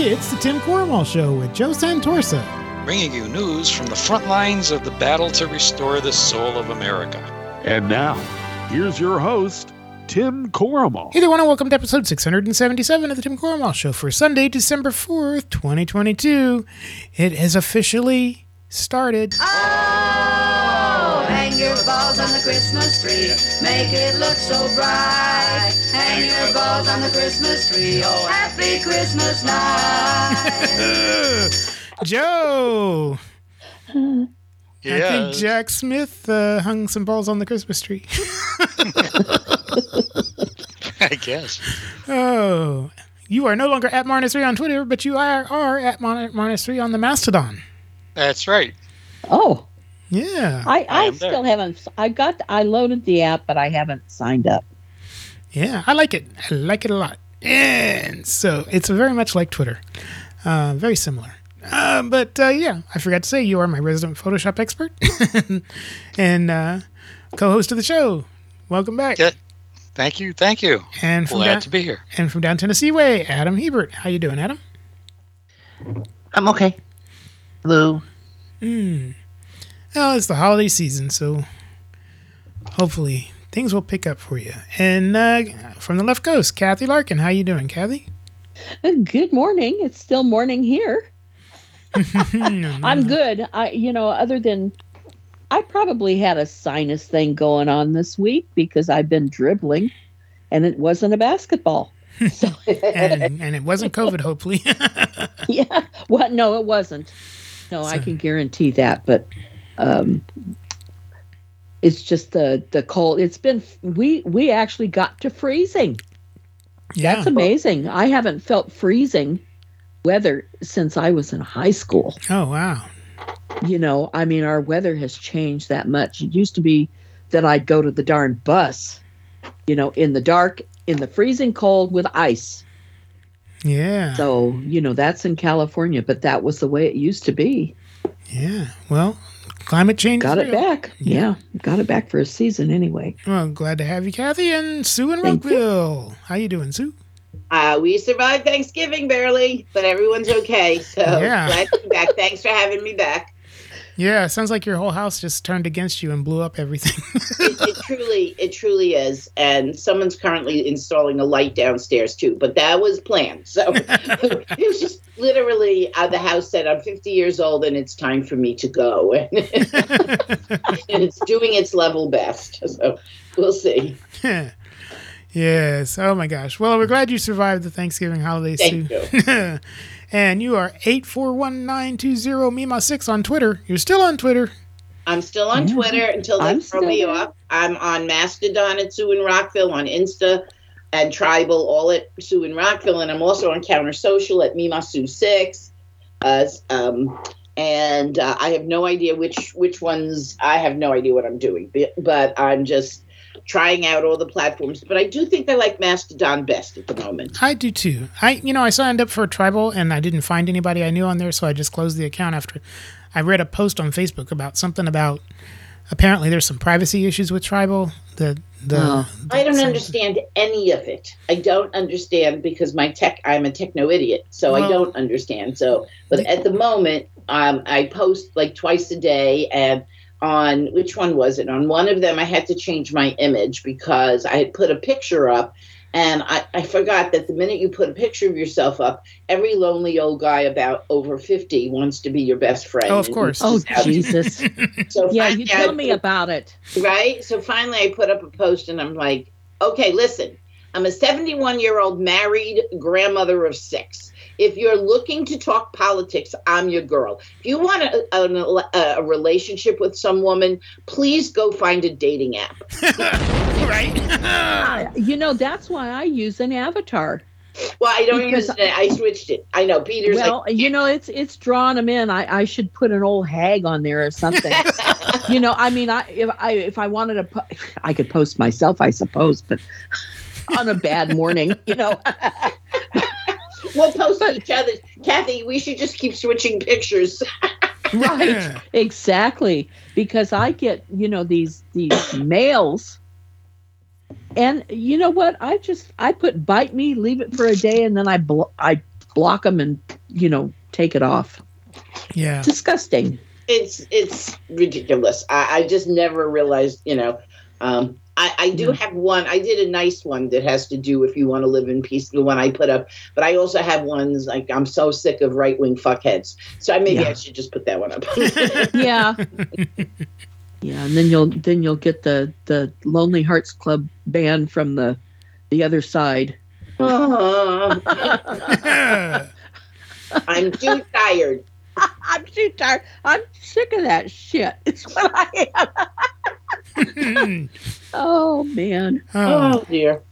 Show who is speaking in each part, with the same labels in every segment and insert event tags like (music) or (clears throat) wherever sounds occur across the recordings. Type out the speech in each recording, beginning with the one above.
Speaker 1: It's the Tim Corrimal Show with Joe Santorsa.
Speaker 2: Bringing you news from the front lines of the battle to restore the soul of America.
Speaker 3: And now, here's your host, Tim Corrimal.
Speaker 1: Hey there, everyone, and welcome to episode 677 of the Tim Corrimal Show for Sunday, December 4th, 2022. It has officially started.
Speaker 4: Hang your balls on the Christmas tree. Make it look so bright. Hang your balls on the Christmas tree. Oh, happy Christmas night. (laughs)
Speaker 1: Joe! I think Jack Smith uh, hung some balls on the Christmas tree. (laughs)
Speaker 2: I guess.
Speaker 1: oh, you are no longer at Marnus3 on Twitter, but you are, are at Marnus3 on the Mastodon.
Speaker 2: That's right.
Speaker 5: Oh,
Speaker 1: Yeah.
Speaker 5: I,
Speaker 2: I
Speaker 5: I,
Speaker 2: am there.
Speaker 5: still haven't. I got. I loaded the app, but I haven't signed up.
Speaker 1: Yeah, I like it. I like it a lot. And so it's very much like Twitter, uh, very similar. Uh, but uh, yeah, I forgot to say you are my resident Photoshop expert (laughs) and uh, co-host of the show. Welcome back.
Speaker 2: Yeah. Thank you. Thank you.
Speaker 1: And from
Speaker 2: Glad
Speaker 1: down,
Speaker 2: to be here.
Speaker 1: and from down Tennessee way, Adam Hebert. How you doing, Adam?
Speaker 6: I'm okay. Hello.
Speaker 1: Well, it's the holiday season, so hopefully things will pick up for you. And uh, from the left coast, Kathy Larkin. How you doing, Kathy?
Speaker 5: Good morning. It's still morning here. (laughs) I'm good. I, you know, other than I probably had a sinus thing going on this week because I've been dribbling, and it wasn't a basketball. So (laughs)
Speaker 1: and, and it wasn't COVID, hopefully. (laughs)
Speaker 5: yeah, what? No, it wasn't. No, I can guarantee that. But um, it's just the the cold. It's been we we actually got to freezing.
Speaker 1: yeah.
Speaker 5: That's amazing. I haven't felt freezing weather since I was in high school.
Speaker 1: Oh wow.
Speaker 5: You know, I mean, our weather has changed that much. It used to be that I'd go to the darn bus, you know, in the dark, in the freezing cold with ice.
Speaker 1: Yeah.
Speaker 5: So, you know, that's in California, but that was the way it used to be.
Speaker 1: Yeah. Well, climate change.
Speaker 5: Got
Speaker 1: is
Speaker 5: it
Speaker 1: real.
Speaker 5: back. Yeah. Got it back for a season anyway.
Speaker 1: Well, glad to have you, Kathy, and Sue in
Speaker 5: Thank you.
Speaker 1: Rockville. How you doing, Sue?
Speaker 7: Uh, we survived Thanksgiving barely, but everyone's okay. So
Speaker 1: Yeah.
Speaker 7: glad to be back. Thanks for having me back.
Speaker 1: Yeah, sounds like your whole house just turned against you and blew up everything. (laughs)
Speaker 7: It, it truly, it truly is. And someone's currently installing a light downstairs too, but that was planned. So (laughs) it was just literally uh, the house said, "I'm 50 years old and it's time for me to go," (laughs) and it's doing its level best. So we'll see.
Speaker 1: yes. Oh my gosh. Well, we're glad you survived the Thanksgiving holiday,
Speaker 7: Thank
Speaker 1: Sue. And you are eight four one nine two zero Mima six on Twitter. You're still on Twitter.
Speaker 7: I'm still on Twitter until they
Speaker 5: I'm
Speaker 7: throw
Speaker 5: still
Speaker 7: me
Speaker 5: there.
Speaker 7: off. I'm on Mastodon at Sue in Rockville, on Insta and Tribel, all at Sue in Rockville, and I'm also on Counter Social at Mima Sue Six. Uh, um, and uh, I have no idea which which ones. I have no idea what I'm doing, but, but I'm just trying out all the platforms. But I do think I like Mastodon best at the moment.
Speaker 1: I do too. I, you know, I signed up for Tribel and I didn't find anybody I knew on there, so I just closed the account after I read a post on Facebook about something about apparently there's some privacy issues with Tribel. The the,
Speaker 5: Oh.
Speaker 7: I don't
Speaker 1: some-
Speaker 7: understand any of it. I don't understand because my tech, I'm a techno idiot, so I don't understand. So, but at the moment, um, I post like twice a day, and on which one was it? On one of them, I had to change my image because I had put a picture up, and I, I forgot that the minute you put a picture of yourself up, every lonely old guy about over fifty wants to be your best friend.
Speaker 1: Oh, of course.
Speaker 5: Oh, (laughs) Jesus.
Speaker 7: So
Speaker 5: yeah,
Speaker 7: finally
Speaker 5: you
Speaker 7: I
Speaker 5: tell me
Speaker 7: put-
Speaker 5: about it.
Speaker 7: right? So finally, I put up a post and I'm like, okay, listen, I'm a 71 year old married grandmother of six. If you're looking to talk politics, I'm your girl. If you want a, a, a relationship with some woman, please go find a dating app. (laughs)
Speaker 1: right?
Speaker 5: I- (laughs) uh, you know, that's why I use an avatar.
Speaker 7: Well, I don't
Speaker 5: Because-
Speaker 7: use it. I switched it. I know Peter's
Speaker 5: well,
Speaker 7: like,
Speaker 5: you know, it's it's drawing them in. I, I should put an old hag on there or something. (laughs) you know, I mean, I if I if I wanted to, po- I could post myself, I suppose, but on a bad morning, you know.
Speaker 7: We'll post each other. Kathy, we should just keep switching pictures.
Speaker 5: right exactly because i get you know these these mails and you know what i just i put bite me leave it for a day and then i blo- i block them and you know take it off.
Speaker 1: Yeah.
Speaker 5: Disgusting.
Speaker 7: it's it's ridiculous. I, I just never realized, you know. Um, I, I do
Speaker 5: Yeah.
Speaker 7: have one. I did a nice one that has to do if you want to live in peace. The one I put up, but I also have ones like I'm so sick of right wing fuckheads. So I, maybe
Speaker 5: Yeah.
Speaker 7: I should just put that one up. (laughs) (laughs)
Speaker 5: Yeah. yeah, and then you'll then you'll get the the Lonely Hearts Club band from the the other side. (laughs)
Speaker 7: I'm too tired.
Speaker 5: I'm too tired. I'm sick of that shit. It's what I am. Oh man.
Speaker 1: oh,
Speaker 7: Oh dear.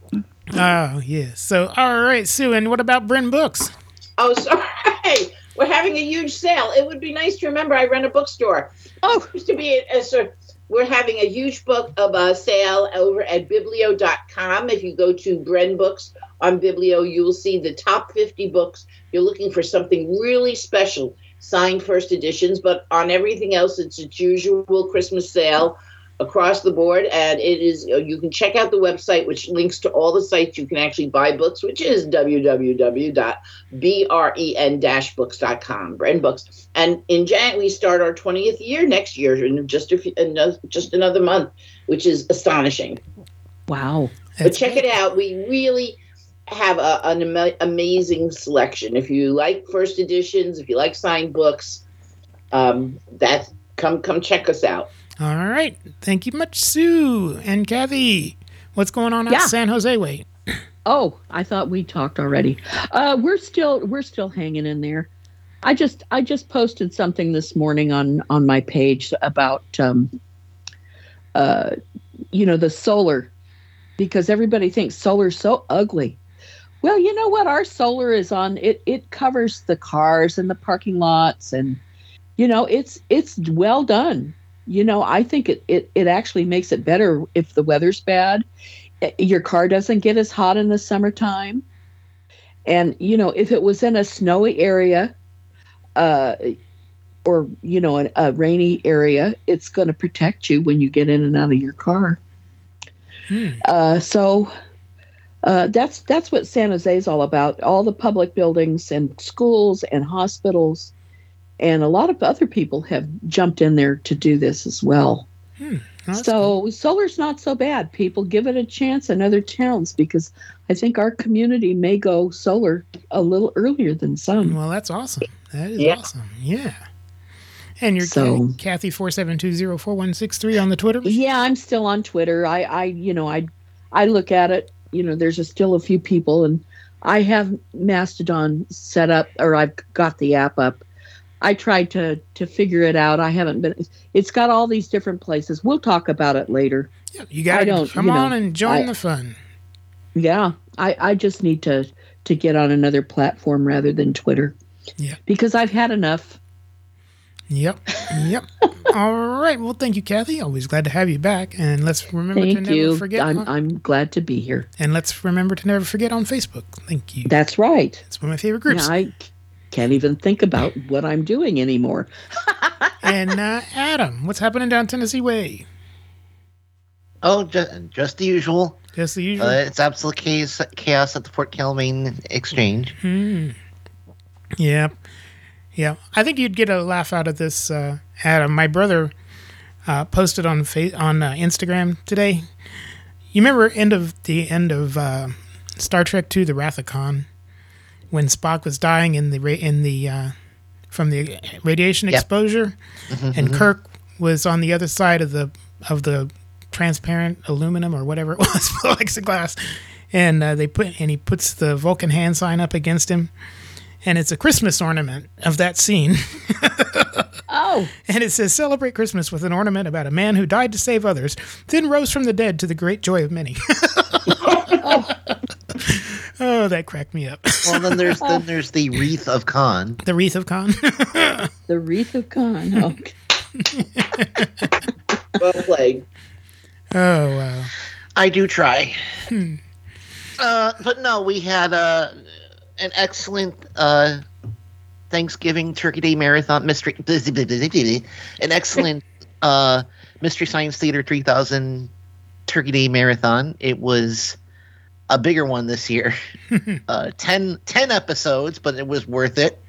Speaker 1: oh, yeah. So, all right, Sue, and what about Bryn Books?
Speaker 7: Oh, (laughs) sorry. We're having a huge sale. It would be nice to remember I run a bookstore.
Speaker 5: Oh,
Speaker 7: used to be uh, a, a sort we're having a huge book of a sale over at biblio.com if you go to bren books on biblio you'll see the top 50 books you're looking for something really special signed first editions but on everything else it's its usual christmas sale across the board and it is you can check out the website which links to all the sites you can actually buy books which is www.bren-books.com bren books. And in Jan we start our 20th year next year in just a few, another, just another month which is astonishing.
Speaker 5: Wow.
Speaker 7: but check it out. We really have a, an ama- amazing selection. If you like first editions if you like signed books um that come come check us out
Speaker 1: All right. Thank you much, Sue and Kathy. What's going on
Speaker 5: Yeah.
Speaker 1: at San Jose Way?
Speaker 5: Oh, I thought we talked already. Uh, we're still we're still hanging in there. I just I just posted something this morning on on my page about um, uh, you know the solar because everybody thinks solar's so ugly. Well, you know what? Our solar is on it. It covers the cars and the parking lots, and you know it's it's well done. You know, I think it it, it actually makes it better if the weather's bad your car doesn't get as hot in the summertime and you know if it was in a snowy area uh or you know a, a rainy area it's going to protect you when you get in and out of your car
Speaker 1: Hmm.
Speaker 5: uh so uh, that's that's what San Jose is all about. All the public buildings and schools and hospitals, and a lot of other people have jumped in there to do this as well.
Speaker 1: Hmm, that's
Speaker 5: So solar's not so bad. People give it a chance in other towns because I think our community may go solar a little earlier than some.
Speaker 1: Well, that's awesome. That is
Speaker 7: Yeah.
Speaker 1: awesome. Yeah. And you're
Speaker 5: So-
Speaker 1: Kathy four seven two zero four one six three on the Twitter.
Speaker 5: Yeah, I'm still on Twitter. I, I, you know, I, I look at it. You know, there's a, still a few people, and I have Mastodon set up, or I've got the app up. I tried to to figure it out. I haven't been. It's got all these different places. We'll talk about it later.
Speaker 1: Yeah, you got to come
Speaker 5: you know,
Speaker 1: on and join
Speaker 5: I-
Speaker 1: the fun.
Speaker 5: Yeah, I, I just need to to get on another platform rather than Twitter.
Speaker 1: Yeah.
Speaker 5: Because I've had enough.
Speaker 1: Yep. Yep. (laughs) All right. Well, thank you, Kathy. Always glad to have you back. And let's remember to
Speaker 5: Thank
Speaker 1: never
Speaker 5: you.
Speaker 1: forget.
Speaker 5: I'm
Speaker 1: on-
Speaker 5: I'm glad to be here.
Speaker 1: and let's remember to never forget on Facebook. Thank you.
Speaker 5: That's right.
Speaker 1: It's one of my favorite groups.
Speaker 5: Yeah, I can't even think about what I'm doing anymore. (laughs)
Speaker 1: and uh, Adam, what's happening down Tennessee Way?
Speaker 6: Oh, just, just the usual.
Speaker 1: Just the usual.
Speaker 6: Uh, it's absolute chaos, chaos at the Fort Calmaine Exchange.
Speaker 1: Hmm. Yeah. Yeah. I think you'd get a laugh out of this, uh, Adam. My brother uh, posted on fa- on uh, Instagram today. You remember end of the end of uh, Star Trek II: The Wrath of Khan, when Spock was dying in the ra- in the uh, from the radiation
Speaker 6: Yep.
Speaker 1: exposure, and Kirk was on the other side of the of the transparent aluminum or whatever (laughs) it was, plexiglass, and uh, they put and he puts the Vulcan hand sign up against him, and it's a Christmas ornament of that scene, (laughs)
Speaker 5: Oh,
Speaker 1: and it says "Celebrate Christmas with an ornament about a man who died to save others, then rose from the dead to the great joy of many." (laughs) oh, that cracked me up.
Speaker 6: Well, then there's then (laughs) there's the wreath of Khan.
Speaker 1: the wreath of Khan. (laughs)
Speaker 5: the wreath of Khan. Oh, (laughs)
Speaker 7: well played
Speaker 1: oh wow.
Speaker 6: I do try. Uh, but no, we had uh, an excellent uh, Thanksgiving Turkey Day Marathon mystery. An excellent uh, Mystery Science Theater 3000 Turkey Day Marathon. It was a bigger one this year. (laughs) uh, 10, 10 episodes, but it was worth it.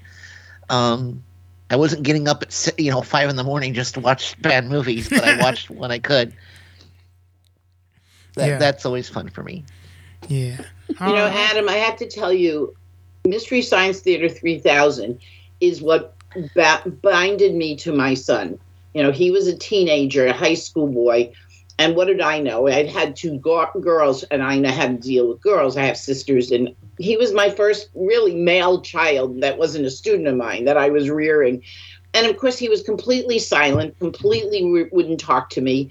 Speaker 6: Um, I wasn't getting up at you know five in the morning just to watch bad movies, but I (laughs) watched when I could. That,
Speaker 1: Yeah.
Speaker 6: That's always fun for me.
Speaker 1: Yeah.
Speaker 7: You know,
Speaker 1: Uh,
Speaker 7: Adam, I have to tell you, Mystery Science Theater 3000 is what ba- binded me to my son. You know, he was a teenager, a high school boy. And what did I know? I'd had two go- girls, and I know how to deal with girls. I have sisters, and he was my first really male child that wasn't a student of mine that I was rearing. And of course, he was completely silent, completely w- wouldn't talk to me.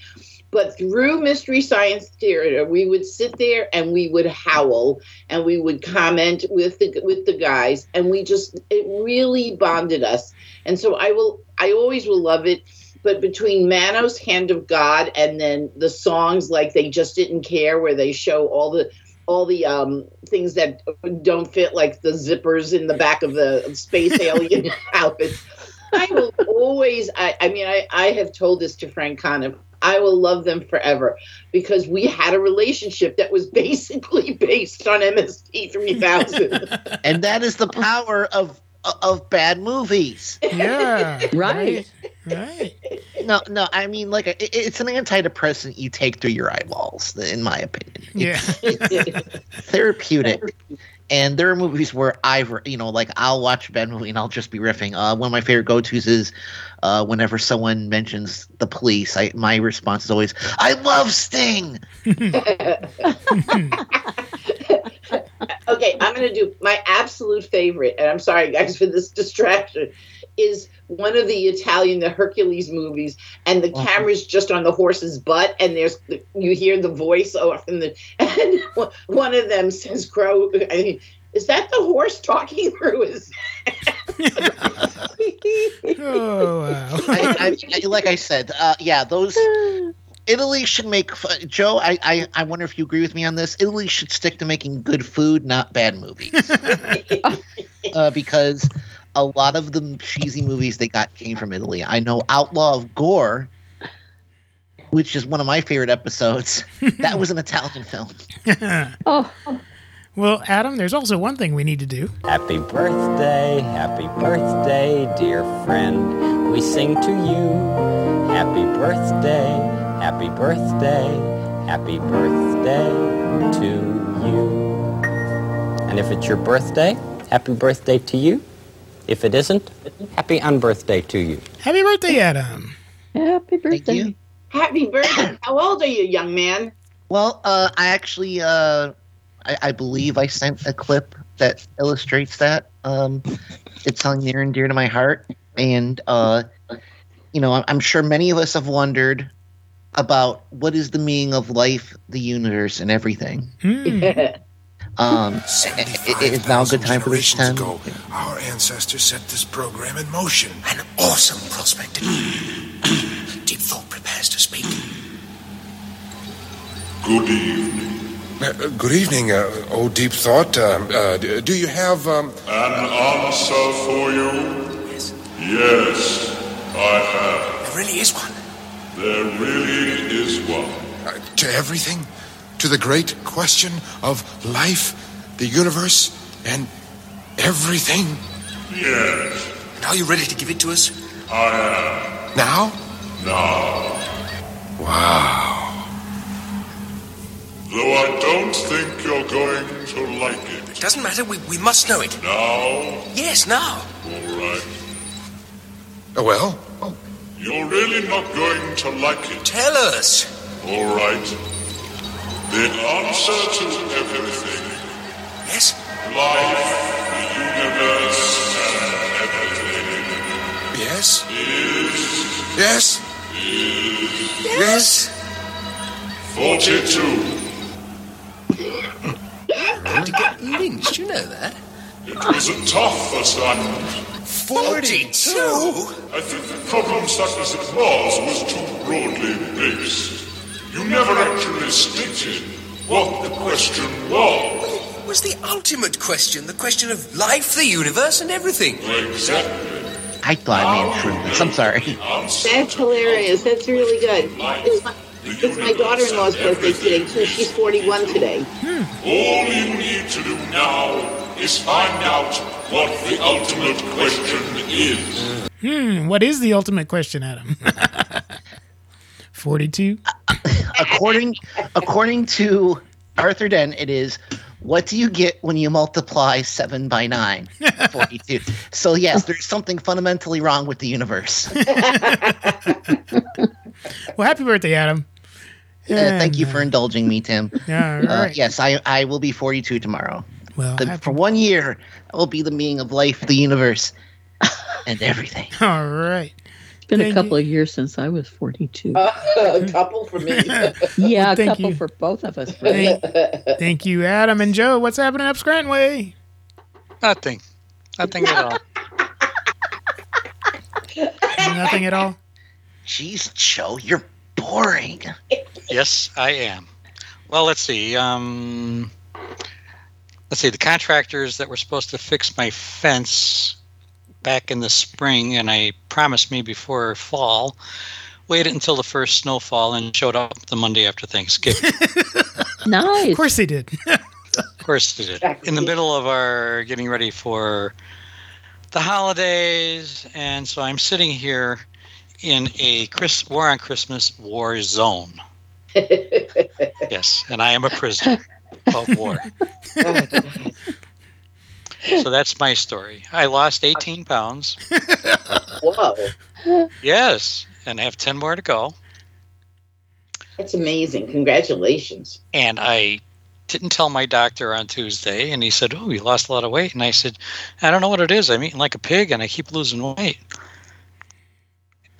Speaker 7: But through Mystery Science Theater, we would sit there and we would howl and we would comment with the with the guys, and we just it really bonded us. And so I will, I always will love it. But between Manos Hand of God and then the songs like they just didn't care, where they show all the all the um, things that don't fit, like the zippers in the back of the space (laughs) alien outfits. I will always. I, I mean, I, I have told this to Frank Conniff. I will love them forever because we had a relationship that was basically (laughs) based on MST 3000.
Speaker 6: And that is the power of of bad movies.
Speaker 1: yeah.
Speaker 5: Right.
Speaker 1: Right. (laughs)
Speaker 6: No, no, I mean like it, it's an antidepressant you take through your eyeballs, in my opinion.
Speaker 1: Yeah. (laughs)
Speaker 6: therapeutic. And there are movies where I've, you know, like I'll watch a bad movie and I'll just be riffing. Uh, one of my favorite go-tos is uh, whenever someone mentions the police, I my response is always, "I love Sting." (laughs)
Speaker 7: okay, I'm going to do my absolute favorite, and I'm sorry, guys, for this distraction. Is one of the Italian, the Hercules movies, and the
Speaker 6: Uh-huh.
Speaker 7: camera's just on the horse's butt, and there's you hear the voice off in the, and (laughs) one of them says, "Crow." I mean, is that the horse talking through his? (laughs)
Speaker 1: Oh wow.
Speaker 6: I, I, I- like I said, uh, yeah, those Italy should make f- Joe. I, I I wonder if you agree with me on this. Italy should stick to making good food, not bad movies, (laughs) uh, because a lot of the cheesy movies they got came from Italy. I know Outlaw of Gor, which is one of my favorite episodes. that was an Italian film. (laughs)
Speaker 5: Oh,
Speaker 1: well, Adam, there's also one thing we need to do.
Speaker 8: Happy birthday, happy birthday, dear friend. We sing to you. Happy birthday, happy birthday, happy birthday to you. And if it's your birthday, happy birthday to you. If it isn't, happy unbirthday to you.
Speaker 1: Happy birthday, Adam.
Speaker 5: happy
Speaker 6: Thank
Speaker 5: birthday.
Speaker 6: you.
Speaker 7: Happy birthday! How old are you, young man?
Speaker 6: Well, uh, I actually, uh, I, I believe I sent a clip that illustrates that. Um, it's something near and dear to my heart, and uh, you know, I'm, I'm sure many of us have wondered about what is the meaning of life, the universe, and everything.
Speaker 1: Hmm. (laughs)
Speaker 6: Um, i- i- it is now a good time for this
Speaker 9: generations
Speaker 6: time.
Speaker 9: ago, our ancestors set this program in motion. An awesome prospect. (clears throat) Deep thought prepares to speak.
Speaker 10: Good evening.
Speaker 9: Uh, uh, good evening, uh, oh deep thought. Um, uh, do you have um,
Speaker 10: An answer for you?
Speaker 9: Yes.
Speaker 10: Yes, I have.
Speaker 9: There really is one.
Speaker 10: There really is one.
Speaker 9: Uh, to everything, to the great question of life, the universe, and everything.
Speaker 10: Yes,
Speaker 9: And are you ready to give it to us
Speaker 10: I
Speaker 9: now?
Speaker 10: am. Now. Now.
Speaker 9: Wow.
Speaker 10: Though I don't think you're going to like it.
Speaker 9: Doesn't matter. We, we must know it.
Speaker 10: Now,
Speaker 9: Yes, now.
Speaker 10: all right.
Speaker 9: Oh, well,
Speaker 10: You're really not going to like it.
Speaker 9: tell us.
Speaker 10: All right. The answer to everything.
Speaker 9: Yes.
Speaker 10: Life, the universe, and everything
Speaker 9: Yes.
Speaker 10: is
Speaker 9: Yes. Yes.
Speaker 10: 42.
Speaker 9: To get lynched, you know that.
Speaker 10: It was a tough assignment.
Speaker 9: Forty-two.
Speaker 10: I think the problem, such as it was, was too broadly based. You never actually stated what the question was.
Speaker 11: it was the ultimate question, the question of life, the universe, and everything.
Speaker 10: Exactly.
Speaker 6: I thought I may have. I'm sorry.
Speaker 7: That's hilarious. That's really good. Is my, It's my daughter-in-law's birthday today too. She's 41 today.
Speaker 10: All you need to do now is find out what the ultimate question is.
Speaker 1: Hmm, what is the ultimate question, Adam? (laughs) 42? (coughs)
Speaker 6: according according to Arthur Dent, it is what do you get when you multiply seven by nine? (laughs) 42. so yes, there's something fundamentally wrong with the universe. (laughs)
Speaker 1: Well, happy birthday, Adam.
Speaker 6: Uh, thank you for indulging me, Tim. (laughs)
Speaker 1: Yeah,
Speaker 6: Uh,
Speaker 1: right.
Speaker 6: yes, I, I will be 42 tomorrow.
Speaker 1: Well,
Speaker 6: The- for one year, I will be the meaning of life, the universe, and everything.
Speaker 1: All right.
Speaker 5: It's been
Speaker 1: Thank
Speaker 5: a couple of years since I was 42.
Speaker 7: a couple for me. (laughs)
Speaker 5: yeah, a
Speaker 1: thank
Speaker 5: couple
Speaker 1: you.
Speaker 5: for both of us.
Speaker 1: Thank, thank you, Adam and Joe. What's happening up Scranton Way?
Speaker 2: Nothing. Nothing at all.
Speaker 1: Nothing at all.
Speaker 6: Jeez, Joe, you're boring.
Speaker 2: Yes, I am. Well, let's see. Um, let's see. The contractors that were supposed to fix my fence back in the spring, and I promised me before fall, waited until the first snowfall and showed up the Monday after Thanksgiving. (laughs)
Speaker 5: Nice.
Speaker 1: Of course he did. (laughs)
Speaker 2: of course, they did. In the middle of our getting ready for the holidays, and so I'm sitting here in a Chris War on Christmas war zone. (laughs) yes, and I am a prisoner of war. Oh, So that's my story. I lost 18 pounds.
Speaker 7: Whoa,
Speaker 2: Yes, and I have 10 more to go.
Speaker 7: that's amazing! Congratulations.
Speaker 2: And I didn't tell my doctor on Tuesday, and he said, "Oh, you lost a lot of weight." And I said, "I don't know what it is. I'm eating like a pig, and I keep losing weight."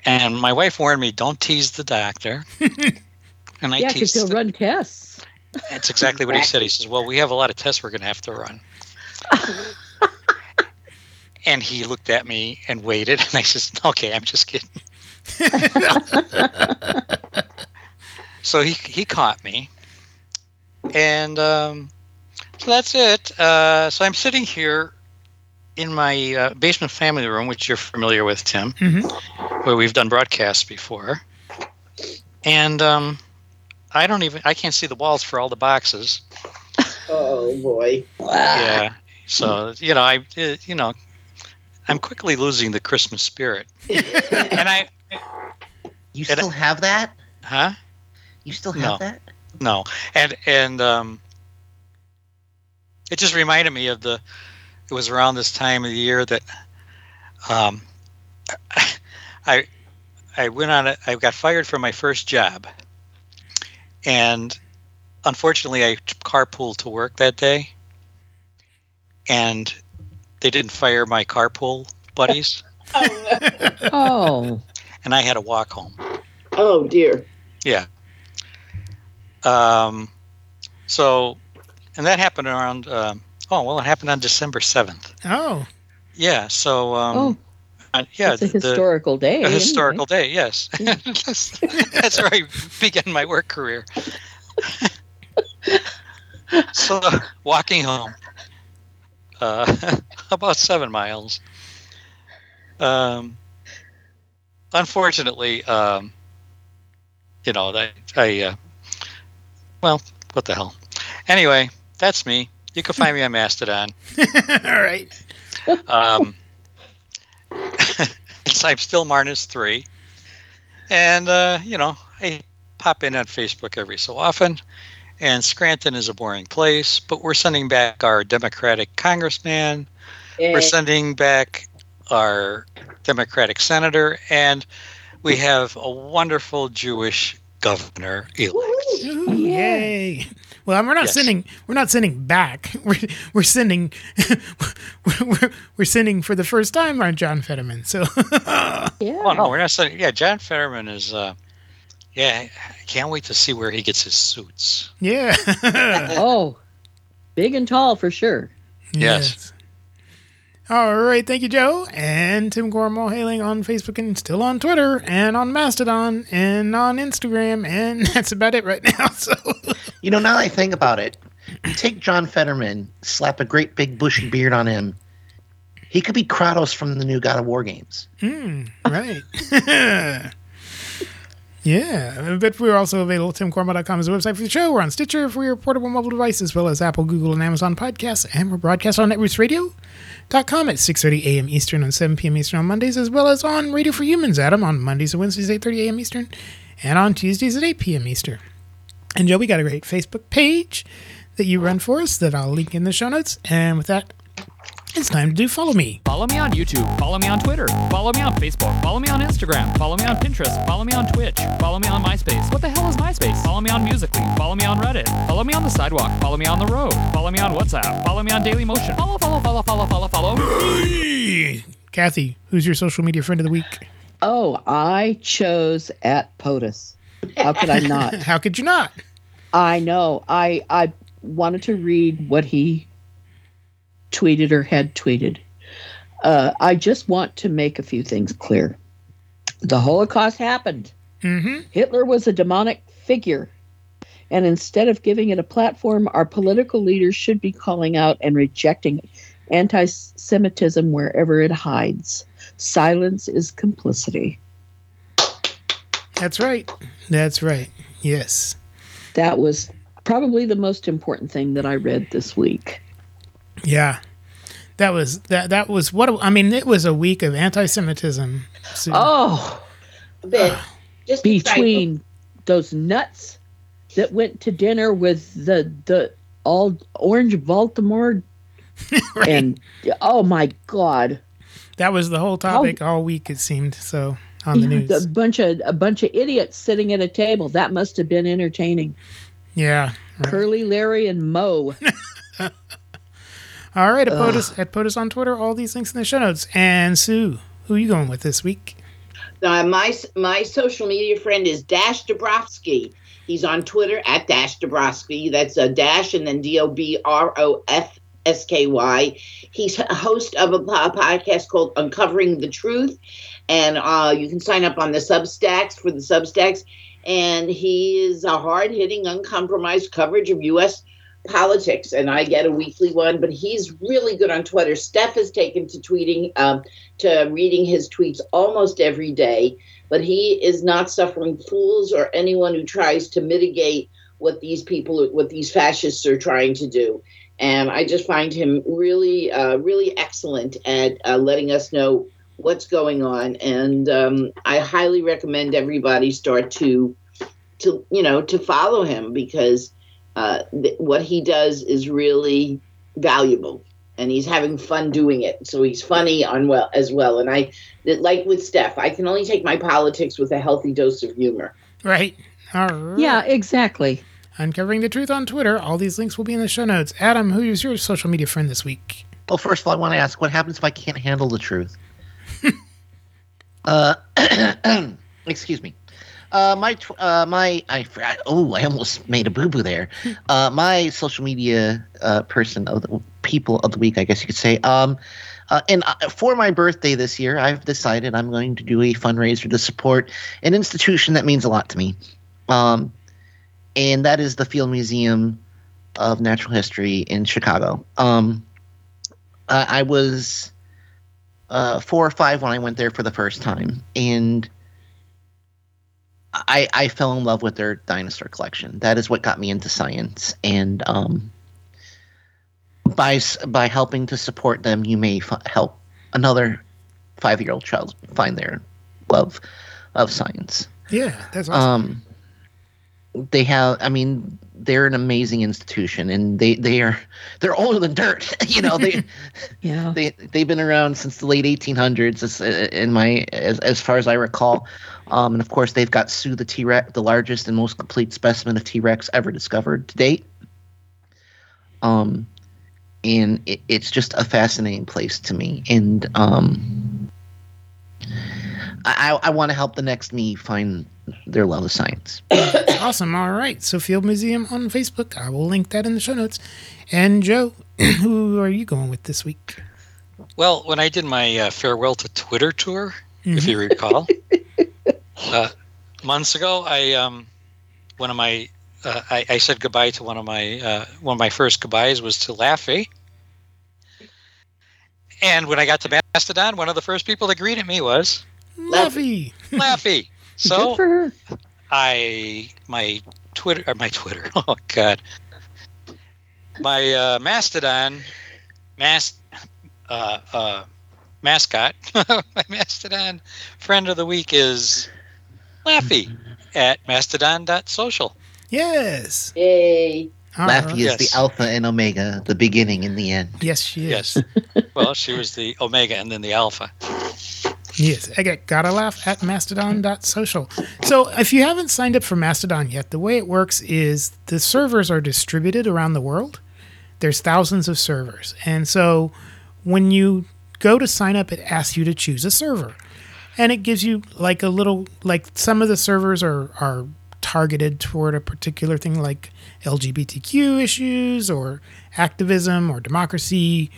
Speaker 2: And my wife warned me, "Don't tease the doctor." (laughs) and I
Speaker 5: yeah, because
Speaker 2: teased.
Speaker 5: he'll
Speaker 2: the-
Speaker 5: run tests.
Speaker 2: That's exactly what he said. He says, "Well, we have a lot of tests we're going to have to run." (laughs) and he looked at me and waited, (laughs) and I says, "Okay, I'm just kidding." (laughs) so he he caught me, and um, so that's it. Uh, so I'm sitting here in my uh, basement family room, which you're familiar with, Tim,
Speaker 1: Mhm.
Speaker 2: where we've done broadcasts before, and um, I don't even I can't see the walls for all the boxes. (laughs)
Speaker 7: Oh boy.
Speaker 2: Wow Yeah. So you know, I uh, you know, I'm quickly losing the Christmas spirit, (laughs) and I
Speaker 6: You still have that?
Speaker 2: huh.
Speaker 6: You still have
Speaker 2: No.
Speaker 6: that?
Speaker 2: No, and and um, it just reminded me of the. It was around this time of the year that, um, (laughs) I, I went on it. I got fired from my first job, and unfortunately, I carpooled to work that day, and they didn't fire my carpool buddies, (laughs)
Speaker 5: Oh,
Speaker 2: and I had to walk home.
Speaker 7: Oh dear.
Speaker 2: Yeah. Um, so, and that happened around. Um, oh well, it happened on December seventh.
Speaker 1: Oh,
Speaker 2: Yeah. So, um,
Speaker 5: oh,
Speaker 2: uh, yeah,
Speaker 5: it's a
Speaker 2: the- the-
Speaker 5: historical day.
Speaker 2: a
Speaker 5: anyway.
Speaker 2: historical day. Yes, (laughs) that's, that's where I began my work career. (laughs) so, walking home, uh, (laughs) about seven miles. Um, unfortunately, um, you know, I, I uh, well, what the hell? Anyway, that's me. You can find me on Mastodon. (laughs)
Speaker 1: all right.
Speaker 2: Um, (laughs) I'm still Marnus three, and uh, you know I pop in on Facebook every so often. And Scranton is a boring place, but we're sending back our Democratic congressman. We're sending back our Democratic senator, and we have a wonderful Jewish governor. elect.
Speaker 1: Yay. Well, we're not
Speaker 2: Yes.
Speaker 1: sending. We're not sending back. (laughs) We're we're sending. (laughs) we're, we're sending for the first time our John Fetterman. So (laughs)
Speaker 5: Yeah.
Speaker 2: Oh no, we're not sending. Yeah, John Fetterman is. Uh, yeah, I can't wait to see where he gets his suits.
Speaker 1: yeah.
Speaker 5: Oh, big and tall for sure.
Speaker 2: Yes.
Speaker 1: All right. Thank you, Joe. And Tim Corrimal hailing on Facebook and still on Twitter and on Mastodon and on Instagram. And (laughs) that's about it right now. So (laughs)
Speaker 6: You know, now that I think about it, you take John Fetterman, slap a great big bushy beard on him. He could be Kratos from the new God of War games.
Speaker 1: Hmm, right. (laughs) Yeah, but we're also available. TimCorrimal.com is the website for the show. We're on Stitcher for your portable mobile device, as well as Apple, Google, and Amazon podcasts. And we're broadcast on at 6.30 a.m. Eastern on 7 p.m. Eastern on Mondays, as well as on Radio for Humans, Adam, on Mondays and Wednesdays, at 8.30 a.m. Eastern, and on Tuesdays at 8 p.m. Eastern. And Joe, we got a great Facebook page that you run for us that I'll link in the show notes. And with that, it's time to do Follow Me.
Speaker 12: Follow me on YouTube. Follow me on Twitter. Follow me on Facebook. Follow me on Instagram. Follow me on Pinterest. Follow me on Twitch. Follow me on MySpace. What the hell is MySpace? Follow me on Musically. Follow me on Reddit. Follow me on the sidewalk. Follow me on the road. Follow me on WhatsApp. Follow me on Daily Motion. Follow, follow, follow, follow, follow, follow.
Speaker 1: Kathy, who's your social media friend of the week?
Speaker 5: Oh, I chose at POTUS. How could I not?
Speaker 1: How could you not?
Speaker 5: I know. I I wanted to read what he tweeted or had tweeted. Uh, I just want to make a few things clear. The Holocaust happened.
Speaker 1: Mm-hmm.
Speaker 5: Hitler was a demonic figure. And instead of giving it a platform, our political leaders should be calling out and rejecting anti Semitism wherever it hides. Silence is complicity.
Speaker 1: That's right. That's right. Yes.
Speaker 5: That was probably the most important thing that I read this week.
Speaker 1: Yeah. That was that that was what I mean, it was a week of anti Semitism. So,
Speaker 5: Oh,
Speaker 7: But just
Speaker 5: between those nuts that went to dinner with the the all orange Baltimore (laughs) and oh my god,
Speaker 1: that was the whole topic all week it seemed, so on the news.
Speaker 5: a bunch of a bunch of idiots sitting at a table. That must have been entertaining.
Speaker 1: yeah.
Speaker 5: Curly, Larry, and Moe. (laughs)
Speaker 1: All right, at POTUS, at POTUS on Twitter, all these links in the show notes. And Sue, who are you going with this week?
Speaker 7: Uh, my my social media friend is Dash Dobrofsky. He's on Twitter at Dash Dobrofsky. That's a dash and then D O B R O F S K Y. He's a host of a podcast called Uncovering the Truth, and uh, you can sign up on the Substacks for the Substacks. And he is a hard hitting, uncompromised coverage of U.S. politics, and I get a weekly one. But he's really good on Twitter. Steph has taken to tweeting, um, to reading his tweets almost every day. But he is not suffering fools or anyone who tries to mitigate what these people, what these fascists are trying to do. And I just find him really, uh, really excellent at uh, letting us know what's going on. And um, I highly recommend everybody start to, to you know, to follow him because uh, th- what he does is really valuable and he's having fun doing it so he's funny on well as well and i like with steph i can only take my politics with a healthy dose of humor
Speaker 1: Right. All right.
Speaker 5: Yeah, exactly.
Speaker 1: Uncovering the Truth on Twitter. All these links will be in the show notes. Adam, who is your social media friend this week?
Speaker 6: Well, first of all, I want to ask, what happens if I can't handle the truth? (laughs) uh, (clears throat) excuse me. Uh, my tw- uh, my I forgot. Oh, I almost made a boo boo there. (laughs) Uh, my social media uh, person of the people of the week, I guess you could say. Um, uh, and uh, for my birthday this year, I've decided I'm going to do a fundraiser to support an institution that means a lot to me. Um, and that is the Field Museum of Natural History in Chicago. Um, uh, I was uh, four or five when I went there for the first time, and I I fell in love with their dinosaur collection. That is what got me into science, and um, by by helping to support them, you may f- help another five year old child find their love of science.
Speaker 1: Yeah, that's awesome.
Speaker 6: Um, they have. I mean, they're an amazing institution, and they they are they're older than dirt. (laughs) you know, they (laughs)
Speaker 5: Yeah.
Speaker 6: they they've been around since the late 1800s, as, in my as as far as I recall. Um, and of course, they've got Sue the T Rex, the largest and most complete specimen of T Rex ever discovered to date. Um, and it, it's just a fascinating place to me, and um, I I want to help the next me find their love of science. (coughs)
Speaker 1: awesome. All right. So Field Museum on Facebook. I will link that in the show notes. And Joe, (coughs) who are you going with this week?
Speaker 2: Well, when I did my uh, farewell to Twitter tour, if you recall, (laughs) uh, months ago, I um, one of my uh, I, I said goodbye to one of my uh, one of my first goodbyes was to Laffy. And when I got to Mastodon, one of the first people that greeted me was
Speaker 1: Laffy.
Speaker 2: Laffy. So
Speaker 5: Good for her.
Speaker 2: I my Twitter or my Twitter. (laughs) Oh God, my uh, Mastodon, mas, uh, uh, mascot, (laughs) my Mastodon friend of the week is Laffy at mastodon.social.
Speaker 1: Yes.
Speaker 7: Yay.
Speaker 1: All
Speaker 6: Laffy
Speaker 1: right.
Speaker 6: is
Speaker 2: Yes.
Speaker 6: the alpha and omega, the beginning and the end.
Speaker 1: Yes, she is.
Speaker 2: Yes. well, she was the Omega and then the Alpha.
Speaker 1: Yes, I got gotta laugh at mastodon.social. So if you haven't signed up for Mastodon yet, the way it works is the servers are distributed around the world. There's thousands of servers. And so when you go to sign up, it asks you to choose a server. And it gives you like a little like some of the servers are are targeted toward a particular thing like LGBTQ issues or activism or democracy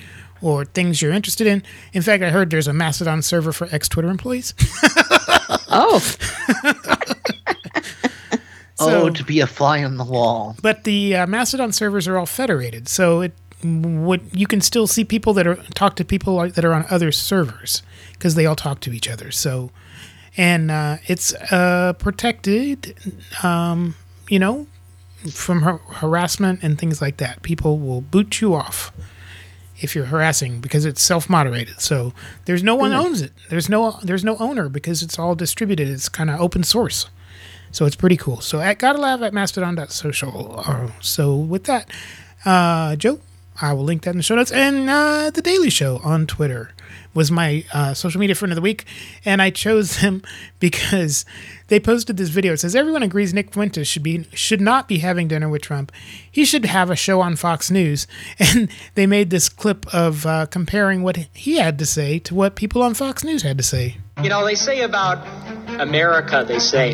Speaker 1: or things you're interested in. In fact, I heard there's a Mastodon server for ex Twitter employees. (laughs)
Speaker 5: Oh, (laughs)
Speaker 6: oh, to be a fly on the wall.
Speaker 1: But the uh, Mastodon servers are all federated, so it what you can still see people that are talk to people that are on other servers because they all talk to each other. So, and uh, it's uh, protected, um, you know, from har- harassment and things like that. People will boot you off if you're harassing because it's self-moderated. So there's no one owns it. There's no there's no owner because it's all distributed. It's kind of open source. So it's pretty cool. So at gotta at mastodon.social. Uh, so with that, uh, Joe, I will link that in the show notes. And uh, the Daily Show on Twitter was my uh, social media friend of the week, and I chose them (laughs) because they posted this video. It says everyone agrees Nick Fuentes should be should not be having dinner with Trump. He should have a show on Fox News. (laughs) And they made this clip of uh, comparing what he had to say to what people on Fox News had to say.
Speaker 13: You know, they say about America, they say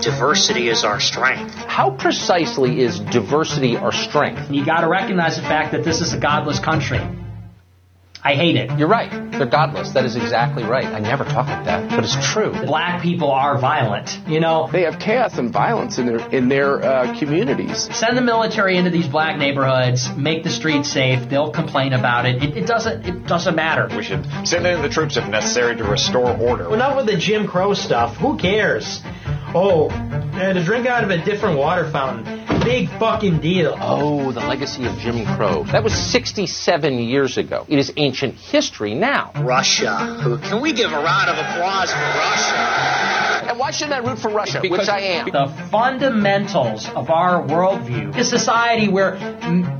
Speaker 13: diversity is our strength.
Speaker 14: How precisely is diversity our strength?
Speaker 13: You got to recognize the fact that this is a godless country. I hate it.
Speaker 14: You're right. They're godless. That is exactly right. I never talk like that, but it's true.
Speaker 13: Black people are violent. You know,
Speaker 15: They have chaos and violence in their in their uh, communities.
Speaker 13: send the military into these black neighborhoods, make the streets safe. They'll complain about it. It, it doesn't. It doesn't matter.
Speaker 16: We should send in the troops if necessary to restore order.
Speaker 13: Enough with the Jim Crow stuff. Who cares? Oh, and to drink out of a different water fountain. Big fucking deal.
Speaker 14: Oh, the legacy of Jim Crow. That was 67 years ago. It is ancient history now.
Speaker 13: Russia. Can we give a round of applause for Russia?
Speaker 14: And why shouldn't I root for Russia? Which I am.
Speaker 13: The fundamentals of our worldview, a society where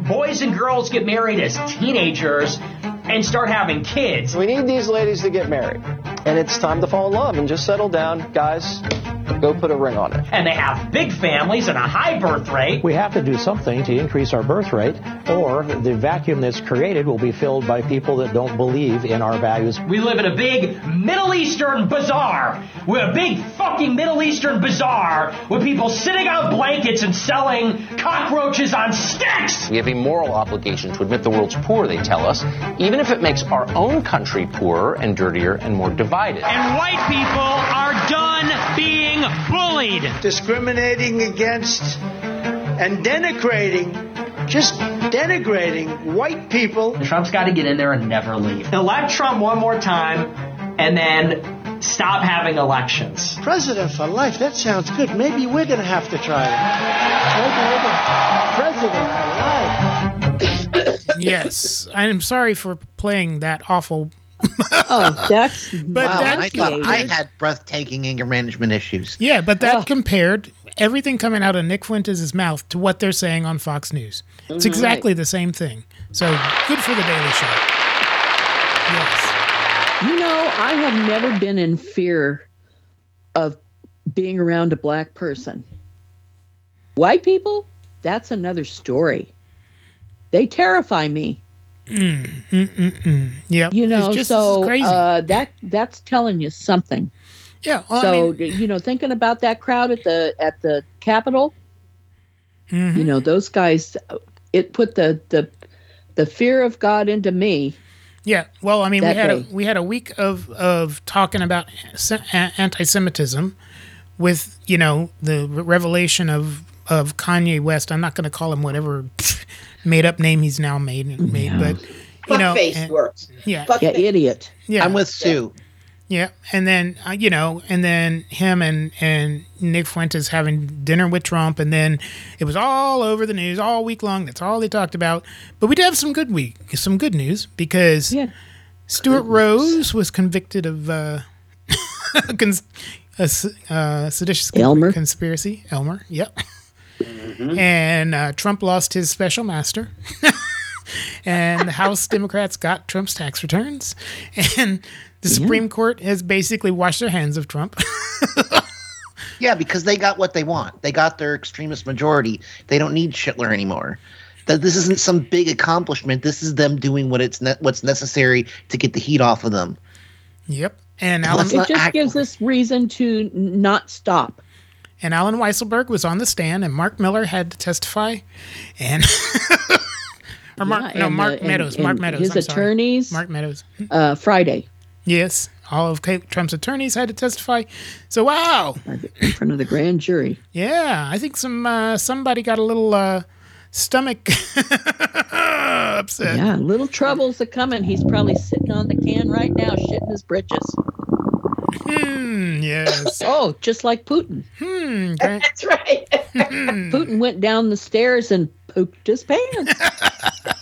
Speaker 13: boys and girls get married as teenagers and start having kids.
Speaker 15: We need these ladies to get married, and it's time to fall in love and just settle down, guys. Go put a ring on it.
Speaker 13: And they have big families and a high birth rate.
Speaker 17: We have to do something to increase our birth rate, or the vacuum that's created will be filled by people that don't believe in our values.
Speaker 13: We live in a big Middle Eastern bazaar. We're a big fucking Middle Eastern bazaar with people sitting on blankets and selling cockroaches on sticks.
Speaker 14: We have a moral obligation to admit the world's poor, they tell us, even if it makes our own country poorer and dirtier and more divided.
Speaker 13: And white people are done being bullied.
Speaker 18: discriminating against and denigrating, just denigrating white people.
Speaker 13: Trump's got to get in there and never leave. Elect Trump one more time and then stop having elections.
Speaker 18: President for life, that sounds good. Maybe we're going to have to try it. Maybe we're going to, President for life.
Speaker 1: yes, I'm sorry for playing that awful. (laughs)
Speaker 5: oh, that's
Speaker 1: but
Speaker 6: wow,
Speaker 1: that
Speaker 6: I thought I had breathtaking anger management issues.
Speaker 1: Yeah, but that oh. compared everything coming out of Nick Fuentes' mouth to what they're saying on Fox News. It's exactly the same thing. So good for the Daily Show. Yes.
Speaker 5: You know, I have never been in fear of being around a black person. White people, that's another story. They terrify me.
Speaker 1: Mm, mm, mm. Yeah.
Speaker 5: You know,
Speaker 1: just
Speaker 5: so uh, that that's telling you something.
Speaker 1: yeah. Well,
Speaker 5: so
Speaker 1: I mean,
Speaker 5: you know, thinking about that crowd at the at the Capitol,
Speaker 1: mhm.
Speaker 5: you know, those guys, it put the the the fear of God into me.
Speaker 1: Yeah, well, I mean, we had a, we had a week of of talking about anti-Semitism with you know the revelation of of Kanye West. I'm not going to call him whatever made up name he's now made made, but you know,
Speaker 7: Fuckface
Speaker 1: and-
Speaker 7: works.
Speaker 1: Yeah,
Speaker 5: Yeah, idiot.
Speaker 1: Yeah,
Speaker 6: I'm with Sue.
Speaker 1: Yeah, and then uh, you know, and then him and and Nick Fuentes having dinner with Trump, and then it was all over the news all week long. That's all they talked about. But we did have some good week, some good news because Stewart Rhodes was convicted of uh, (laughs) cons- a s- uh, seditious
Speaker 5: Elmer?
Speaker 1: conspiracy. Elmer, yep. And uh, Trump lost his special master. (laughs) and the House Democrats got Trump's tax returns. And the Supreme Court has basically washed their hands of Trump. (laughs)
Speaker 6: Yeah, because they got what they want. They got their extremist majority. They don't need Schindler anymore. That this isn't some big accomplishment. This is them doing what it's ne- what's necessary to get the heat off of them.
Speaker 1: Yep. And
Speaker 6: Well,
Speaker 1: Alan,
Speaker 5: It just
Speaker 6: act-
Speaker 5: gives us reason to not stop.
Speaker 1: And Allen Weisselberg was on the stand, and Mark Miller had to testify, and (laughs) or Mark
Speaker 5: Yeah,
Speaker 1: no Mark
Speaker 5: uh, and-
Speaker 1: Meadows, Mark
Speaker 5: and
Speaker 1: Meadows,
Speaker 5: his
Speaker 1: I'm sorry.
Speaker 5: attorneys-
Speaker 1: Mark Meadows.
Speaker 5: Uh, Friday
Speaker 1: Yes, all of Trump's attorneys had to testify. So wow,
Speaker 5: in front of the grand jury.
Speaker 1: yeah, I think some uh, somebody got a little uh, stomach (laughs) upset.
Speaker 5: Yeah, little troubles are coming. He's probably sitting on the can right now, shitting his britches.
Speaker 1: Hmm. Yes. (laughs)
Speaker 5: Oh, just like Putin.
Speaker 1: Hmm. (laughs) Grant-
Speaker 7: That's right. (laughs)
Speaker 5: Putin went down the stairs and pooped his pants.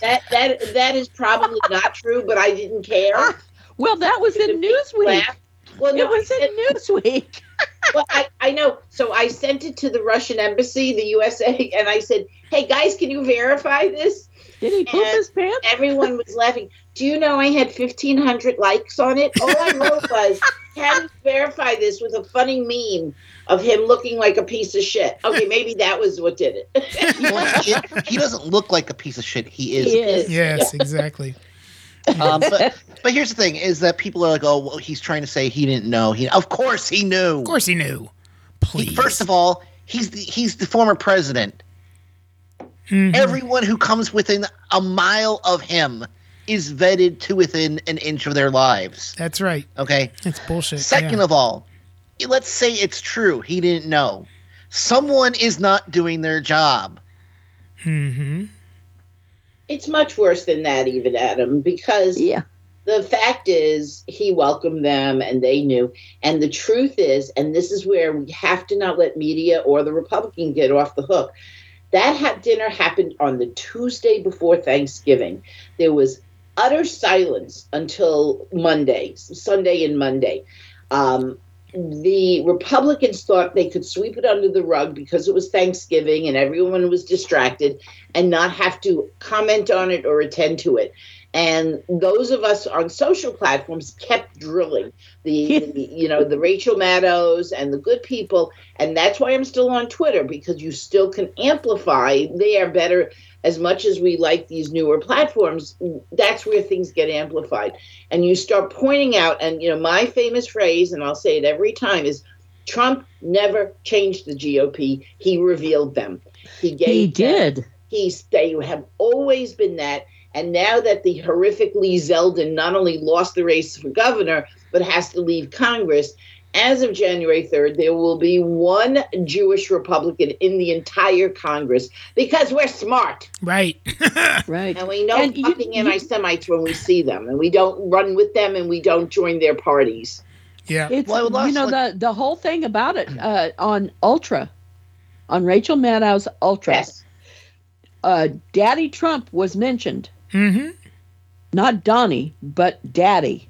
Speaker 7: that that that is probably not true, but I didn't care.
Speaker 5: Well, that was in Newsweek.
Speaker 7: Well, no,
Speaker 5: It was
Speaker 7: I
Speaker 5: in Newsweek.
Speaker 7: well, I, I know. So I sent it to the Russian embassy, the USA, and I said, "Hey guys, can you verify this?"
Speaker 5: Did he poop
Speaker 7: And
Speaker 5: his pants?
Speaker 7: Everyone was laughing. Do you know I had fifteen hundred likes on it? All I wrote was, "Can you verify this?" with a funny meme of him looking like a piece of shit. Okay, maybe (laughs) that was what did it.
Speaker 6: Well, he, he doesn't look like a piece of shit. He is.
Speaker 7: He is.
Speaker 1: Yes, exactly.
Speaker 6: Um, but (laughs) but here's the thing: is that people are like, oh, well, he's trying to say he didn't know. He, of course, he knew.
Speaker 1: Of course, he knew.
Speaker 6: He- first of all, he's the, he's the former president.
Speaker 1: Mhm.
Speaker 6: Everyone who comes within a mile of him is vetted to within an inch of their lives.
Speaker 1: That's right.
Speaker 6: Okay.
Speaker 1: It's bullshit.
Speaker 6: Second
Speaker 1: yeah.
Speaker 6: of all, let's say it's true. He didn't know. Someone is not doing their job.
Speaker 1: Mm-hmm.
Speaker 7: It's much worse than that, even Adam, because
Speaker 5: yeah.
Speaker 7: the fact is he welcomed them and they knew. And the truth is, and this is where we have to not let media or the Republican get off the hook. That ha- dinner happened on the Tuesday before Thanksgiving. There was utter silence until Monday, Sunday and Monday. Um, the Republicans thought they could sweep it under the rug because it was Thanksgiving and everyone was distracted and not have to comment on it or attend to it. And those of us on social platforms kept drilling the, (laughs) the you know the Rachel Maddows and the good people, and that's why I'm still on Twitter because you still can amplify. They are better as much as we like these newer platforms. That's where things get amplified, and you start pointing out. And you know my famous phrase, and I'll say it every time is. Trump never changed the GOP. He revealed them. He gave
Speaker 5: He
Speaker 7: them-
Speaker 5: did.
Speaker 7: He's they have always been that. And now that the horrific Lee Zeldin not only lost the race for governor, but has to leave Congress, as of January 3rd, there will be one Jewish Republican in the entire Congress because we're smart.
Speaker 1: Right. (laughs)
Speaker 5: right.
Speaker 7: And we know
Speaker 5: And you-
Speaker 7: fucking anti Semites when we see them, and we don't run with them and we don't join their parties.
Speaker 1: Yeah.
Speaker 5: It's you know the the whole thing about it uh, on Ultra, on Rachel Maddow's Ultra. Uh, Daddy Trump was mentioned.
Speaker 1: Mm-hmm.
Speaker 5: Not Donnie, but Daddy.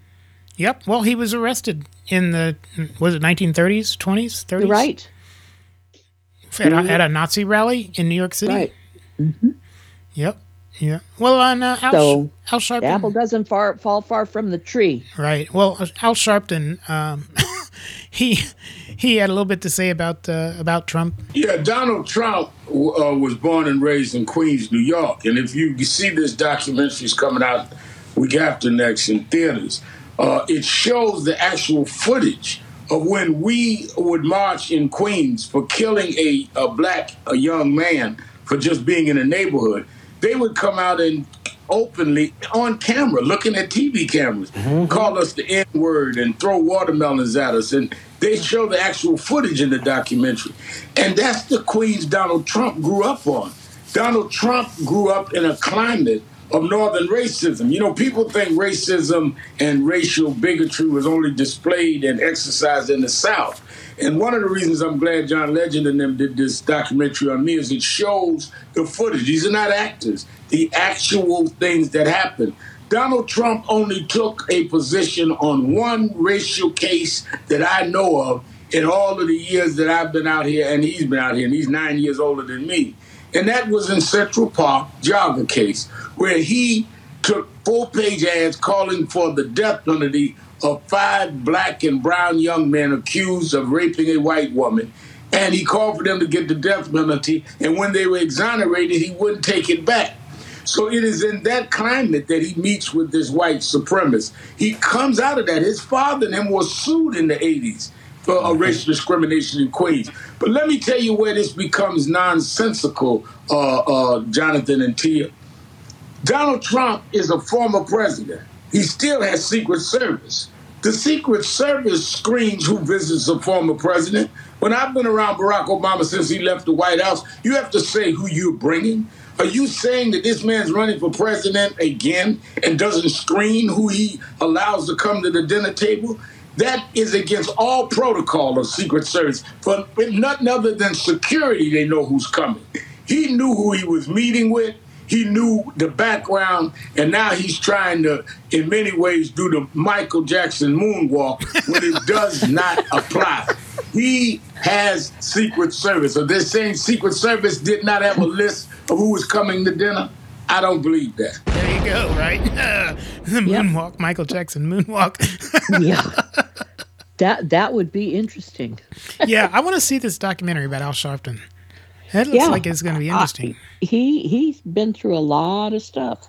Speaker 1: Yep. Well, he was arrested in the was it 1930s, 20s, 30s?
Speaker 5: Right.
Speaker 1: At a, at a Nazi rally in New York City.
Speaker 5: Right.
Speaker 1: Yep. Yeah. Well, on uh, Al,
Speaker 5: So,
Speaker 1: Al Sharpton.
Speaker 5: The apple doesn't far, fall far from the tree.
Speaker 1: Right. Well, Al Sharpton, um, (laughs) he he had a little bit to say about uh, about Trump.
Speaker 19: Yeah, Donald Trump uh, was born and raised in Queens, New York. And if you see this documentary's coming out week after next in theaters, uh, it shows the actual footage of when we would march in Queens for killing a, a black a young man for just being in a neighborhood. They would come out and openly on camera, looking at TV cameras, call us the N word and throw watermelons at us. And they show the actual footage in the documentary. And that's the Queens Donald Trump grew up on. Donald Trump grew up in a climate of Northern racism. You know, people think racism and racial bigotry was only displayed and exercised in the South. And one of the reasons I'm glad John Legend and them did this documentary on me is it shows the footage. These are not actors, the actual things that happened. Donald Trump only took a position on one racial case that I know of in all of the years that I've been out here, and he's been out here, and he's nine years older than me. And that was in Central Park, Jogger case, where he took full page ads calling for the death penalty of five black and brown young men accused of raping a white woman. And he called for them to get the death penalty. And when they were exonerated, he wouldn't take it back. So it is in that climate that he meets with this white supremacist. He comes out of that. His father and him was sued in the 80s for uh, racial discrimination in Queens. But let me tell you where this becomes nonsensical, uh, uh, Jonathan and Tia. Donald Trump is a former president. He still has Secret Service. The Secret Service screens who visits a former president. When I've been around Barack Obama since he left the White House, you have to say who you're bringing. Are you saying that this man's running for president again and doesn't screen who he allows to come to the dinner table? That is against all protocol of Secret Service. For with nothing other than security, they know who's coming. He knew who he was meeting with. He knew the background, and now he's trying to, in many ways, do the Michael Jackson moonwalk when it does (laughs) not apply. He has Secret Service. So they're saying Secret Service did not have a list of who was coming to dinner. I don't believe that.
Speaker 1: There you go, right? (laughs) the moonwalk, Michael Jackson moonwalk. (laughs)
Speaker 5: yeah. That that would be interesting.
Speaker 1: yeah, I want to see this documentary about Al Sharpton. That looks
Speaker 5: Yeah.
Speaker 1: like it's going to be interesting.
Speaker 5: He he's been through a lot of stuff.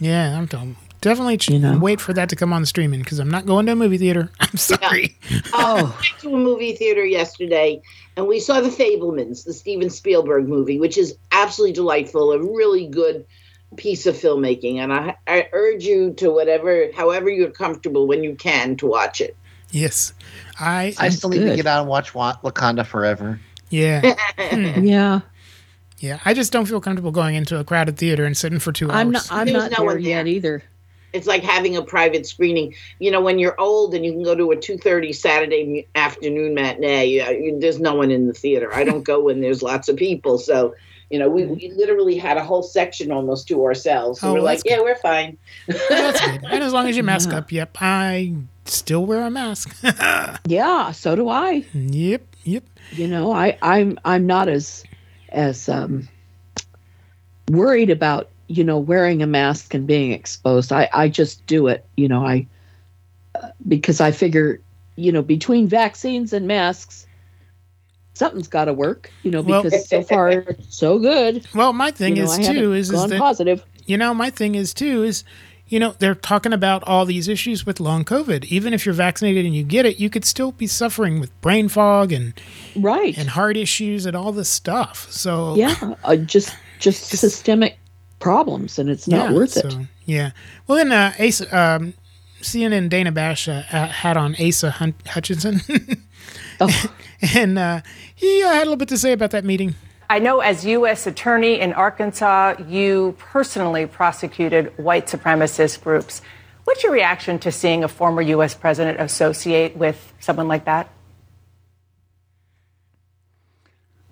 Speaker 1: yeah, I'm telling. Definitely ch- wait for that to come on the streaming because I'm not going to a movie theater. (laughs) I'm sorry.
Speaker 7: Oh. I went to a movie theater yesterday and we saw The Fabelmans, the Steven Spielberg movie, which is absolutely delightful, a really good piece of filmmaking. And I, I urge you to whatever, however you're comfortable when you can to watch it.
Speaker 1: Yes, I.
Speaker 6: I still need to get out and watch Wa- Wakanda Forever.
Speaker 1: Yeah. (laughs) Hmm.
Speaker 5: Yeah.
Speaker 1: Yeah, I just don't feel comfortable going into a crowded theater and sitting for two hours.
Speaker 5: I'm not I'm
Speaker 7: There's
Speaker 5: not
Speaker 7: no
Speaker 5: there
Speaker 7: one there.
Speaker 5: yet either.
Speaker 7: It's like having a private screening. You know, when you're old and you can go to a 2:30 Saturday afternoon matinee, uh, you, there's no one in the theater. I don't go when there's lots of people. So, you know, we, we literally had a whole section almost to ourselves. So
Speaker 1: Oh,
Speaker 7: we're like,
Speaker 1: that's
Speaker 7: yeah, we're fine.
Speaker 1: That's good. And as long as you (laughs) mask up, yep, I still wear a mask. (laughs)
Speaker 5: Yeah, so do I.
Speaker 1: Yep, yep.
Speaker 5: You know, I I'm I'm not as as um worried about, you know, wearing a mask and being exposed. I I just do it, you know, I uh, because I figure, you know, between vaccines and masks something's got to work, you know,
Speaker 1: Well-
Speaker 5: because so far so good.
Speaker 1: Well, my thing
Speaker 5: You know,
Speaker 1: is too is, is that
Speaker 5: positive.
Speaker 1: you know my thing is too is you know they're talking about all these issues with long COVID. Even if you're vaccinated and you get it, you could still be suffering with brain fog and
Speaker 5: right
Speaker 1: and heart issues and all this stuff. So
Speaker 5: Yeah, uh, just just systemic problems and it's not
Speaker 1: Yeah,
Speaker 5: worth it.
Speaker 1: so, Yeah. Well, then uh, Asa, um, CNN Dana Bash uh, uh, had on Asa Hun- Hutchinson, (laughs)
Speaker 5: Oh.
Speaker 1: and uh, he uh, had a little bit to say about that meeting.
Speaker 20: I know as U.S. Attorney in Arkansas, you personally prosecuted white supremacist groups. What's your reaction to seeing a former U.S. president associate with someone like that?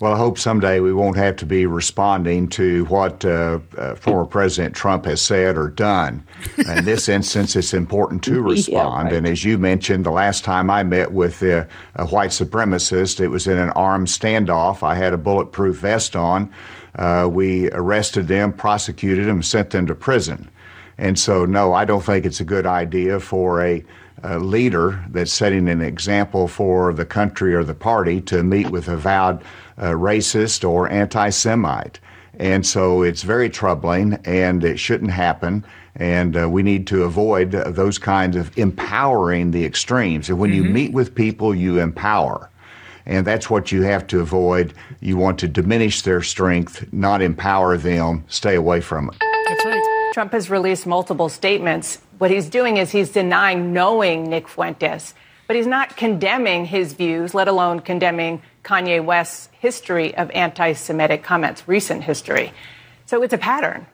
Speaker 21: Well, I hope someday we won't have to be responding to what uh, uh, former President Trump has said or done. In this (laughs) instance, it's important to
Speaker 22: Yeah,
Speaker 21: respond.
Speaker 22: right.
Speaker 21: And as you mentioned, the last time I met with uh, a white supremacist, it was in an armed standoff. I had a bulletproof vest on. Uh, we arrested them, prosecuted them, sent them to prison. And so, no, I don't think it's a good idea for a, a leader that's setting an example for the country or the party to meet with avowed uh, racist or anti Semite. And so it's very troubling and it shouldn't happen. And uh, we need to avoid uh, those kinds of empowering the extremes. And when you meet with people, you empower. And that's what you have to avoid. You want to diminish their strength, not empower them, stay away from it.
Speaker 1: That's right.
Speaker 20: Trump has released multiple statements. What he's doing is he's denying knowing Nick Fuentes, but he's not condemning his views, let alone condemning Kanye West's history of anti Semitic comments, recent history. So it's a pattern.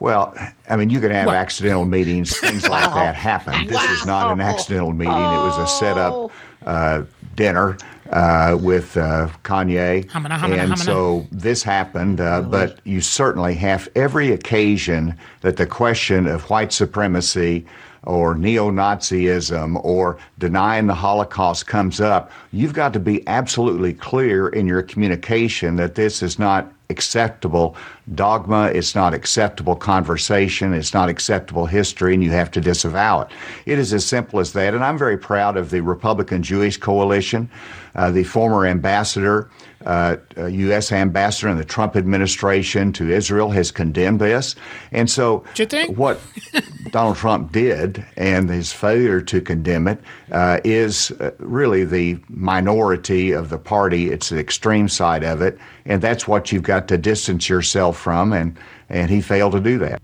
Speaker 21: Well, I mean, you can have
Speaker 1: What?
Speaker 21: accidental meetings, things like that (laughs) happen. This is not an accidental meeting. It was a setup uh, dinner uh, with uh, Kanye.
Speaker 1: Hamana, hamana,
Speaker 21: and
Speaker 1: hamana.
Speaker 21: so this happened, uh, but you certainly have every occasion that the question of white supremacy or neo Nazism or denying the Holocaust comes up, you've got to be absolutely clear in your communication that this is not acceptable dogma, it's not acceptable conversation, it's not acceptable history, and you have to disavow it. It is as simple as that. And I'm very proud of the Republican Jewish Coalition. Uh, the former ambassador, uh, uh, U.S. ambassador in the Trump administration to Israel has condemned this. And so, what (laughs) Donald Trump did and his failure to condemn it uh, is uh, really the minority of the party. It's the extreme side of it. And that's what you've got to distance yourself from. And, and he failed to do that.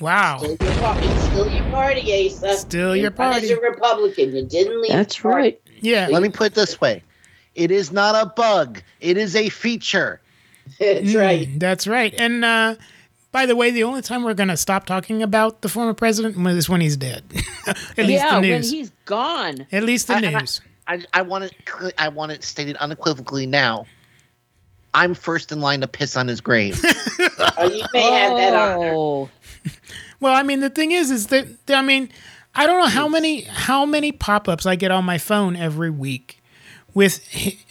Speaker 1: Wow.
Speaker 7: Still your party, still your party, Asa.
Speaker 1: Still
Speaker 7: You
Speaker 1: your
Speaker 7: run As a Republican, you didn't leave.
Speaker 5: That's right.
Speaker 1: Yeah.
Speaker 6: Let me put it this way: it is not a bug; it is a feature.
Speaker 7: That's
Speaker 1: Mm,
Speaker 7: right.
Speaker 1: That's right. And uh, by the way, the only time we're going to stop talking about the former president is when he's dead. (laughs) At least
Speaker 5: yeah,
Speaker 1: the
Speaker 5: when he's gone.
Speaker 1: At least the
Speaker 6: I- and I-
Speaker 1: news.
Speaker 6: I, I want it. I want it stated unequivocally now. I'm first in line to piss on his grave. (laughs)
Speaker 7: Oh, you may have that honor.
Speaker 5: Oh,
Speaker 1: Well, I mean, the thing is, is that I mean, I don't know how many how many pop-ups I get on my phone every week with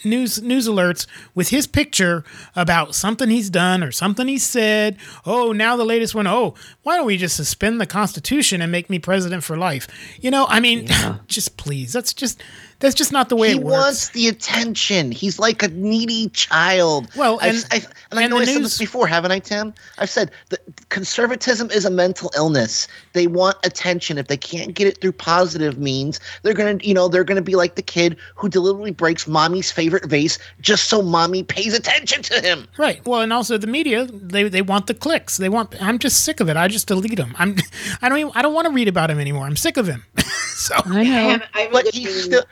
Speaker 1: news news alerts with his picture about something he's done or something he said. Oh, now the latest one. Oh, why don't we just suspend the Constitution and make me president for life? You know, I mean, (laughs) just please. That's just that's just not the way
Speaker 6: he
Speaker 1: it works.
Speaker 6: He wants the attention. He's like a needy child.
Speaker 1: Well,
Speaker 6: I've-
Speaker 1: and-
Speaker 6: I've- and I
Speaker 1: and
Speaker 6: know
Speaker 1: the
Speaker 6: I said this before, haven't I, Tim? I've said that conservatism is a mental illness. They want attention. If they can't get it through positive means, they're gonna, you know, they're gonna be like the kid who deliberately breaks mommy's favorite vase just so mommy pays attention to him.
Speaker 1: Right. Well, and also the media, they, they want the clicks. They want. I'm just sick of it. I just delete him. I'm. (laughs) I don't. Even, I don't want to read about him anymore. I'm sick of him. (laughs) so
Speaker 5: I
Speaker 7: I
Speaker 5: know.
Speaker 7: haven't, I haven't
Speaker 6: But he's still.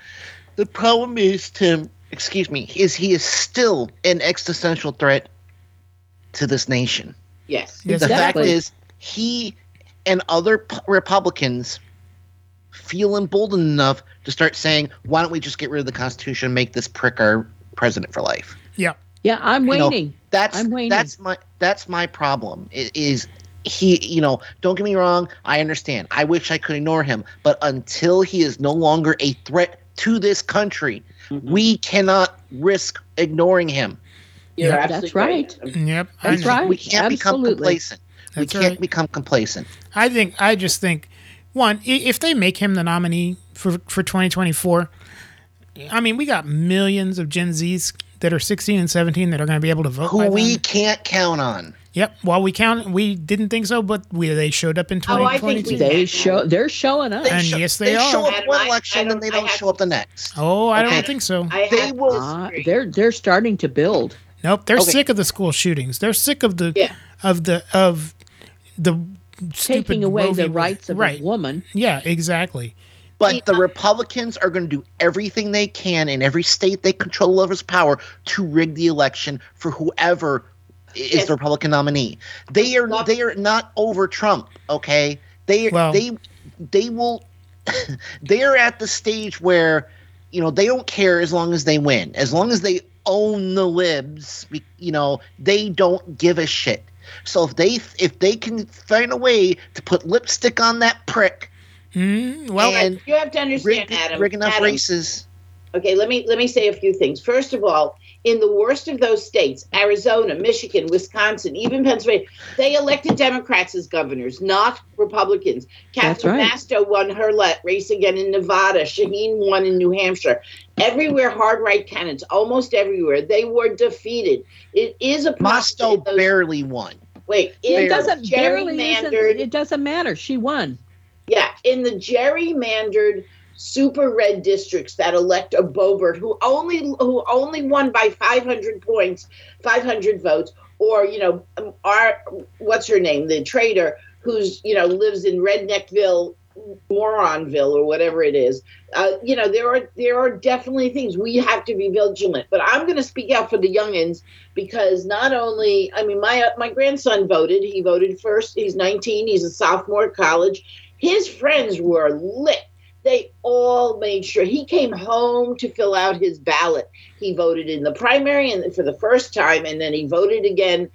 Speaker 6: The problem is, Tim. Excuse me. Is he is still an existential threat to this nation?
Speaker 7: Yes.
Speaker 1: Yes,
Speaker 6: the fact is, he and other p- Republicans feel emboldened enough to start saying, "Why don't we just get rid of the Constitution and make this prick our president for life?"
Speaker 1: yeah.
Speaker 5: Yeah, I'm
Speaker 6: You know,
Speaker 5: waiting.
Speaker 6: that's
Speaker 5: I'm waiting.
Speaker 6: that's my that's my problem. Is he? You know, don't get me wrong. I understand. I wish I could ignore him, but until he is no longer a threat to this country,
Speaker 5: Mm-hmm.
Speaker 6: we cannot risk ignoring him.
Speaker 7: You're
Speaker 1: Yeah,
Speaker 5: that's right.
Speaker 1: Yep.
Speaker 5: That's right.
Speaker 6: We can't become
Speaker 5: Absolutely.
Speaker 6: complacent. We can't
Speaker 1: right.
Speaker 6: become complacent.
Speaker 1: I think. I just think. One, if they make him the nominee for for 2024, I mean, we got millions of Gen Zs that are 16 and 17 that are going to be able to vote.
Speaker 6: Who
Speaker 1: by
Speaker 6: we
Speaker 1: then.
Speaker 6: can't count on.
Speaker 1: Yep. Well, we count. We didn't think so, but we they showed up in
Speaker 7: Oh, I think
Speaker 1: 2022.
Speaker 7: we-
Speaker 5: They show. They're showing up.
Speaker 1: And yes, they are.
Speaker 6: show up one
Speaker 7: I-
Speaker 6: election
Speaker 7: I
Speaker 6: and
Speaker 7: don't-
Speaker 6: they
Speaker 7: I
Speaker 6: don't
Speaker 7: have
Speaker 6: show up the next.
Speaker 1: oh, I
Speaker 6: Okay.
Speaker 1: don't think so.
Speaker 7: I
Speaker 6: They
Speaker 7: have
Speaker 6: will-
Speaker 7: to
Speaker 5: Uh,
Speaker 7: disagree.
Speaker 5: they're they're starting to build.
Speaker 1: Nope, they're
Speaker 6: Okay.
Speaker 1: sick of the school shootings. They're sick of the
Speaker 7: Yeah.
Speaker 1: of the of the stupid
Speaker 5: Taking away
Speaker 1: Roe v.
Speaker 5: the rights of
Speaker 1: right.
Speaker 5: a woman.
Speaker 1: Yeah, exactly.
Speaker 6: But the Republicans are going to do everything they can in every state they control levels of power to rig the election for whoever is
Speaker 7: Yes.
Speaker 6: the Republican nominee. They are
Speaker 7: Not-
Speaker 6: they are not over Trump. Okay, they
Speaker 1: Well-
Speaker 6: they they will. (laughs) they are at the stage where you know they don't care as long as they win, as long as they own the libs. You know they don't give a shit. So if they if they can find a way to put lipstick on that prick
Speaker 1: Mm, well,
Speaker 6: and
Speaker 7: you have to understand,
Speaker 6: rig,
Speaker 7: Adam.
Speaker 6: rig enough
Speaker 7: Adam,
Speaker 6: races.
Speaker 7: Okay, let me let me say a few things. First of all, in the worst of those states, Arizona, Michigan, Wisconsin, even Pennsylvania, they elected Democrats as governors, not Republicans.
Speaker 5: That's
Speaker 7: Catherine
Speaker 5: right.
Speaker 7: Masto won her le- race again in Nevada. Shaheen won in New Hampshire. Everywhere, hard right candidates, almost everywhere, they were defeated. It is a
Speaker 6: Masto
Speaker 7: those-
Speaker 6: barely won.
Speaker 7: Wait,
Speaker 5: It doesn't
Speaker 7: the
Speaker 5: barely it doesn't matter. She won.
Speaker 7: yeah, in the gerrymandered super red districts that elect a Boebert who only who only won by 500 points, 500 votes, or you know, our what's her name, the traitor who's you know lives in Redneckville, Moronville or whatever it is. Uh, you know, there are there are definitely things we have to be vigilant. But I'm going to speak out for the youngins because not only, I mean, my my grandson voted. He voted first. He's 19. He's a sophomore at college. His friends were lit. They all made sure he came home to fill out his ballot. He voted in the primary and for the first time, and then he voted again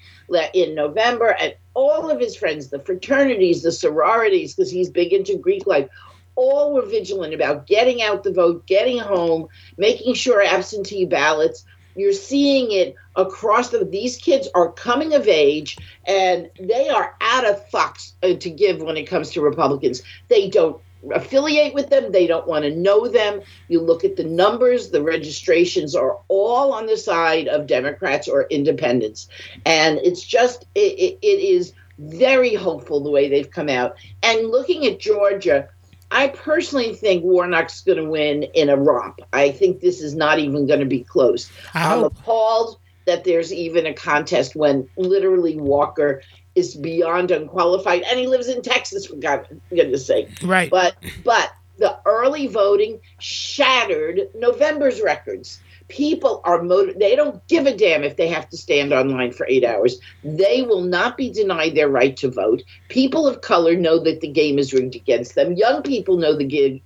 Speaker 7: in November. And all of his friends, the fraternities, the sororities, because he's big into Greek life, all were vigilant about getting out the vote, getting home, making sure absentee ballots. You're seeing it across the. These kids are coming of age, and they are out of fucks uh, to give when it comes to Republicans. They don't affiliate with them. They don't want to know them. You look at the numbers, the registrations are all on the side of Democrats or independents. And it's just, it, it, it is very hopeful the way they've come out. And looking at Georgia, I personally think Warnock's going to win in a romp. I think this is not even going to be close. I'm appalled that there's even a contest when literally Walker is beyond unqualified, and he lives in Texas. For God- goodness sake,
Speaker 1: Right.
Speaker 7: But but the early voting shattered November's records. People are motivated. they don't give a damn if they have to stand online for eight hours. They will not be denied their right to vote. People of color know that the game is rigged against them. Young people know the ga-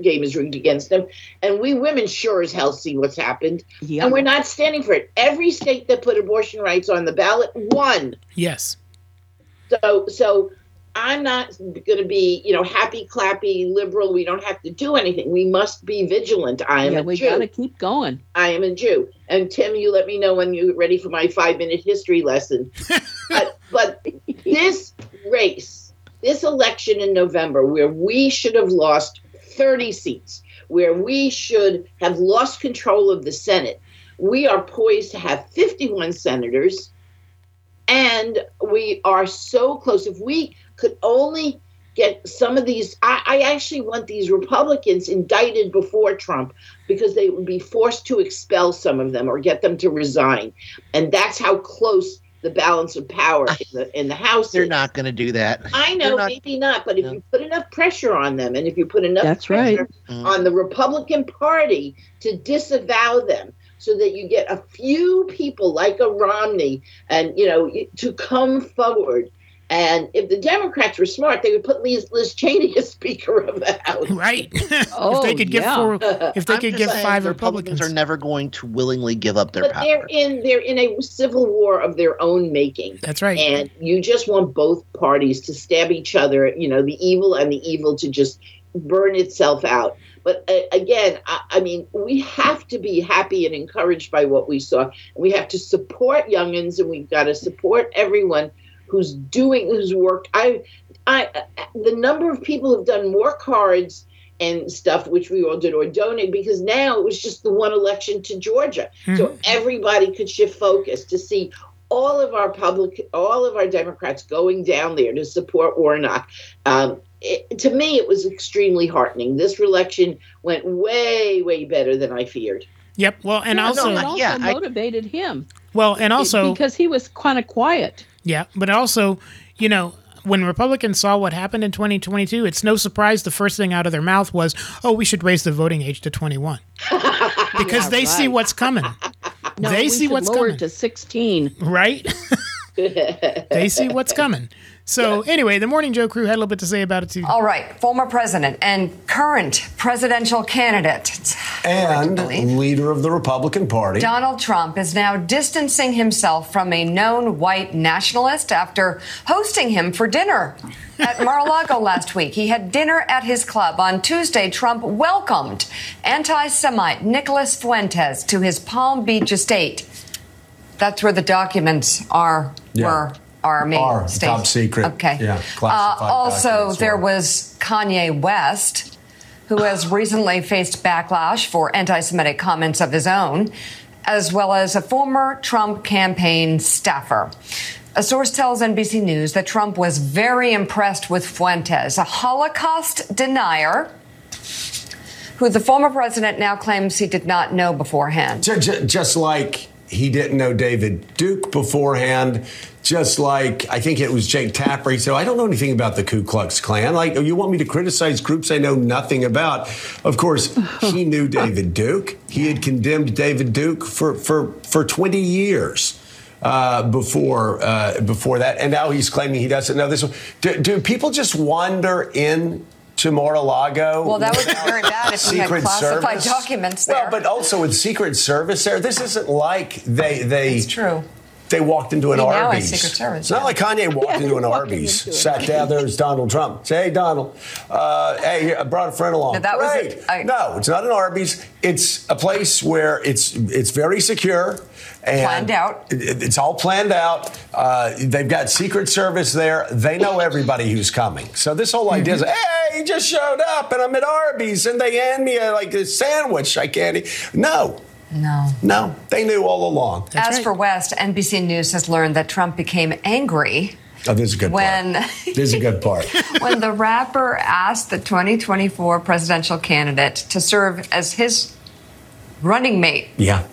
Speaker 7: game is rigged against them. And we women sure as hell see what's happened. And we're not standing for it. Every state that put abortion rights on the ballot won.
Speaker 1: Yes.
Speaker 7: So so I'm not going to be, you know, happy clappy liberal. We don't have to do anything. We must be vigilant. I am
Speaker 5: Yeah,
Speaker 7: a
Speaker 5: we
Speaker 7: Jew.
Speaker 5: got to keep going.
Speaker 7: I am a Jew. And Tim, you let me know when you're ready for my five minute history lesson. (laughs) but but this race, this election in November, where we should have lost 30 seats, where we should have lost control of the Senate, we are poised to have 51 senators. And we are so close. If we could only get some of these, I, I actually want these Republicans indicted before Trump because they would be forced to expel some of them or get them to resign. And that's how close the balance of power in the, in the House
Speaker 6: They're
Speaker 7: is.
Speaker 6: not going to do that.
Speaker 7: I know,
Speaker 6: not-
Speaker 7: maybe not, but if you put enough pressure on them, and if you put enough
Speaker 5: That's right.
Speaker 7: pressure
Speaker 6: Mm.
Speaker 7: on the Republican Party to disavow them, so that you get a few people like a Romney, and you know, to come forward. And if the Democrats were smart, they would put Liz, Liz Cheney as (laughs) Speaker of the House.
Speaker 1: Right.
Speaker 5: Oh, (laughs)
Speaker 1: if they oh, could get
Speaker 5: yeah.
Speaker 1: four, if they
Speaker 6: I'm
Speaker 1: could get five
Speaker 6: the
Speaker 1: Republicans,
Speaker 6: are never going to willingly give up their
Speaker 7: but
Speaker 6: power.
Speaker 7: they're in they're in a civil war of their own making.
Speaker 1: That's right.
Speaker 7: And you just want both parties to stab each other, you know, the evil and the evil to just burn itself out. But uh, again, I, I mean, we have to be happy and encouraged by what we saw. We have to support youngins, and we've got to support everyone who's doing who's worked. I, I, the number of people who've done more cards and stuff, which we all did, or donate, because now it was just the one election to Georgia, so everybody could shift focus to see all of our public, all of our Democrats going down there to support Warnock. Um, it, to me, it was extremely heartening. This election went way, way better than I feared.
Speaker 1: Yep. Well, and
Speaker 5: Yeah,
Speaker 1: also,
Speaker 5: it also motivated him.
Speaker 1: well, and also,
Speaker 5: because he was kind of quiet.
Speaker 1: yeah, but also, you know, when Republicans saw what happened in 2022, it's no surprise the first thing out of their mouth was, "Oh, we should raise the voting age to 21," (laughs) because
Speaker 5: Yeah,
Speaker 1: they see what's coming.
Speaker 5: No,
Speaker 1: they
Speaker 5: we
Speaker 1: see what's
Speaker 5: lower
Speaker 1: coming,
Speaker 5: it to sixteen.
Speaker 1: right? (laughs) they see what's coming. So anyway, the Morning Joe crew had a little bit to say about it too.
Speaker 23: All right, former president and current presidential candidate
Speaker 22: and leader of the Republican Party.
Speaker 23: Donald Trump is now distancing himself from a known white nationalist after hosting him for dinner at (laughs) Mar-a-Lago last week. He had dinner at his club. On Tuesday, Trump welcomed anti-Semite Nicholas Fuentes to his Palm Beach estate. That's where the documents are
Speaker 22: Yeah.
Speaker 23: were are made.
Speaker 22: Are,
Speaker 23: Stacey.
Speaker 22: top secret.
Speaker 23: Okay.
Speaker 22: Yeah,
Speaker 23: Uh, also, there was Kanye West, who has (sighs) recently faced backlash for anti Semitic comments of his own, as well as a former Trump campaign staffer. A source tells NBC News that Trump was very impressed with Fuentes, a Holocaust denier who the former president now claims he did not know beforehand.
Speaker 22: Ju- ju- Just like he didn't know David Duke beforehand, just like I think it was Jake Tapper. He said, "I don't know anything about the Ku Klux Klan. Like, you want me to criticize groups I know nothing about?" Of course, he (laughs) knew David Duke. He had condemned David Duke for for for 20 years. Uh, before uh, before that, and now he's claiming he doesn't know this. Do, do people just wander in to Mar-a-Lago?
Speaker 23: Well, that would be very bad if you had classified
Speaker 22: Service?
Speaker 23: documents there.
Speaker 22: Well, but also with Secret Service there, this isn't like they they. It's
Speaker 23: true.
Speaker 22: They walked into an Arby's.
Speaker 23: Secret Service,
Speaker 22: It's not like Kanye walked
Speaker 23: Yeah,
Speaker 22: into an Arby's,
Speaker 23: into
Speaker 22: sat down there as Donald Trump. Say, hey, Donald, uh, hey, I brought a friend along.
Speaker 23: No, that was
Speaker 22: Great.
Speaker 23: it.
Speaker 22: No, it's not an Arby's. It's a place where it's it's very secure. And
Speaker 23: Planned out.
Speaker 22: It's all planned out. Uh, they've got Secret Service there. They know everybody who's coming. So this whole idea is, hey, he just showed up and I'm at Arby's and they hand me a, like a sandwich I can't eat. No,
Speaker 23: No.
Speaker 22: no, they knew all along.
Speaker 23: As for West, NBC News has learned that Trump became angry
Speaker 22: Oh, this is a good
Speaker 23: when
Speaker 22: part. This is a good part. (laughs)
Speaker 23: when the rapper asked the 2024 presidential candidate to serve as his running mate
Speaker 22: Yeah.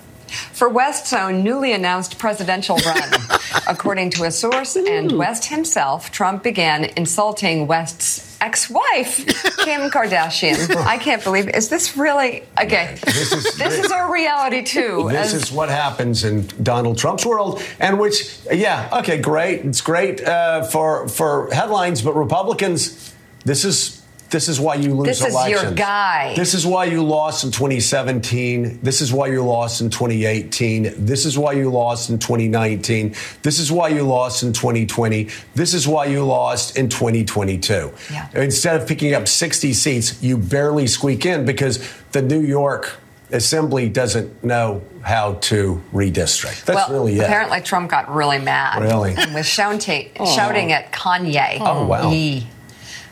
Speaker 23: For West's own newly announced presidential run. (laughs) According to a source and West himself, Trump began insulting West's ex-wife, (laughs) Kim Kardashian. I can't believe is this really okay?
Speaker 22: This is,
Speaker 23: This is our reality too.
Speaker 22: This
Speaker 23: as-
Speaker 22: is what happens in Donald Trump's world, and which, yeah, okay, great. It's great uh, for for headlines, but Republicans, this is this is why you lose
Speaker 23: This is your guy.
Speaker 22: This is why you lost in 2017. This is why you lost in 2018. This is why you lost in 2019. This is why you lost in 2020. This is why you lost in 2022.
Speaker 23: Yeah.
Speaker 22: Instead of picking up 60 seats, you barely squeak in because the New York Assembly doesn't know how to redistrict. That's
Speaker 23: well,
Speaker 22: really it.
Speaker 23: apparently Trump got really mad.
Speaker 22: Really?
Speaker 23: And was shouting, (laughs)
Speaker 22: Oh.
Speaker 23: shouting at Kanye.
Speaker 22: Oh, wow.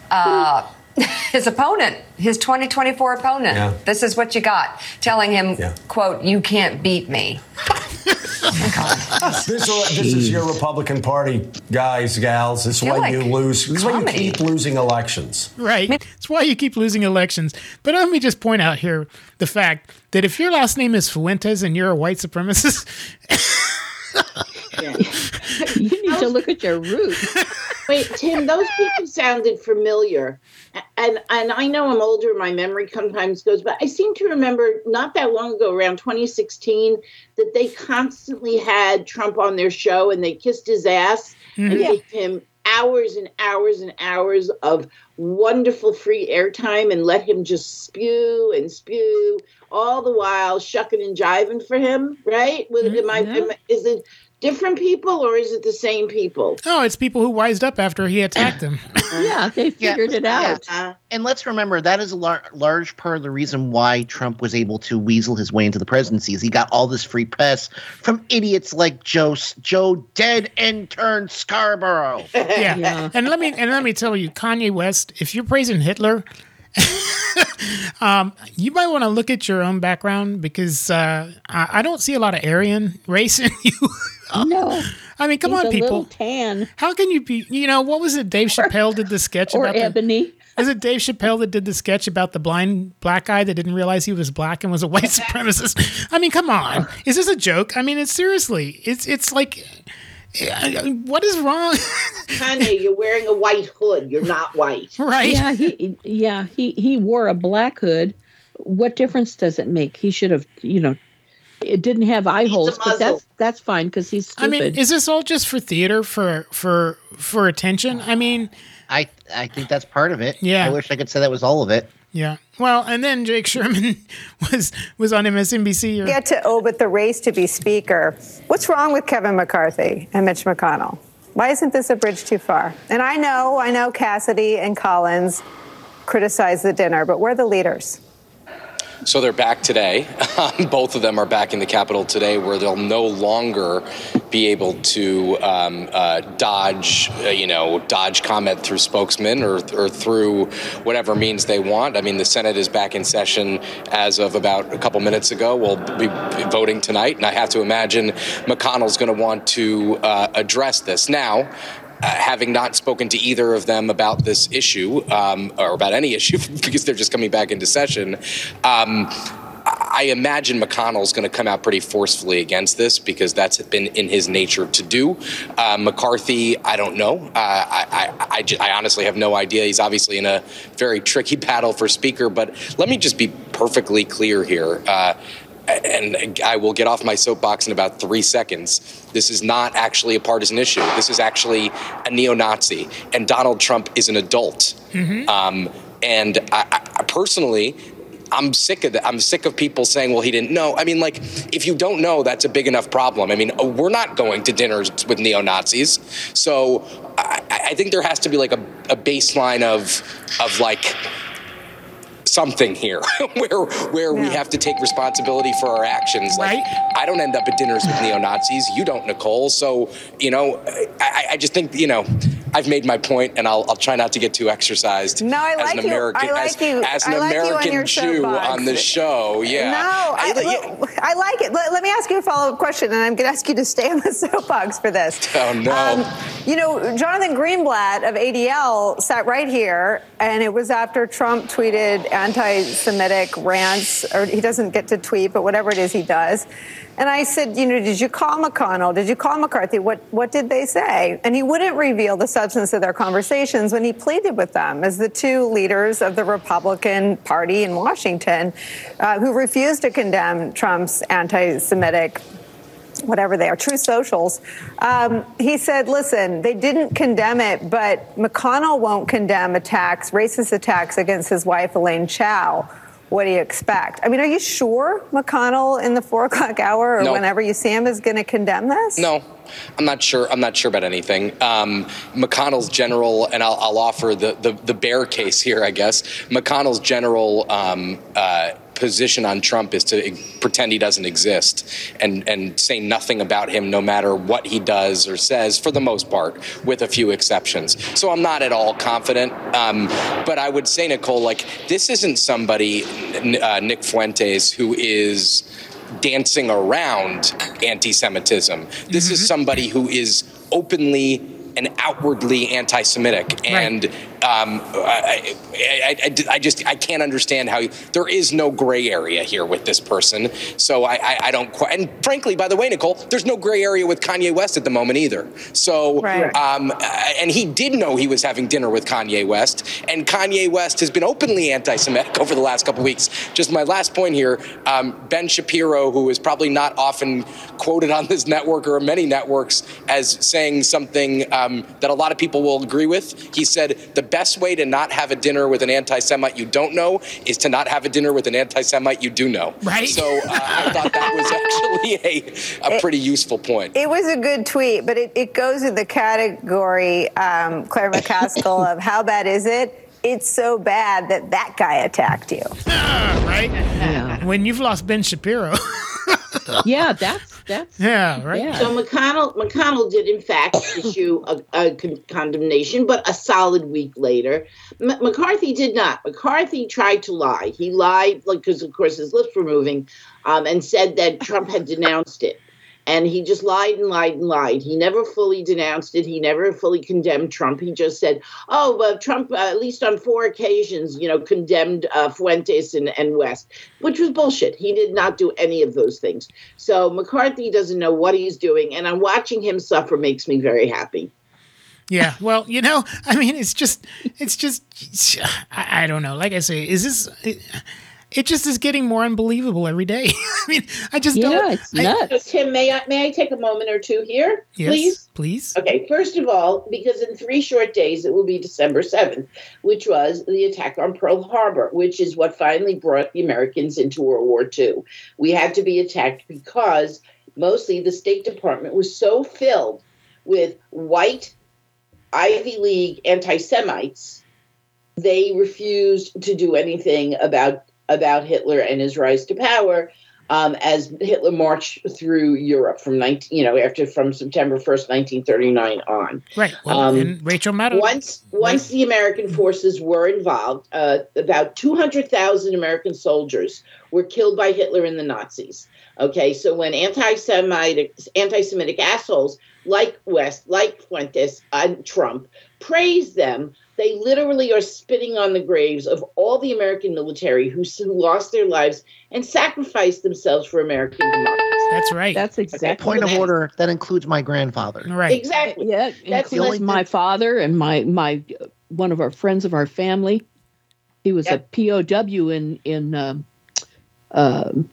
Speaker 23: Uh, his opponent, his 2024 opponent.
Speaker 22: Yeah.
Speaker 23: This is what you got. Telling him, quote, you can't beat me. (laughs)
Speaker 22: this, is, this is your Republican Party, guys, gals. This is why
Speaker 23: like
Speaker 22: you lose. This is why you keep losing elections.
Speaker 1: Right. That's why you keep losing elections. But let me just point out here the fact that if your last name is Fuentes and you're a white supremacist, (laughs) (laughs)
Speaker 5: you need to look at your roots.
Speaker 7: Wait, Tim, those people sounded familiar. And and I know I'm older, my memory sometimes goes, but I seem to remember not that long ago, around 2016, that they constantly had Trump on their show and they kissed his ass and
Speaker 24: Mhm. Yeah.
Speaker 7: gave him hours and hours and hours of wonderful free airtime and let him just spew and spew all the while shucking and jiving for him, right? With, am I, am I- is it different people or is it the same people?
Speaker 1: oh, it's people who wised up after he attacked them. (coughs)
Speaker 5: yeah, they figured it out.
Speaker 6: Uh, and let's remember that is a lar- large part of the reason why Trump was able to weasel his way into the presidency. Is he got all this free press from idiots like Joe Joe Dead Intern Scarborough. (laughs)
Speaker 1: yeah. And let me and let me tell you, Kanye West, if you're praising Hitler, (laughs) um, you might want to look at your own background because uh, I, I don't see a lot of Aryan race in (laughs) you. (laughs)
Speaker 5: no.
Speaker 1: I mean, come
Speaker 5: He's
Speaker 1: on,
Speaker 5: a
Speaker 1: people.
Speaker 5: little tan.
Speaker 1: How can you be? You know, what was it? Dave Chappelle did the sketch
Speaker 5: or
Speaker 1: about the-
Speaker 5: ebony. (laughs)
Speaker 1: is it Dave Chappelle that did the sketch about the blind black guy that didn't realize he was black and was a white (laughs) supremacist? I mean, come on, is this a joke? I mean, it's seriously, it's it's like, uh, what is wrong?
Speaker 7: Kanye, you're wearing a white hood. You're not white.
Speaker 1: Right.
Speaker 5: Yeah, he yeah, he he wore a black hood. What difference does it make? He should have, you know, it didn't have eye holes, but that's that's fine because he's stupid.
Speaker 1: I mean, is this all just for theater for for for attention? I mean,
Speaker 6: I I think that's part of it.
Speaker 1: Yeah.
Speaker 6: I wish I could say that was all of it.
Speaker 1: yeah. Well, and then Jake Sherman (laughs) was was on MSNBC. Or,
Speaker 24: Get to Obit the race to be Speaker. What's wrong with Kevin McCarthy and Mitch McConnell? Why isn't this a bridge too far? And I know, I know Cassidy and Collins criticized the dinner, but we're the leaders.
Speaker 25: So they're back today. (laughs) Um, both of them are back in the Capitol today, where they'll no longer be able to um, uh, dodge, uh, you know, dodge comment through spokesmen or, or through whatever means they want. I mean, the Senate is back in session as of about a couple minutes ago. We'll be voting tonight, and I have to imagine McConnell's going to want to uh, address this now. Uh, having not spoken to either of them about this issue um, or about any (laughs) issue because they're just coming back into session, um, I imagine McConnell's going to come out pretty forcefully against this because that's been in his nature to do. Uh, McCarthy, I don't know. Uh, I, I, I, I honestly have no idea. He's obviously in a very tricky (laughs) battle for Speaker, but let me just be perfectly clear here. Uh, and I will get off my soapbox in about three seconds. This is not actually a partisan issue. This is actually a neo Nazi. And Donald Trump is an adult. Um, and I, I personally, I'm sick of that. I'm sick of people saying, well, he didn't know. I mean, like, if you don't know, that's a big enough problem. I mean, we're not going to dinners with neo Nazis. So I, I think there has to be like a, a baseline of, of like, something here (laughs) where where we have to take responsibility for our actions like i don't end up at dinners with neo-nazis you don't nicole so you know i, I just think you know i've made my point and i'll, I'll try not to get too exercised
Speaker 24: No, I
Speaker 25: as
Speaker 24: like
Speaker 25: an
Speaker 24: you.
Speaker 25: american
Speaker 24: I like
Speaker 25: as,
Speaker 24: you.
Speaker 25: as an
Speaker 24: I like you on
Speaker 25: jew
Speaker 24: soapbox.
Speaker 25: on the show yeah
Speaker 24: No, I, look, I like it. Let, let me ask you a follow up question, and I'm going to ask you to stay on the (laughs) soapbox for this.
Speaker 25: oh no
Speaker 24: Um, you know, Jonathan Greenblatt of ADL sat right here, and it was after Trump tweeted anti Semitic rants, or he doesn't get to tweet, but whatever it is he does. And I said, you know, did you call McConnell? Did you call McCarthy? What what did they say? And he wouldn't reveal the substance of their conversations when he pleaded with them as the two leaders of the Republican Party in Washington uh, who refused to condemn Trump's anti-Semitic whatever they are, true socials. Um, he said, listen, they didn't condemn it, but McConnell won't condemn attacks, racist attacks against his wife, Elaine Chao. What do you expect? I mean, are you sure McConnell in the four (laughs) o'clock hour or
Speaker 25: No.
Speaker 24: whenever you see him is going to condemn this?
Speaker 25: No, I'm not sure. I'm not sure about anything. Um, McConnell's general, and I'll, I'll offer the, the the bear case here, I guess. McConnell's general um, uh, position on Trump is to pretend he doesn't exist and and say nothing about him, no matter what he does or says, for the most part, with a few exceptions. So I'm not at all confident. Um, but I would say, Nicole, like this isn't somebody, uh, Nick Fuentes, who is dancing around anti-Semitism. This is somebody who is openly and outwardly anti-Semitic, and um, I, I, I, I just I can't understand how there is no gray area here with this person. So I, I, I don't quite. And frankly, by the way, Nicole, there's no gray area with Kanye West at the moment either. So um, and he did know he was having dinner with Kanye West, and Kanye West has been openly anti-Semitic over the last couple weeks. Just my last point here: um, Ben Shapiro, who is probably not often quoted on this network or many networks as saying something um, that a lot of people will agree with. He said the best way to not have a dinner with an anti-Semite you don't know is to not have a dinner with an anti-Semite you do know.
Speaker 1: Right.
Speaker 25: So uh, I thought that was (laughs) actually a, a pretty useful point.
Speaker 24: It was a good tweet, but it, it goes in the category, um, Claire McCaskill, of how bad is it? It's so bad that that guy attacked you. (laughs)
Speaker 1: right? When you've lost Ben Shapiro.
Speaker 5: yeah, that's that's
Speaker 1: yeah, right.
Speaker 7: So McConnell McConnell did in fact issue a, a con- condemnation, but a solid week later, M- McCarthy did not. McCarthy tried to lie. He lied, like because of course his lips were moving, um, and said that Trump had denounced it. And he just lied and lied and lied. He never fully denounced it. He never fully condemned Trump. He just said, "Oh, well, Trump, uh, at least on four occasions, you know, condemned uh, Fuentes and, and West," which was bullshit. He did not do any of those things. So McCarthy doesn't know what he's doing, and I'm watching him suffer makes me very happy.
Speaker 1: Yeah, well, you know, I mean, it's just, it's just, I, don't know. Like I say, is this? It, it just is getting more unbelievable every day. (laughs) I mean, I just don't. I-
Speaker 7: So, Tim, may I may I take a moment or two here,
Speaker 1: Yes,
Speaker 7: please?
Speaker 1: please.
Speaker 7: Okay, first of all, because in three short days it will be December 7th, which was the attack on Pearl Harbor, which is what finally brought the Americans into World War II. We had to be attacked because mostly the State Department was so filled with white Ivy League anti Semites, they refused to do anything about about Hitler and his rise to power. Um, as Hitler marched through Europe from 19, you know, after from September 1st, 1939 on.
Speaker 1: Right. Well,
Speaker 7: Um,
Speaker 1: Rachel Maddow.
Speaker 7: Once once the American forces were involved, uh, about 200,000 American soldiers were killed by Hitler and the Nazis. Okay, so when anti-Semitic anti-Semitic assholes like West, like Fuentes, and Trump praise them They literally are spitting on the graves of all the American military who, who lost their lives and sacrificed themselves for American democracy.
Speaker 1: That's right.
Speaker 5: That's exactly
Speaker 6: Point of order. That includes my grandfather.
Speaker 1: Right.
Speaker 7: Exactly.
Speaker 5: Yeah, it
Speaker 7: That's
Speaker 5: includes
Speaker 7: less
Speaker 5: my father and my my one of our friends of our family. He was a POW in in um, um,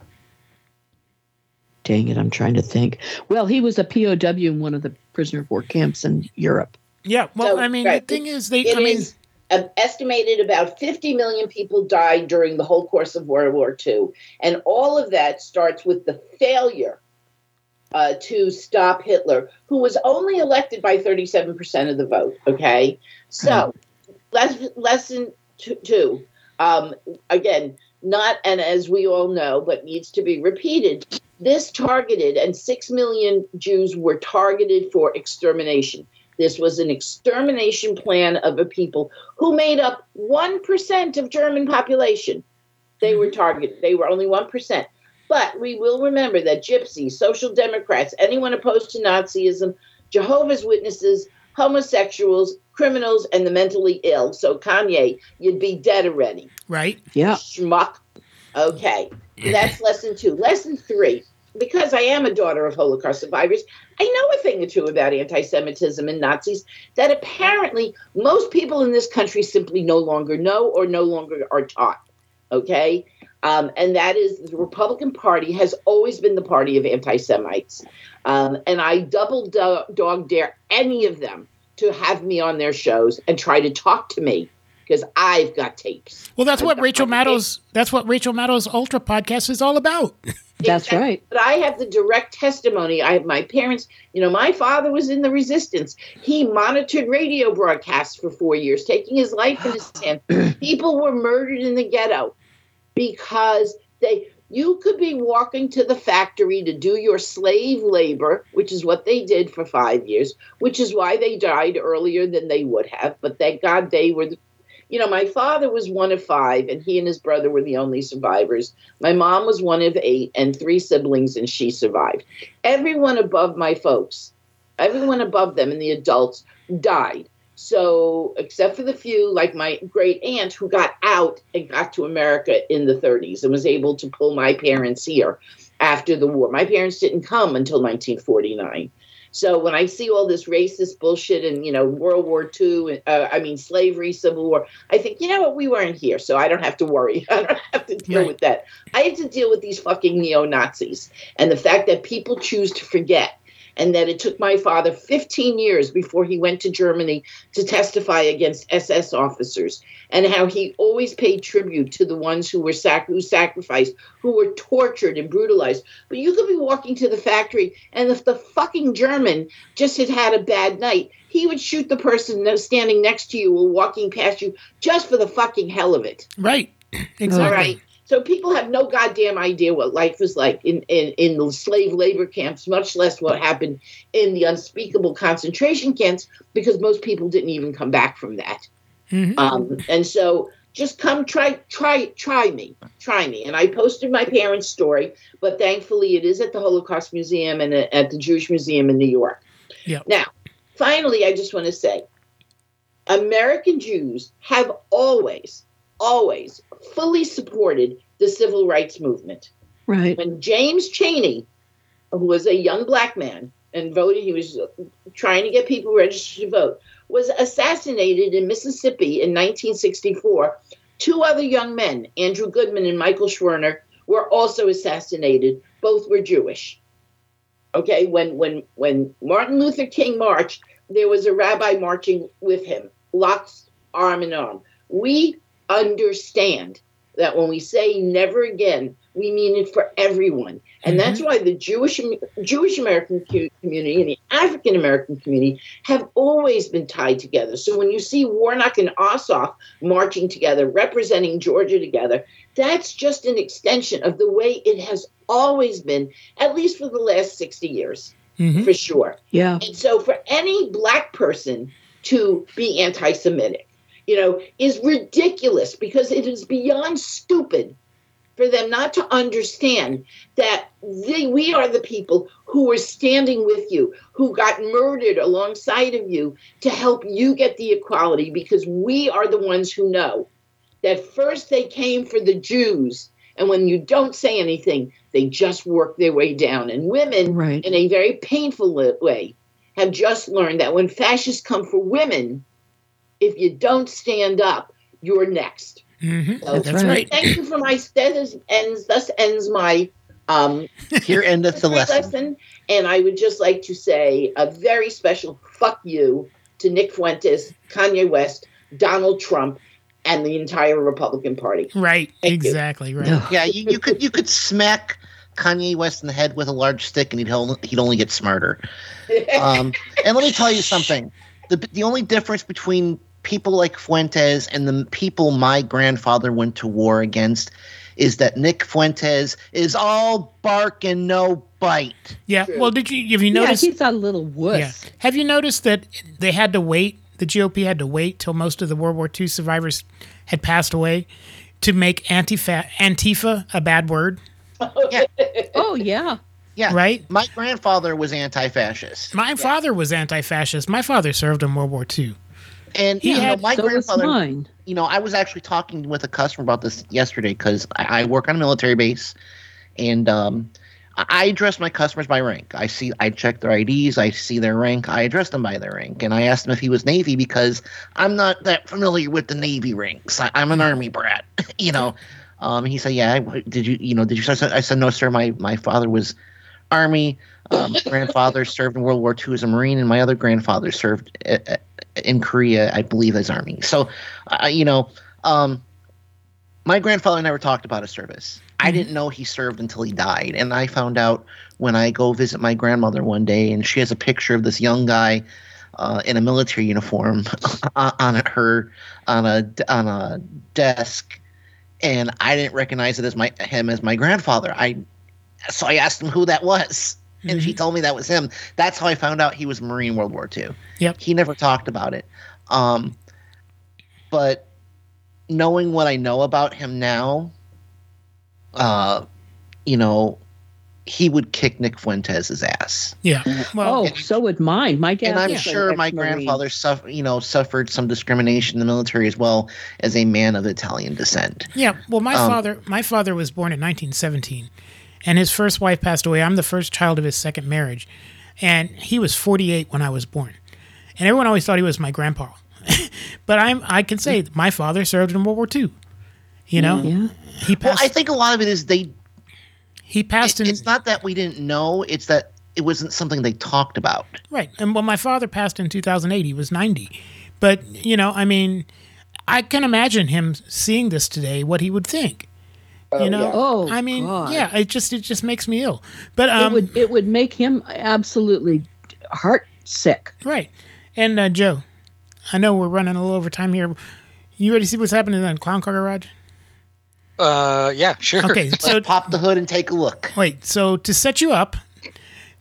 Speaker 5: dang it, I'm trying to think. Well, he was a POW in one of the prisoner of war camps in Europe.
Speaker 1: Yeah. Well,
Speaker 7: So,
Speaker 1: I mean,
Speaker 7: right.
Speaker 1: the thing is, they. I mean,
Speaker 7: is, uh, estimated about 50 million people died during the whole course of World War II. And all of that starts with the failure uh, to stop Hitler, who was only elected by 37% of the vote. Okay. So, les- lesson t- two um, again, not, and as we all know, but needs to be repeated. This targeted, and six million Jews were targeted for extermination. This was an extermination plan of a people who made up 1% of German population. They were mm-hmm. targeted. They were only 1%. But we will remember that gypsies, social democrats, anyone opposed to Nazism, Jehovah's Witnesses, homosexuals, criminals, and the mentally ill. So, Kanye, you'd be dead already.
Speaker 1: right.
Speaker 5: Yeah.
Speaker 7: Schmuck. Okay. That's lesson two. Lesson three. Because I am a daughter of Holocaust survivors, I know a thing or two about anti Semitism and Nazis that apparently most people in this country simply no longer know or no longer are taught. Okay? Um, and that is the Republican Party has always been the party of anti Semites. Um, and I double do- dog dare any of them to have me on their shows and try to talk to me because I've got tapes.
Speaker 1: Well, that's
Speaker 7: I've
Speaker 1: what Rachel
Speaker 7: my tapes.
Speaker 1: Maddow's. That's what Rachel Maddow's Ultra podcast is all about. (laughs)
Speaker 5: That's right.
Speaker 7: But I have the direct testimony. I have my parents, you know, my father was in the resistance. He monitored radio broadcasts for four years, taking his life in his (sighs) hand. People were murdered in the ghetto because they you could be walking to the factory to do your slave labor, which is what they did for five years, which is why they died earlier than they would have. But thank God they were the you know, my father was one of five, and he and his brother were the only survivors. My mom was one of eight, and three siblings, and she survived. Everyone above my folks, everyone above them, and the adults died. So, except for the few, like my great aunt, who got out and got to America in the 30s and was able to pull my parents here after the war. My parents didn't come until 1949. So when I see all this racist bullshit and you know World War II, uh, I mean slavery, Civil War, I think you know what we weren't here, so I don't have to worry. (laughs) I don't have to deal with that. I have to deal with these fucking neo Nazis and the fact that people choose to forget. And that it took my father 15 years before he went to Germany to testify against SS officers, and how he always paid tribute to the ones who were sac- who sacrificed, who were tortured and brutalized. But you could be walking to the factory, and if the fucking German just had had a bad night, he would shoot the person that's standing next to you or walking past you just for the fucking hell of it.
Speaker 1: Right. (clears throat) Exactly.
Speaker 7: All right. So people have no goddamn idea what life was like in, in, in the slave labor camps, much less what happened in the unspeakable concentration camps, because most people didn't even come back from that. Um, and so just come try try try me try me and i posted my parents story but thankfully it is at the holocaust museum and at the jewish museum in new york
Speaker 1: Yeah.
Speaker 7: now finally i just want to say american jews have always always fully supported the civil rights movement
Speaker 5: Right.
Speaker 7: when James Chaney, who was a young black man and voted, he was trying to get people registered to vote, was assassinated in Mississippi in 1964. Two other young men, Andrew Goodman and Michael Schwerner, were also assassinated. Both were Jewish. Okay, when when when Martin Luther King marched, there was a rabbi marching with him, locked arm in arm. We understand that when we say never again, we mean it for everyone. And mm-hmm. that's why the Jewish Jewish American community and the African American community have always been tied together. So when you see Warnock and Ossoff marching together, representing Georgia together, that's just an extension of the way it has always been, at least for the last 60 years, mm-hmm. for sure.
Speaker 5: Yeah.
Speaker 7: And so for any black person to be anti Semitic, you know, is ridiculous because it is beyond stupid for them not to understand that they, we are the people who are standing with you, who got murdered alongside of you to help you get the equality because we are the ones who know that first they came for the Jews. And when you don't say anything, they just work their way down. And women,
Speaker 5: Right.
Speaker 7: in a very painful way, have just learned that when fascists come for women, if you don't stand up, you're next.
Speaker 1: Mm-hmm.
Speaker 7: So
Speaker 1: That's right.
Speaker 7: Thank you for my that is ends thus ends my um (laughs)
Speaker 6: Here endeth the
Speaker 7: history
Speaker 6: lesson.
Speaker 7: And I would just like to say a very special fuck you to Nick Fuentes, Kanye West, Donald Trump, and the entire Republican Party.
Speaker 1: Right. exactly. Right.
Speaker 6: Yeah, you, you could you could smack Kanye West in the head with a large stick, and he'd only, he'd only get smarter. (laughs) Um, and let me tell you something: the the only difference between people like Fuentes and the people my grandfather went to war against is that Nick Fuentes is all bark and no bite.
Speaker 1: Yeah. Well, did you have you noticed?
Speaker 5: Yeah,
Speaker 1: noticed?
Speaker 5: he's a little wuss.
Speaker 1: Yeah. Have you noticed that they had to wait? The GOP had to wait till most of the World War II survivors had passed away to make Antifa, Antifa a bad word.
Speaker 6: Yeah, (laughs)
Speaker 5: Oh yeah.
Speaker 6: yeah.
Speaker 1: Right?
Speaker 6: My grandfather was anti-fascist,
Speaker 1: My father was anti-fascist. My father served in World War II.
Speaker 6: And
Speaker 1: He
Speaker 6: you know, my
Speaker 5: so
Speaker 6: grandfather.
Speaker 5: mine.
Speaker 6: you know, I was actually talking with a customer about this yesterday because I, I work on a military base, and um, I address my customers by rank. I see, I check their IDs, I see their rank, I address them by their rank, and I asked him if he was Navy because I'm not that familiar with the Navy ranks. I, I'm an Army brat, (laughs) you know. Um, he said, "Yeah, I- did you, you know, did you?" I said, "No, sir. My my father was Army. Um, (laughs) grandfather served in World War II as a Marine, and my other grandfather served uh, uh, in Korea, I believe, as Army. So, uh, you know, um, my grandfather never talked about his service. I didn't know he served until he died, and I found out when I go visit my grandmother one day, and she has a picture of this young guy uh, in a military uniform (laughs) on, on her on a on a desk, and I didn't recognize it as my him as my grandfather. I so I asked him who that was, and she told me that was him. That's how I found out he was Marine World War II.
Speaker 1: Yep.
Speaker 6: He never talked about it. Um, but knowing what I know about him now, uh, you know, he would kick Nick Fuentes' ass.
Speaker 1: Yeah. Well,
Speaker 5: oh, so would mine. My dad.
Speaker 6: And I'm
Speaker 5: was an
Speaker 6: sure my grandfather suffered, you know, suffered some discrimination in the military as well as a man of Italian descent.
Speaker 1: Yeah, well, my
Speaker 6: Um,
Speaker 1: father, my father was born in 1917, and his first wife passed away. I'm the first child of his second marriage, and he was 48 when I was born, and everyone always thought he was my grandpa. (laughs) but I'm, I can say my father served in World War II. You know,
Speaker 5: Yeah.
Speaker 1: he
Speaker 6: Well,
Speaker 1: passed.
Speaker 6: I think a lot of it is they.
Speaker 1: he passed in
Speaker 6: It's not that we didn't know; it's that it wasn't something they talked about.
Speaker 1: Right. And well, my father passed in 2008. He was 90. But, you know, I mean, I can imagine him seeing this today, what he would think. You know,
Speaker 5: yeah. Oh,
Speaker 1: I mean,
Speaker 5: God.
Speaker 1: yeah, it just it just makes me ill. But
Speaker 5: it
Speaker 1: um,
Speaker 5: would it would make him absolutely heart sick.
Speaker 1: right. And uh, Joe, I know we're running a little over time here. You ready to see what's happening in Clown Car Garage?
Speaker 2: Uh, yeah, sure.
Speaker 1: Okay, so
Speaker 6: Pop the hood and take a look.
Speaker 1: Wait, so to set you up,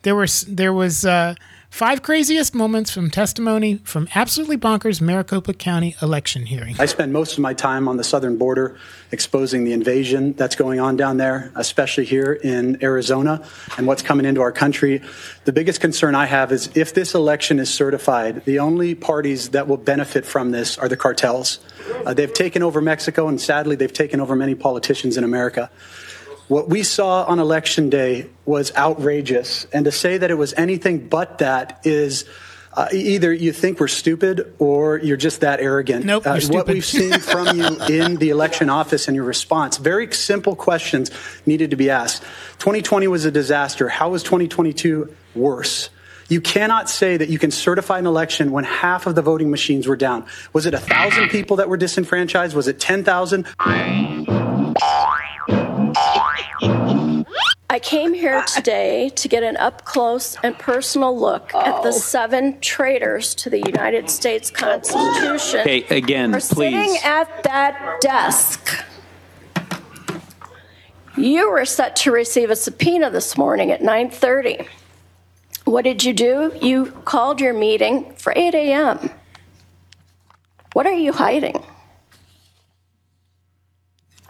Speaker 1: there was there was uh, five craziest moments from testimony from absolutely bonkers Maricopa County election hearing.
Speaker 26: I spend most of my time on the southern border exposing the invasion that's going on down there, especially here in Arizona and what's coming into our country. The biggest concern I have is if this election is certified, the only parties that will benefit from this are the cartels. Uh, they've taken over Mexico, and sadly, they've taken over many politicians in America. What we saw on election day was outrageous. And to say that it was anything but that is uh, either you think we're stupid or you're just that arrogant.
Speaker 1: Nope,
Speaker 26: Uh, what we've seen (laughs) from you in the election office and your response, very simple questions needed to be asked. 2020 was a disaster. How is 2022 worse? You cannot say that you can certify an election when half of the voting machines were down. Was it a thousand people that were disenfranchised? Was it 10,000?
Speaker 27: I came here today to get an up close and personal look at the oh. seven traitors to the United States Constitution.
Speaker 28: Okay, again,
Speaker 27: are sitting
Speaker 28: please.
Speaker 27: at that desk. You were set to receive a subpoena this morning at 9:30. What did you do? You called your meeting for 8 a.m. What are you hiding?